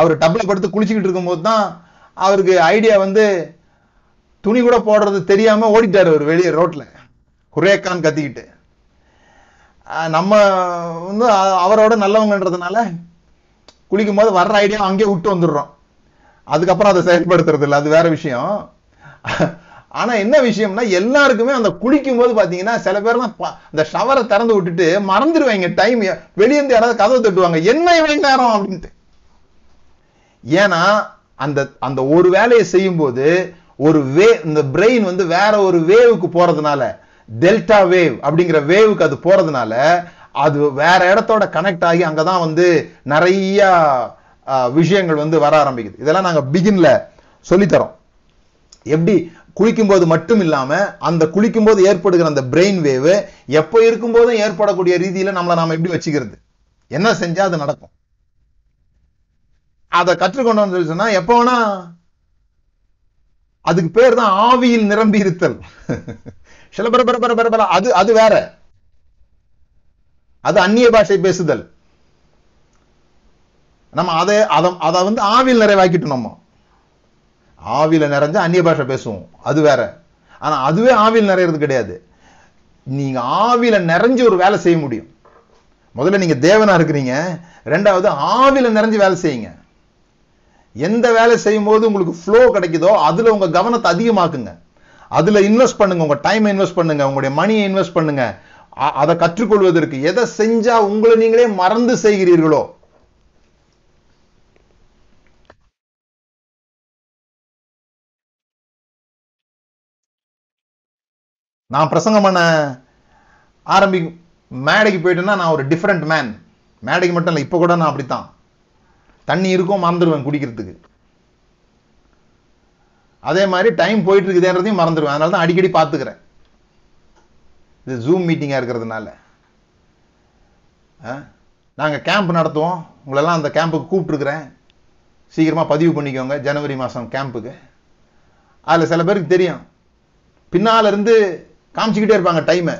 அவர் டப்பில் படுத்து குளிச்சுக்கிட்டு இருக்கும்போது தான் அவருக்கு ஐடியா வந்து துணி கூட போடுறது தெரியாமல் ஓடிட்டார் அவர் வெளியே ரோட்டில் ஹுரேக்கான் கத்திக்கிட்டு நம்ம வந்து அவரோட நல்லவங்கன்றதுனால குளிக்கும் போது வர்ற ஐடியா அங்கேயே விட்டு வந்துடுறோம் அதுக்கப்புறம் அதை செயல்படுத்துறது இல்லை அது வேற விஷயம் ஆனா என்ன விஷயம்னா எல்லாருக்குமே அந்த குளிக்கும் போது பாத்தீங்கன்னா சில பேர்லாம் அந்த ஷவரை திறந்து விட்டுட்டு மறந்துடுவாங்க டைம் வெளியேந்து யாராவது கதவை தட்டுவாங்க என்ன இவ்வளவு நேரம் அப்படின்ட்டு ஏன்னா அந்த அந்த ஒரு வேலையை செய்யும் போது ஒரு வே இந்த பிரெயின் வந்து வேற ஒரு வேவுக்கு போறதுனால டெல்டா வேவ் அப்படிங்கிற வேவுக்கு அது போறதுனால அது வேற இடத்தோட கனெக்ட் ஆகி அங்கதான் வந்து நிறைய விஷயங்கள் வந்து வர ஆரம்பிக்குது இதெல்லாம் நாங்க பிகின்ல சொல்லித்தரோம் எப்படி குளிக்கும்போது மட்டும் இல்லாம அந்த குளிக்கும்போது ஏற்படுகிற அந்த பிரெயின் வேவு எப்போ இருக்கும் போதும் ஏற்படக்கூடிய ரீதியில நம்மளை நாம எப்படி வச்சுக்கிறது என்ன செஞ்சா அது நடக்கும் அதை கற்றுக்கொண்டு வந்து சொன்னா எப்போ வேணா அதுக்கு பேர் தான் ஆவியில் நிரம்பி இருத்தல் (laughs) சில பரபர பரபர அது அது வேற அது அந்நிய பாஷை பேசுதல் நம்ம அதை அதை அதை வந்து ஆவியில் நிறைவாக்கிட்டு நம்ம ஆவியில் நிறைஞ்சா அந்நிய பாஷை பேசுவோம் அது வேற ஆனால் அதுவே ஆவியில் நிறையிறது கிடையாது நீங்கள் ஆவியில் நிறைஞ்சு ஒரு வேலை செய்ய முடியும் முதல்ல நீங்கள் தேவனாக இருக்கிறீங்க ரெண்டாவது ஆவியில் நிறைஞ்சு வேலை செய்யுங்க எந்த வேலை செய்யும்போது உங்களுக்கு ஃப்ளோ கிடைக்குதோ அதில் உங்கள் கவனத்தை அதிகமாக்குங்க அதுல இன்வெஸ்ட் பண்ணுங்க உங்க டைம் இன்வெஸ்ட் பண்ணுங்க உங்களுடைய மணியை இன்வெஸ்ட் பண்ணுங்க அதை கற்றுக்கொள்வதற்கு எதை செஞ்சா உங்களை நீங்களே மறந்து செய்கிறீர்களோ நான் பிரசங்கம் பண்ண ஆரம்பி மேடைக்கு போயிட்டேன்னா நான் ஒரு டிஃப்ரெண்ட் மேன் மேடைக்கு மட்டும் இல்லை இப்போ கூட நான் அப்படித்தான் தண்ணி இருக்கும் மறந்துடுவேன் குடிக்கிறதுக்கு அதே மாதிரி டைம் போயிட்டு இருக்குதுன்றதையும் மறந்துடுவேன் அதனால தான் அடிக்கடி பார்த்துக்கிறேன் இது ஜூம் மீட்டிங்காக இருக்கிறதுனால நாங்கள் கேம்ப் நடத்துவோம் உங்களெல்லாம் அந்த கேம்புக்கு கூப்பிட்ருக்குறேன் சீக்கிரமாக பதிவு பண்ணிக்கோங்க ஜனவரி மாதம் கேம்புக்கு அதில் சில பேருக்கு தெரியும் பின்னால் இருந்து காமிச்சிக்கிட்டே இருப்பாங்க டைமை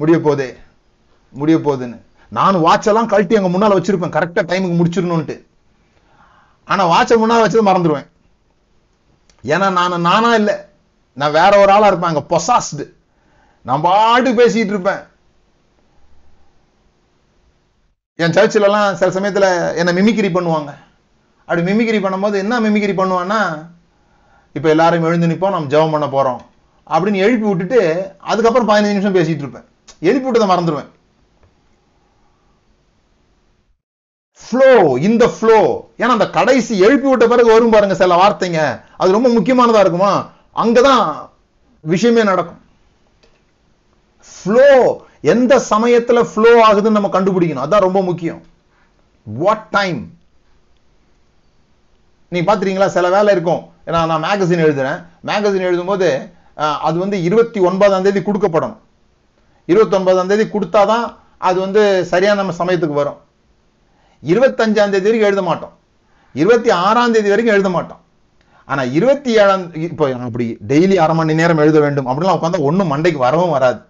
முடிய போதே முடிய போகுதுன்னு நான் வாட்செல்லாம் கழட்டி அங்கே முன்னால் வச்சுருப்பேன் கரெக்டாக டைமுக்கு முடிச்சிடணுன்ட்டு ஆனால் வாட்சை முன்னால் வச்சது மறந்துடுவேன் ஏன்னா நான் நானா இல்லை நான் வேற ஒரு ஆளாக இருப்பேன் அங்கே பொசாஸ்டு நான் பாட்டு பேசிகிட்டு இருப்பேன் என் சர்ச்சிலலாம் சில சமயத்தில் என்னை மிமிக்கிரி பண்ணுவாங்க அப்படி மிமிக்கிரி பண்ணும்போது என்ன மிமிக்கிரி பண்ணுவான்னா இப்போ எல்லாரும் எழுந்து நிற்போம் நம்ம ஜெபம் பண்ண போகிறோம் அப்படின்னு எழுப்பி விட்டுட்டு அதுக்கப்புறம் பதினஞ்சு நிமிஷம் பேசிகிட்டு இருப்பேன் எழுப்பி விட்டதை மறந்துடுவேன் ஃப்ளோ இந்த ஃப்ளோ ஏன்னா அந்த கடைசி எழுப்பி விட்ட பிறகு வரும் பாருங்க சில வார்த்தைங்க அது ரொம்ப முக்கியமானதா இருக்குமா அங்கதான் விஷயமே நடக்கும் ஃப்ளோ எந்த சமயத்துல ஃப்ளோ ஆகுதுன்னு நம்ம கண்டுபிடிக்கணும் அதான் ரொம்ப முக்கியம் வாட் டைம் நீ பாத்துறீங்களா சில வேலை இருக்கும் ஏன்னா நான் மேகசின் எழுதுறேன் மேகசின் எழுதும் போது அது வந்து இருபத்தி ஒன்பதாம் தேதி கொடுக்கப்படணும் ஒன்பதாம் தேதி கொடுத்தாதான் அது வந்து சரியான நம்ம சமயத்துக்கு வரும் இருபத்தஞ்சாம் தேதி வரைக்கும் எழுத மாட்டோம் இருபத்தி ஆறாம் தேதி வரைக்கும் எழுத மாட்டோம் ஆனா இருபத்தி ஏழாம் இப்போ அப்படி டெய்லி அரை மணி நேரம் எழுத வேண்டும் அப்படிலாம் உட்காந்து ஒன்றும் மண்டைக்கு வரவும் வராது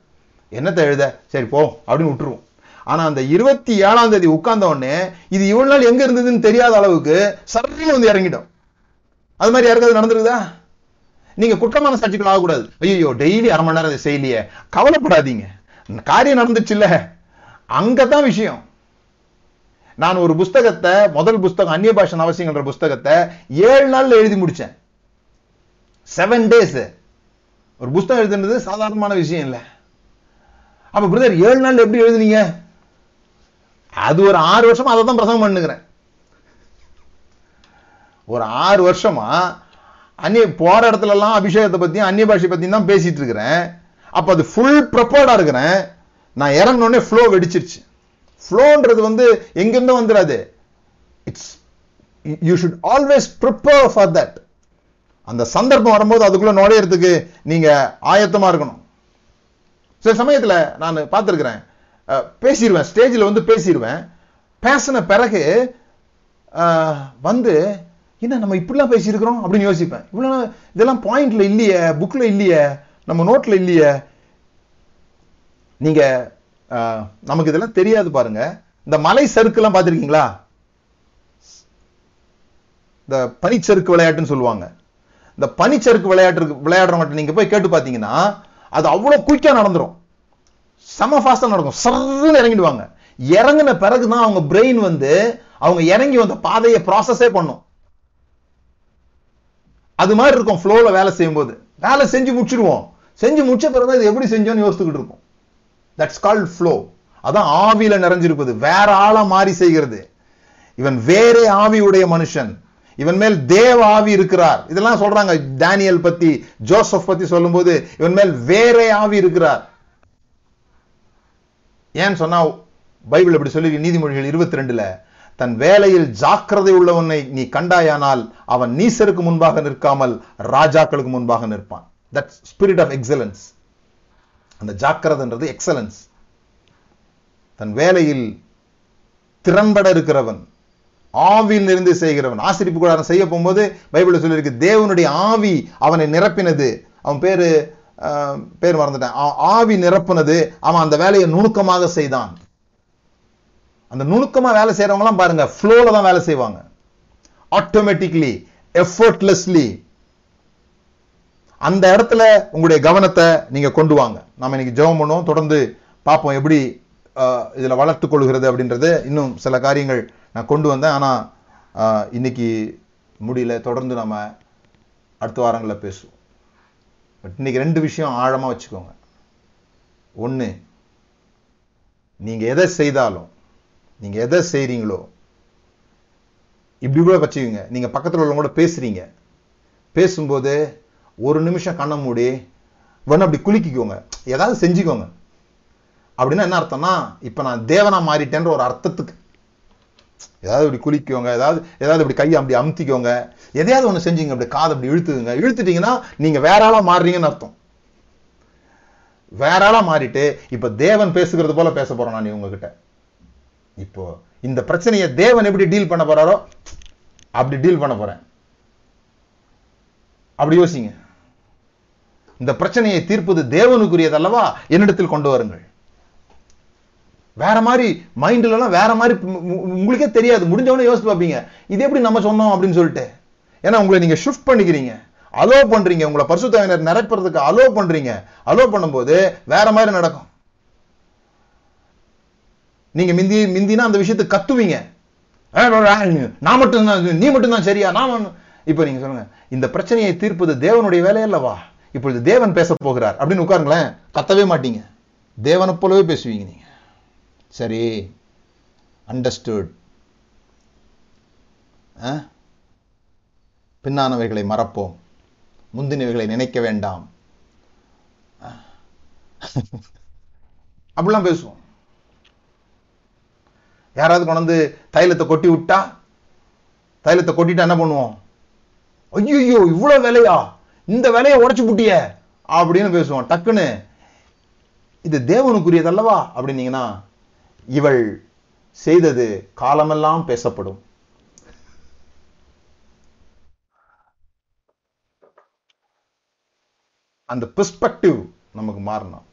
என்னத்தை எழுத சரி போ அப்படின்னு விட்டுருவோம் ஆனா அந்த இருபத்தி ஏழாம் தேதி உட்கார்ந்த உடனே இது இவ்வளவு நாள் எங்க இருந்ததுன்னு தெரியாத அளவுக்கு சரியும் வந்து இறங்கிடும் அது மாதிரி யாருக்காவது நடந்திருக்குதா நீங்க குற்றமான சாட்சிகள் ஆகக்கூடாது ஐயோ டெய்லி அரை மணி நேரம் செய்யலையே கவலைப்படாதீங்க காரியம் நடந்துச்சு இல்ல அங்கதான் விஷயம் நான் ஒரு புஸ்தகத்தை முதல் புஸ்தகம் அந்நிய பாஷன் அவசியங்கிற புஸ்தகத்தை ஏழு நாள்ல எழுதி முடிச்சேன் செவன் டேஸ் ஒரு புஸ்தகம் எழுதுனது சாதாரணமான விஷயம் இல்லை அப்ப பிரதர் ஏழு நாள் எப்படி எழுதுனீங்க அது ஒரு ஆறு வருஷமா அதை தான் பிரசங்கம் பண்ணுகிறேன் ஒரு ஆறு வருஷமா அந்நிய போற இடத்துல எல்லாம் அபிஷேகத்தை பத்தி அந்நிய பாஷை பத்தி தான் பேசிட்டு இருக்கிறேன் அப்ப அது ஃபுல் ப்ரிப்பேர்டா இருக்கிறேன் நான் இறங்கினோடனே ஃப்ளோ வெடிச்சிருச்சு ஃப்ளோன்றது வந்து எங்கேருந்தும் வந்துடாது it's you should always prepare for that அந்த சந்தர்ப்பம் வரும்போது அதுக்குள்ளே நுழையிறதுக்கு நீங்கள் ஆயத்தமாக இருக்கணும் சில சமயத்தில் நான் பார்த்துருக்குறேன் பேசிடுவேன் ஸ்டேஜில் வந்து பேசிடுவேன் பேசின பிறகு வந்து என்ன நம்ம இப்படிலாம் பேசியிருக்கிறோம் அப்படின்னு யோசிப்பேன் இவ்வளோ இதெல்லாம் பாயிண்ட்ல இல்லையே புக்கில் இல்லையே நம்ம நோட்டில் இல்லையே நீங்கள் நமக்கு இதெல்லாம் தெரியாது பாருங்க இந்த மலை சறுக்குலாம் பார்த்துருக்கீங்களா இந்த பனிச்சறுக்கு விளையாட்டுன்னு சொல்லுவாங்க இந்த பனிச்சறுக்கு விளையாட்டு விளையாடுறவங்க நீங்க போய் கேட்டு பார்த்தீங்கன்னா அது அவ்வளோ குயிக்காக நடந்துடும் செம ஃபாஸ்ட்டாக நடக்கும் சர்ன்னு இறங்கிடுவாங்க இறங்கின பிறகு தான் அவங்க பிரெயின் வந்து அவங்க இறங்கி வந்த பாதையை ப்ராசஸே பண்ணும் அது மாதிரி இருக்கும் ஃப்ளோவில் வேலை செய்யும்போது வேலை செஞ்சு முடிச்சிடுவோம் செஞ்சு முடிச்ச பிறகு இது எப்படி செஞ்சோன்னு யோசித்துக்கிட்டு இருக்கும் தட்ஸ் கால் ஃப்ளோ அதான் ஆவியில நிறைஞ்சிருப்பது வேற ஆளா மாறி செய்கிறது இவன் வேறே ஆவியுடைய மனுஷன் இவன் மேல் தேவ ஆவி இருக்கிறார் இதெல்லாம் சொல்றாங்க டேனியல் பத்தி ஜோசப் பத்தி சொல்லும்போது இவன் மேல் வேறே ஆவி இருக்கிறார் ஏன் சொன்னா பைபிள் அப்படி சொல்லி நீதிமொழிகள் இருபத்தி ரெண்டுல தன் வேலையில் ஜாக்கிரதை உள்ளவனை நீ கண்டாயானால் அவன் நீசருக்கு முன்பாக நிற்காமல் ராஜாக்களுக்கு முன்பாக நிற்பான் தட் ஸ்பிரிட் ஆஃப் எக்ஸலன்ஸ் அந்த ஜாக்கிரதன்றது எக்ஸலன்ஸ் தன் வேலையில் திறம்பட இருக்கிறவன் ஆவியில் இருந்து செய்கிறவன் ஆசிரிப்பு கூடாரம் செய்ய போகும்போது பைபிள் சொல்லியிருக்கு தேவனுடைய ஆவி அவனை நிரப்பினது அவன் பேரு பேர் மறந்துட்டான் ஆவி நிரப்புனது அவன் அந்த வேலையை நுணுக்கமாக செய்தான் அந்த நுணுக்கமாக வேலை செய்கிறவங்களாம் பாருங்க ஃப்ளோவில் தான் வேலை செய்வாங்க ஆட்டோமேட்டிக்லி எஃபர்ட்லெஸ்லி அந்த இடத்துல உங்களுடைய கவனத்தை நீங்க கொண்டு வாங்க நம்ம இன்னைக்கு ஜெபம் பண்ணுவோம் தொடர்ந்து பார்ப்போம் எப்படி இதில் வளர்த்து கொள்கிறது அப்படின்றது இன்னும் சில காரியங்கள் நான் கொண்டு வந்தேன் ஆனால் இன்னைக்கு முடியல தொடர்ந்து நம்ம அடுத்த வாரங்களில் பேசுவோம் பட் இன்னைக்கு ரெண்டு விஷயம் ஆழமாக வச்சுக்கோங்க ஒன்று நீங்கள் எதை செய்தாலும் நீங்கள் எதை செய்கிறீங்களோ இப்படி கூட வச்சுக்கோங்க நீங்கள் பக்கத்தில் உள்ளவங்க கூட பேசுகிறீங்க பேசும்போது ஒரு நிமிஷம் கண்ண மூடி வேணும் அப்படி குலுக்கிக்கோங்க ஏதாவது செஞ்சுக்கோங்க அப்படின்னா என்ன அர்த்தம்னா இப்போ நான் தேவனா மாறிட்டேன்ற ஒரு அர்த்தத்துக்கு ஏதாவது இப்படி குளிக்கோங்க ஏதாவது ஏதாவது இப்படி கையை அப்படி அமுத்திக்கோங்க எதையாவது ஒன்று செஞ்சுங்க அப்படி காதை அப்படி இழுத்துக்குங்க இழுத்துட்டீங்கன்னா நீங்கள் வேற ஆளாக மாறுறீங்கன்னு அர்த்தம் வேற ஆளாக மாறிட்டு இப்போ தேவன் பேசுகிறது போல பேச போகிறோம் நான் உங்ககிட்ட இப்போ இந்த பிரச்சனையை தேவன் எப்படி டீல் பண்ண போறாரோ அப்படி டீல் பண்ண போறேன் அப்படி யோசிங்க இந்த பிரச்சனையை தீர்ப்பது அல்லவா என்னிடத்தில் கொண்டு வருங்கள் வேற மாதிரி மைண்ட்லலாம் வேற மாதிரி உங்களுக்கே தெரியாது முடிஞ்சவனே யோசித்து பார்ப்பீங்க இது எப்படி நம்ம சொன்னோம் அப்படின்னு சொல்லிட்டு ஏன்னா உங்களை நீங்க ஷிஃப்ட் பண்ணிக்கிறீங்க அலோவ் பண்றீங்க உங்களை பரிசுத்தாவினர் நிரப்புறதுக்கு அலோவ் பண்றீங்க அலோவ் பண்ணும்போது வேற மாதிரி நடக்கும் நீங்க மிந்தி மிந்தினா அந்த விஷயத்தை கத்துவீங்க நான் மட்டும் தான் நீ மட்டும் தான் சரியா நான் இப்போ நீங்க சொல்லுங்க இந்த பிரச்சனையை தீர்ப்பது தேவனுடைய வேலையல்லவா இப்பொழுது தேவன் பேச போகிறார் அப்படின்னு உட்காருங்களேன் கத்தவே மாட்டீங்க தேவனை போலவே பேசுவீங்க நீங்க சரி அண்டர்ஸ்டுட் பின்னானவைகளை மறப்போம் முந்தினவைகளை நினைக்க வேண்டாம் அப்படிலாம் பேசுவோம் யாராவது கொண்டு தைலத்தை கொட்டி விட்டா தைலத்தை கொட்டிட்டா என்ன பண்ணுவோம் ஐயோ இவ்வளவு விலையா இந்த வேலையை உடச்சு புட்டிய அப்படின்னு பேசுவோம் டக்குன்னு இது தேவனுக்குரியதல்லவா அப்படின்னீங்கன்னா இவள் செய்தது காலமெல்லாம் பேசப்படும் அந்த பெர்ஸ்பெக்டிவ் நமக்கு மாறணும்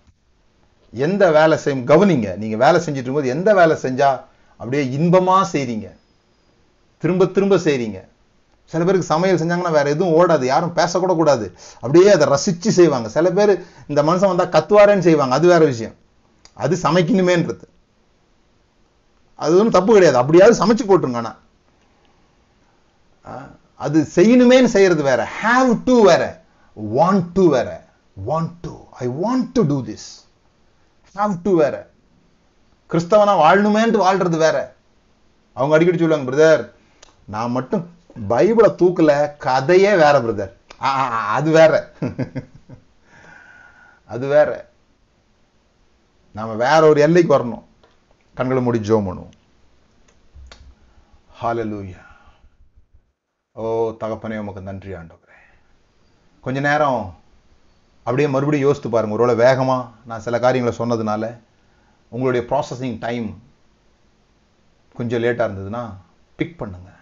எந்த வேலை செய்யும் கவனிங்க நீங்க வேலை செஞ்சுட்டு இருக்கும்போது எந்த வேலை செஞ்சா அப்படியே இன்பமா செய்றீங்க திரும்ப திரும்ப செய்றீங்க சில பேருக்கு சமையல் செஞ்சாங்கன்னா வேற எதுவும் ஓடாது யாரும் பேசக்கூட கூடாது அப்படியே அதை ரசித்து செய்வாங்க சில பேர் இந்த மனுஷன் வந்தால் கத்துவாரேன்னு செய்வாங்க அது வேற விஷயம் அது சமைக்கணுமேன்றது அது ஒன்றும் தப்பு கிடையாது அப்படியாவது சமைச்சு போட்டுருங்க ஆனால் அது செய்யணுமேன்னு செய்யறது வேற ஹாவ் டு வேற வாண்ட் டு வேற want to I want to do this have to வேற கிறிஸ்தவனா வாழணுமேன்ட்டு வாழ்றது வேற அவங்க அடிக்கடி சொல்லுவாங்க பிரதர் நான் மட்டும் பைபிளை தூக்கல கதையே வேற பிரதர் அது வேற அது வேற நாம வேற ஒரு எல்லைக்கு வரணும் கண்களை மூடி ஜோம் பண்ணுவோம் ஹாலலூயா ஓ தகப்பனே உமக்கு நன்றி ஆண்டவரே கொஞ்ச நேரம் அப்படியே மறுபடியும் யோசித்து பாருங்க ஒருவேளை வேகமா நான் சில காரியங்களை சொன்னதுனால உங்களுடைய ப்ராசஸிங் டைம் கொஞ்சம் லேட்டாக இருந்ததுன்னா பிக் பண்ணுங்கள்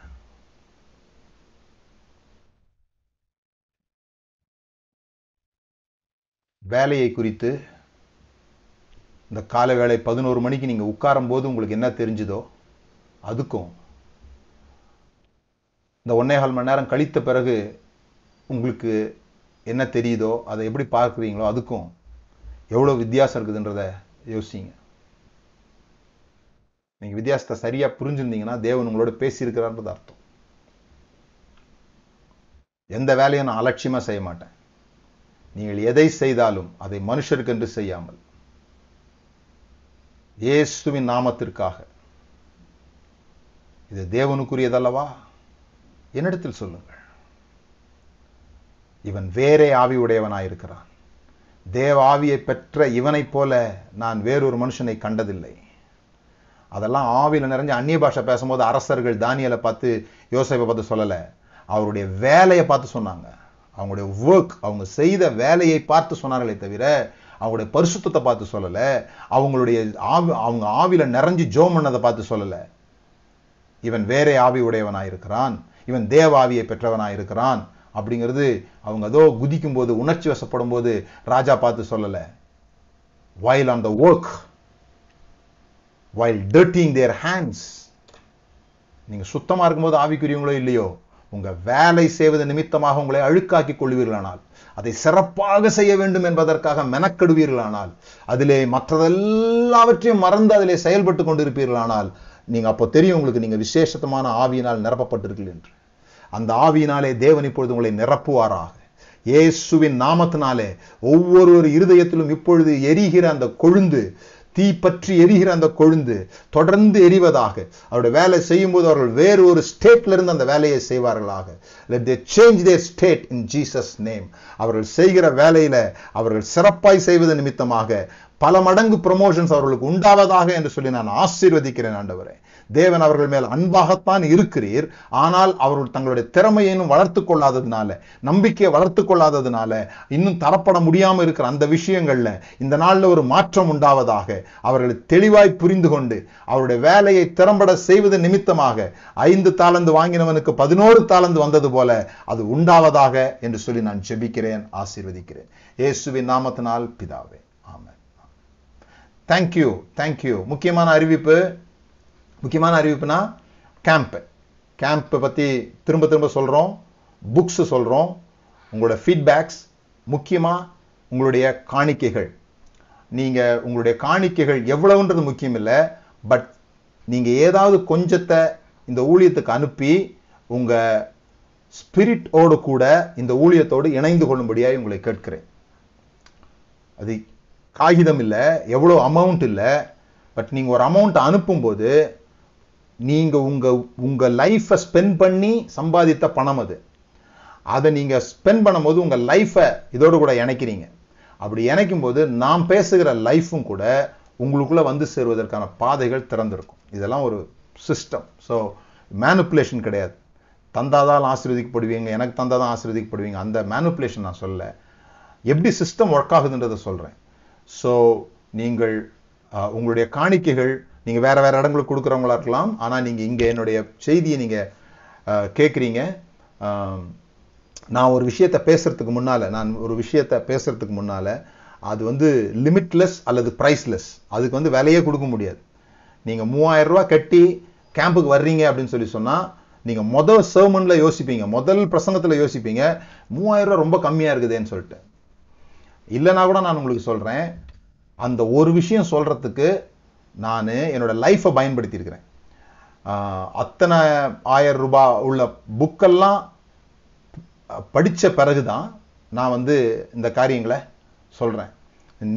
வேலையை குறித்து இந்த கால வேலை பதினோரு மணிக்கு நீங்கள் உட்காரும்போது உங்களுக்கு என்ன தெரிஞ்சுதோ அதுக்கும் இந்த ஒன்னேகால் மணி நேரம் கழித்த பிறகு உங்களுக்கு என்ன தெரியுதோ அதை எப்படி பார்க்குறீங்களோ அதுக்கும் எவ்வளோ வித்தியாசம் இருக்குதுன்றத யோசிங்க நீங்கள் வித்தியாசத்தை சரியாக புரிஞ்சிருந்தீங்கன்னா தேவன் உங்களோட பேசியிருக்கிறான்றது அர்த்தம் எந்த வேலையும் நான் அலட்சியமாக செய்ய மாட்டேன் நீங்கள் எதை செய்தாலும் அதை மனுஷருக்கென்று செய்யாமல் இயேசுவின் நாமத்திற்காக இது தேவனுக்குரியதல்லவா என்னிடத்தில் சொல்லுங்கள் இவன் வேறே ஆவி உடையவனாயிருக்கிறான் தேவ ஆவியை பெற்ற இவனைப் போல நான் வேறொரு மனுஷனை கண்டதில்லை அதெல்லாம் ஆவியில் நிறைஞ்ச அந்நிய பாஷை பேசும்போது அரசர்கள் தானியலை பார்த்து யோசிப்பை பார்த்து சொல்லலை அவருடைய வேலையை பார்த்து சொன்னாங்க அவங்களுடைய ஒர்க் அவங்க செய்த வேலையை பார்த்து சொன்னார்களே தவிர அவங்களுடைய பரிசுத்தத்தை பார்த்து சொல்லலை அவங்களுடைய ஆவி அவங்க ஆவியில் நிறைஞ்சு ஜோம் பண்ணதை பார்த்து சொல்லலை இவன் வேற ஆவி உடையவனாக இருக்கிறான் இவன் தேவ ஆவியை பெற்றவனாக இருக்கிறான் அப்படிங்கிறது அவங்க ஏதோ குதிக்கும் போது உணர்ச்சி வசப்படும் போது ராஜா பார்த்து சொல்லலை while on the work while dirtying their hands நீங்கள் சுத்தமாக இருக்கும்போது ஆவிக்குரியவங்களோ இல்லையோ உங்கள் வேலை செய்வது நிமித்தமாக உங்களை அழுக்காக்கி கொள்வீர்களானால் அதை சிறப்பாக செய்ய வேண்டும் என்பதற்காக மெனக்கெடுவீர்களானால் அதிலே மற்றதெல்லாவற்றையும் மறந்து அதிலே செயல்பட்டு கொண்டிருப்பீர்களானால் நீங்கள் அப்போ தெரியும் உங்களுக்கு நீங்கள் விசேஷத்தமான ஆவியினால் நிரப்பப்பட்டிருக்கீர்கள் என்று அந்த ஆவியினாலே தேவன் இப்பொழுது உங்களை நிரப்புவாராக இயேசுவின் நாமத்தினாலே ஒவ்வொரு இருதயத்திலும் இப்பொழுது எரிகிற அந்த கொழுந்து தீ பற்றி எரிகிற அந்த கொழுந்து தொடர்ந்து எரிவதாக அவருடைய வேலை செய்யும் போது அவர்கள் வேறு ஒரு ஸ்டேட்ல இருந்து அந்த வேலையை செய்வார்களாக change their state in Jesus name அவர்கள் செய்கிற வேலையில அவர்கள் சிறப்பாய் செய்வது நிமித்தமாக பல மடங்கு ப்ரொமோஷன்ஸ் அவர்களுக்கு உண்டாவதாக என்று சொல்லி நான் ஆசீர்வதிக்கிறேன் ஆண்டவரே தேவன் அவர்கள் மேல் அன்பாகத்தான் இருக்கிறீர் ஆனால் அவர்கள் தங்களுடைய திறமையினும் வளர்த்து கொள்ளாததுனால நம்பிக்கையை வளர்த்து கொள்ளாததுனால இன்னும் தரப்பட முடியாமல் இருக்கிற அந்த விஷயங்கள்ல இந்த நாளில் ஒரு மாற்றம் உண்டாவதாக அவர்கள் தெளிவாய் புரிந்து கொண்டு அவருடைய வேலையை திறம்பட செய்வது நிமித்தமாக ஐந்து தாளந்து வாங்கினவனுக்கு பதினோரு தாளந்து வந்தது போல அது உண்டாவதாக என்று சொல்லி நான் ஜெபிக்கிறேன் ஆசீர்வதிக்கிறேன் இயேசுவின் நாமத்தினால் பிதாவே ஆமாம் தேங்க்யூ தேங்க்யூ முக்கியமான அறிவிப்பு முக்கியமான அறிவிப்புனா கேம்ப்பு கேம்ப்பை பற்றி திரும்ப திரும்ப சொல்கிறோம் புக்ஸு சொல்கிறோம் உங்களோட ஃபீட்பேக்ஸ் முக்கியமாக உங்களுடைய காணிக்கைகள் நீங்கள் உங்களுடைய காணிக்கைகள் எவ்வளவுன்றது முக்கியம் இல்லை பட் நீங்கள் ஏதாவது கொஞ்சத்தை இந்த ஊழியத்துக்கு அனுப்பி உங்கள் ஸ்பிரிட்டோடு கூட இந்த ஊழியத்தோடு இணைந்து கொள்ளும்படியாக உங்களை கேட்கிறேன் அது காகிதம் இல்லை எவ்வளோ அமௌண்ட் இல்லை பட் நீங்கள் ஒரு அமௌண்ட் அனுப்பும்போது நீங்கள் உங்கள் உங்கள் லைஃப்பை ஸ்பெண்ட் பண்ணி சம்பாதித்த பணம் அது அதை நீங்கள் ஸ்பெண்ட் பண்ணும்போது உங்கள் லைஃப்பை இதோடு கூட இணைக்கிறீங்க அப்படி இணைக்கும் போது நாம் பேசுகிற லைஃப்பும் கூட உங்களுக்குள்ளே வந்து சேருவதற்கான பாதைகள் திறந்திருக்கும் இதெல்லாம் ஒரு சிஸ்டம் ஸோ மேனுப்புலேஷன் கிடையாது தந்தாதான் ஆசீர்வதிக்கப்படுவீங்க எனக்கு தந்தாதான் ஆசீர்வதிக்கப்படுவீங்க அந்த மேனுப்புலேஷன் நான் சொல்ல எப்படி சிஸ்டம் ஒர்க் ஆகுதுன்றதை சொல்கிறேன் ஸோ நீங்கள் உங்களுடைய காணிக்கைகள் நீங்கள் வேறு வேறு இடங்களுக்கு கொடுக்குறவங்களா இருக்கலாம் ஆனால் நீங்கள் இங்கே என்னுடைய செய்தியை நீங்கள் கேட்குறீங்க நான் ஒரு விஷயத்தை பேசுகிறதுக்கு முன்னால் நான் ஒரு விஷயத்தை பேசுகிறதுக்கு முன்னால் அது வந்து லிமிட்லெஸ் அல்லது ப்ரைஸ்லெஸ் அதுக்கு வந்து விலையே கொடுக்க முடியாது நீங்கள் மூவாயிரம் ரூபா கட்டி கேம்புக்கு வர்றீங்க அப்படின்னு சொல்லி சொன்னால் நீங்கள் முதல் சர்மனில் யோசிப்பீங்க முதல் பிரசங்கத்தில் யோசிப்பீங்க மூவாயிரம் ரூபா ரொம்ப கம்மியாக இருக்குதுன்னு சொல்லிட்டு இல்லைனா கூட நான் உங்களுக்கு சொல்கிறேன் அந்த ஒரு விஷயம் சொல்கிறதுக்கு நான் என்னோடய லைஃப்பை பயன்படுத்தியிருக்கிறேன் அத்தனை ஆயிரம் ரூபாய் உள்ள புக்கெல்லாம் படித்த பிறகு தான் நான் வந்து இந்த காரியங்களை சொல்கிறேன்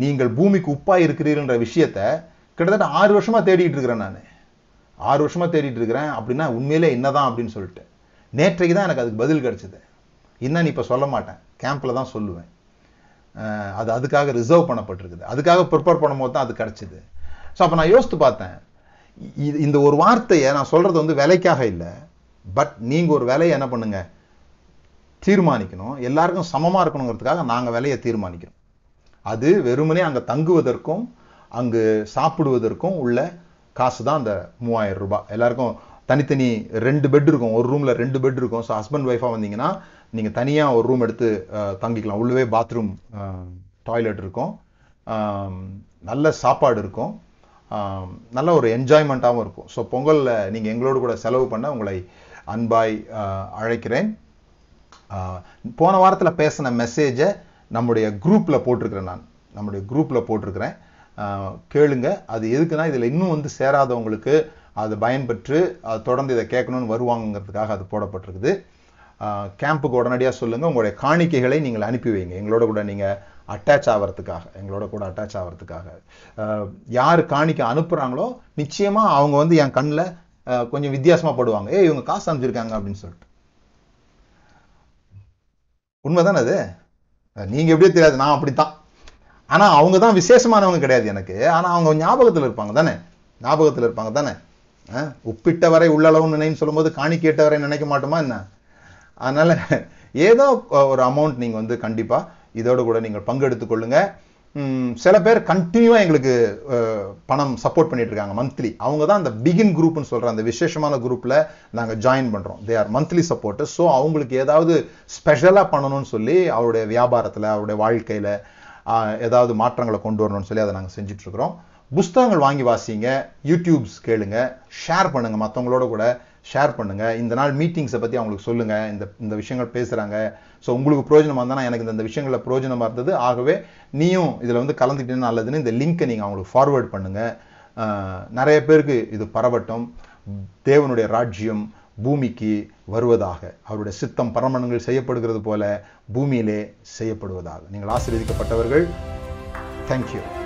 நீங்கள் பூமிக்கு உப்பாக இருக்கிறீர்கள்ன்ற விஷயத்த கிட்டத்தட்ட ஆறு வருஷமாக தேடிட்டு இருக்கிறேன் நான் ஆறு வருஷமாக தேடிட்டு இருக்கிறேன் அப்படின்னா உண்மையிலே என்னதான் அப்படின்னு சொல்லிட்டு நேற்றைக்கு தான் எனக்கு அதுக்கு பதில் கிடச்சிது இன்னும் இப்போ சொல்ல மாட்டேன் கேம்பில் தான் சொல்லுவேன் அது அதுக்காக ரிசர்வ் பண்ணப்பட்டிருக்குது அதுக்காக ப்ரிப்பேர் பண்ணும்போது தான் அது கிடச்சிது ஸோ அப்போ நான் யோசித்து பார்த்தேன் இது இந்த ஒரு வார்த்தையை நான் சொல்கிறது வந்து விலைக்காக இல்லை பட் நீங்கள் ஒரு விலையை என்ன பண்ணுங்க தீர்மானிக்கணும் எல்லாருக்கும் சமமாக இருக்கணுங்கிறதுக்காக நாங்கள் விலையை தீர்மானிக்கணும் அது வெறுமனே அங்கே தங்குவதற்கும் அங்கு சாப்பிடுவதற்கும் உள்ள காசு தான் அந்த மூவாயிரம் ரூபாய் எல்லாருக்கும் தனித்தனி ரெண்டு பெட் இருக்கும் ஒரு ரூமில் ரெண்டு பெட் இருக்கும் ஸோ ஹஸ்பண்ட் ஒய்ஃபாக வந்தீங்கன்னா நீங்கள் தனியாக ஒரு ரூம் எடுத்து தங்கிக்கலாம் உள்ளவே பாத்ரூம் டாய்லெட் இருக்கும் நல்ல சாப்பாடு இருக்கும் நல்ல ஒரு என்ஜாய்மெண்ட்டாகவும் இருக்கும் ஸோ பொங்கலில் நீங்கள் எங்களோடு கூட செலவு பண்ண உங்களை அன்பாய் அழைக்கிறேன் போன வாரத்தில் பேசின மெசேஜை நம்முடைய குரூப்பில் போட்டிருக்கிறேன் நான் நம்முடைய குரூப்பில் போட்டிருக்கிறேன் கேளுங்க அது எதுக்குன்னா இதில் இன்னும் வந்து சேராதவங்களுக்கு அது பயன்பெற்று அது தொடர்ந்து இதை கேட்கணும்னு வருவாங்கிறதுக்காக அது போடப்பட்டிருக்குது கேம்புக்கு உடனடியாக சொல்லுங்கள் உங்களுடைய காணிக்கைகளை நீங்கள் அனுப்பி வைங்க எங்களோட கூட நீங்கள் அட்டாச் ஆகிறதுக்காக எங்களோட கூட அட்டாச் ஆகிறதுக்காக யார் காணிக்க அனுப்புகிறாங்களோ நிச்சயமாக அவங்க வந்து என் கண்ணில் கொஞ்சம் வித்தியாசமாக போடுவாங்க ஏ இவங்க காசு அமைச்சிருக்காங்க அப்படின்னு சொல்லிட்டு உண்மைதானே அது நீங்கள் எப்படியோ தெரியாது நான் அப்படித்தான் ஆனால் அவங்க தான் விசேஷமானவங்க கிடையாது எனக்கு ஆனால் அவங்க ஞாபகத்தில் இருப்பாங்க தானே ஞாபகத்தில் இருப்பாங்க தானே உள்ள உள்ளளவு நினைவு சொல்லும்போது காணி கேட்டவரை நினைக்க மாட்டோமா என்ன அதனால ஏதோ ஒரு அமௌண்ட் நீங்கள் வந்து கண்டிப்பாக இதோடு கூட நீங்கள் பங்கெடுத்து கொள்ளுங்க சில பேர் கண்டினியூவாக எங்களுக்கு பணம் சப்போர்ட் பண்ணிட்டு இருக்காங்க மந்த்லி அவங்க தான் அந்த பிகின் குரூப்னு சொல்கிற அந்த விசேஷமான குரூப்பில் நாங்கள் ஜாயின் பண்ணுறோம் they are monthly support so அவங்களுக்கு ஏதாவது ஸ்பெஷலாக பண்ணணும்னு சொல்லி அவருடைய வியாபாரத்தில் அவருடைய வாழ்க்கையில் ஏதாவது மாற்றங்களை கொண்டு வரணும்னு சொல்லி அதை நாங்கள் செஞ்சிட்ருக்கிறோம் புஸ்தகங்கள் வாங்கி வாசிங்க யூடியூப்ஸ் கேளுங்க ஷேர் பண்ணுங்க மற்றவங்களோட கூட ஷேர் பண்ணுங்க இந்த நாள் மீட்டிங்ஸை பற்றி அவங்களுக்கு சொல்லுங்க இந்த இந்த விஷயங்கள் பேசுகிறாங்க ஸோ உங்களுக்கு பிரயோஜனமாக இருந்தால் எனக்கு இந்த விஷயங்களில் பிரயோஜனமாக இருந்தது ஆகவே நீயும் இதில் வந்து கலந்துக்கிட்டேன்னு நல்லதுன்னு இந்த லிங்க்கை நீங்கள் அவங்களுக்கு ஃபார்வேர்ட் பண்ணுங்கள் நிறைய பேருக்கு இது பரவட்டும் தேவனுடைய ராஜ்யம் பூமிக்கு வருவதாக அவருடைய சித்தம் பரமணங்கள் செய்யப்படுகிறது போல பூமியிலே செய்யப்படுவதாக நீங்கள் ஆசீர்வதிக்கப்பட்டவர்கள் தேங்க்யூ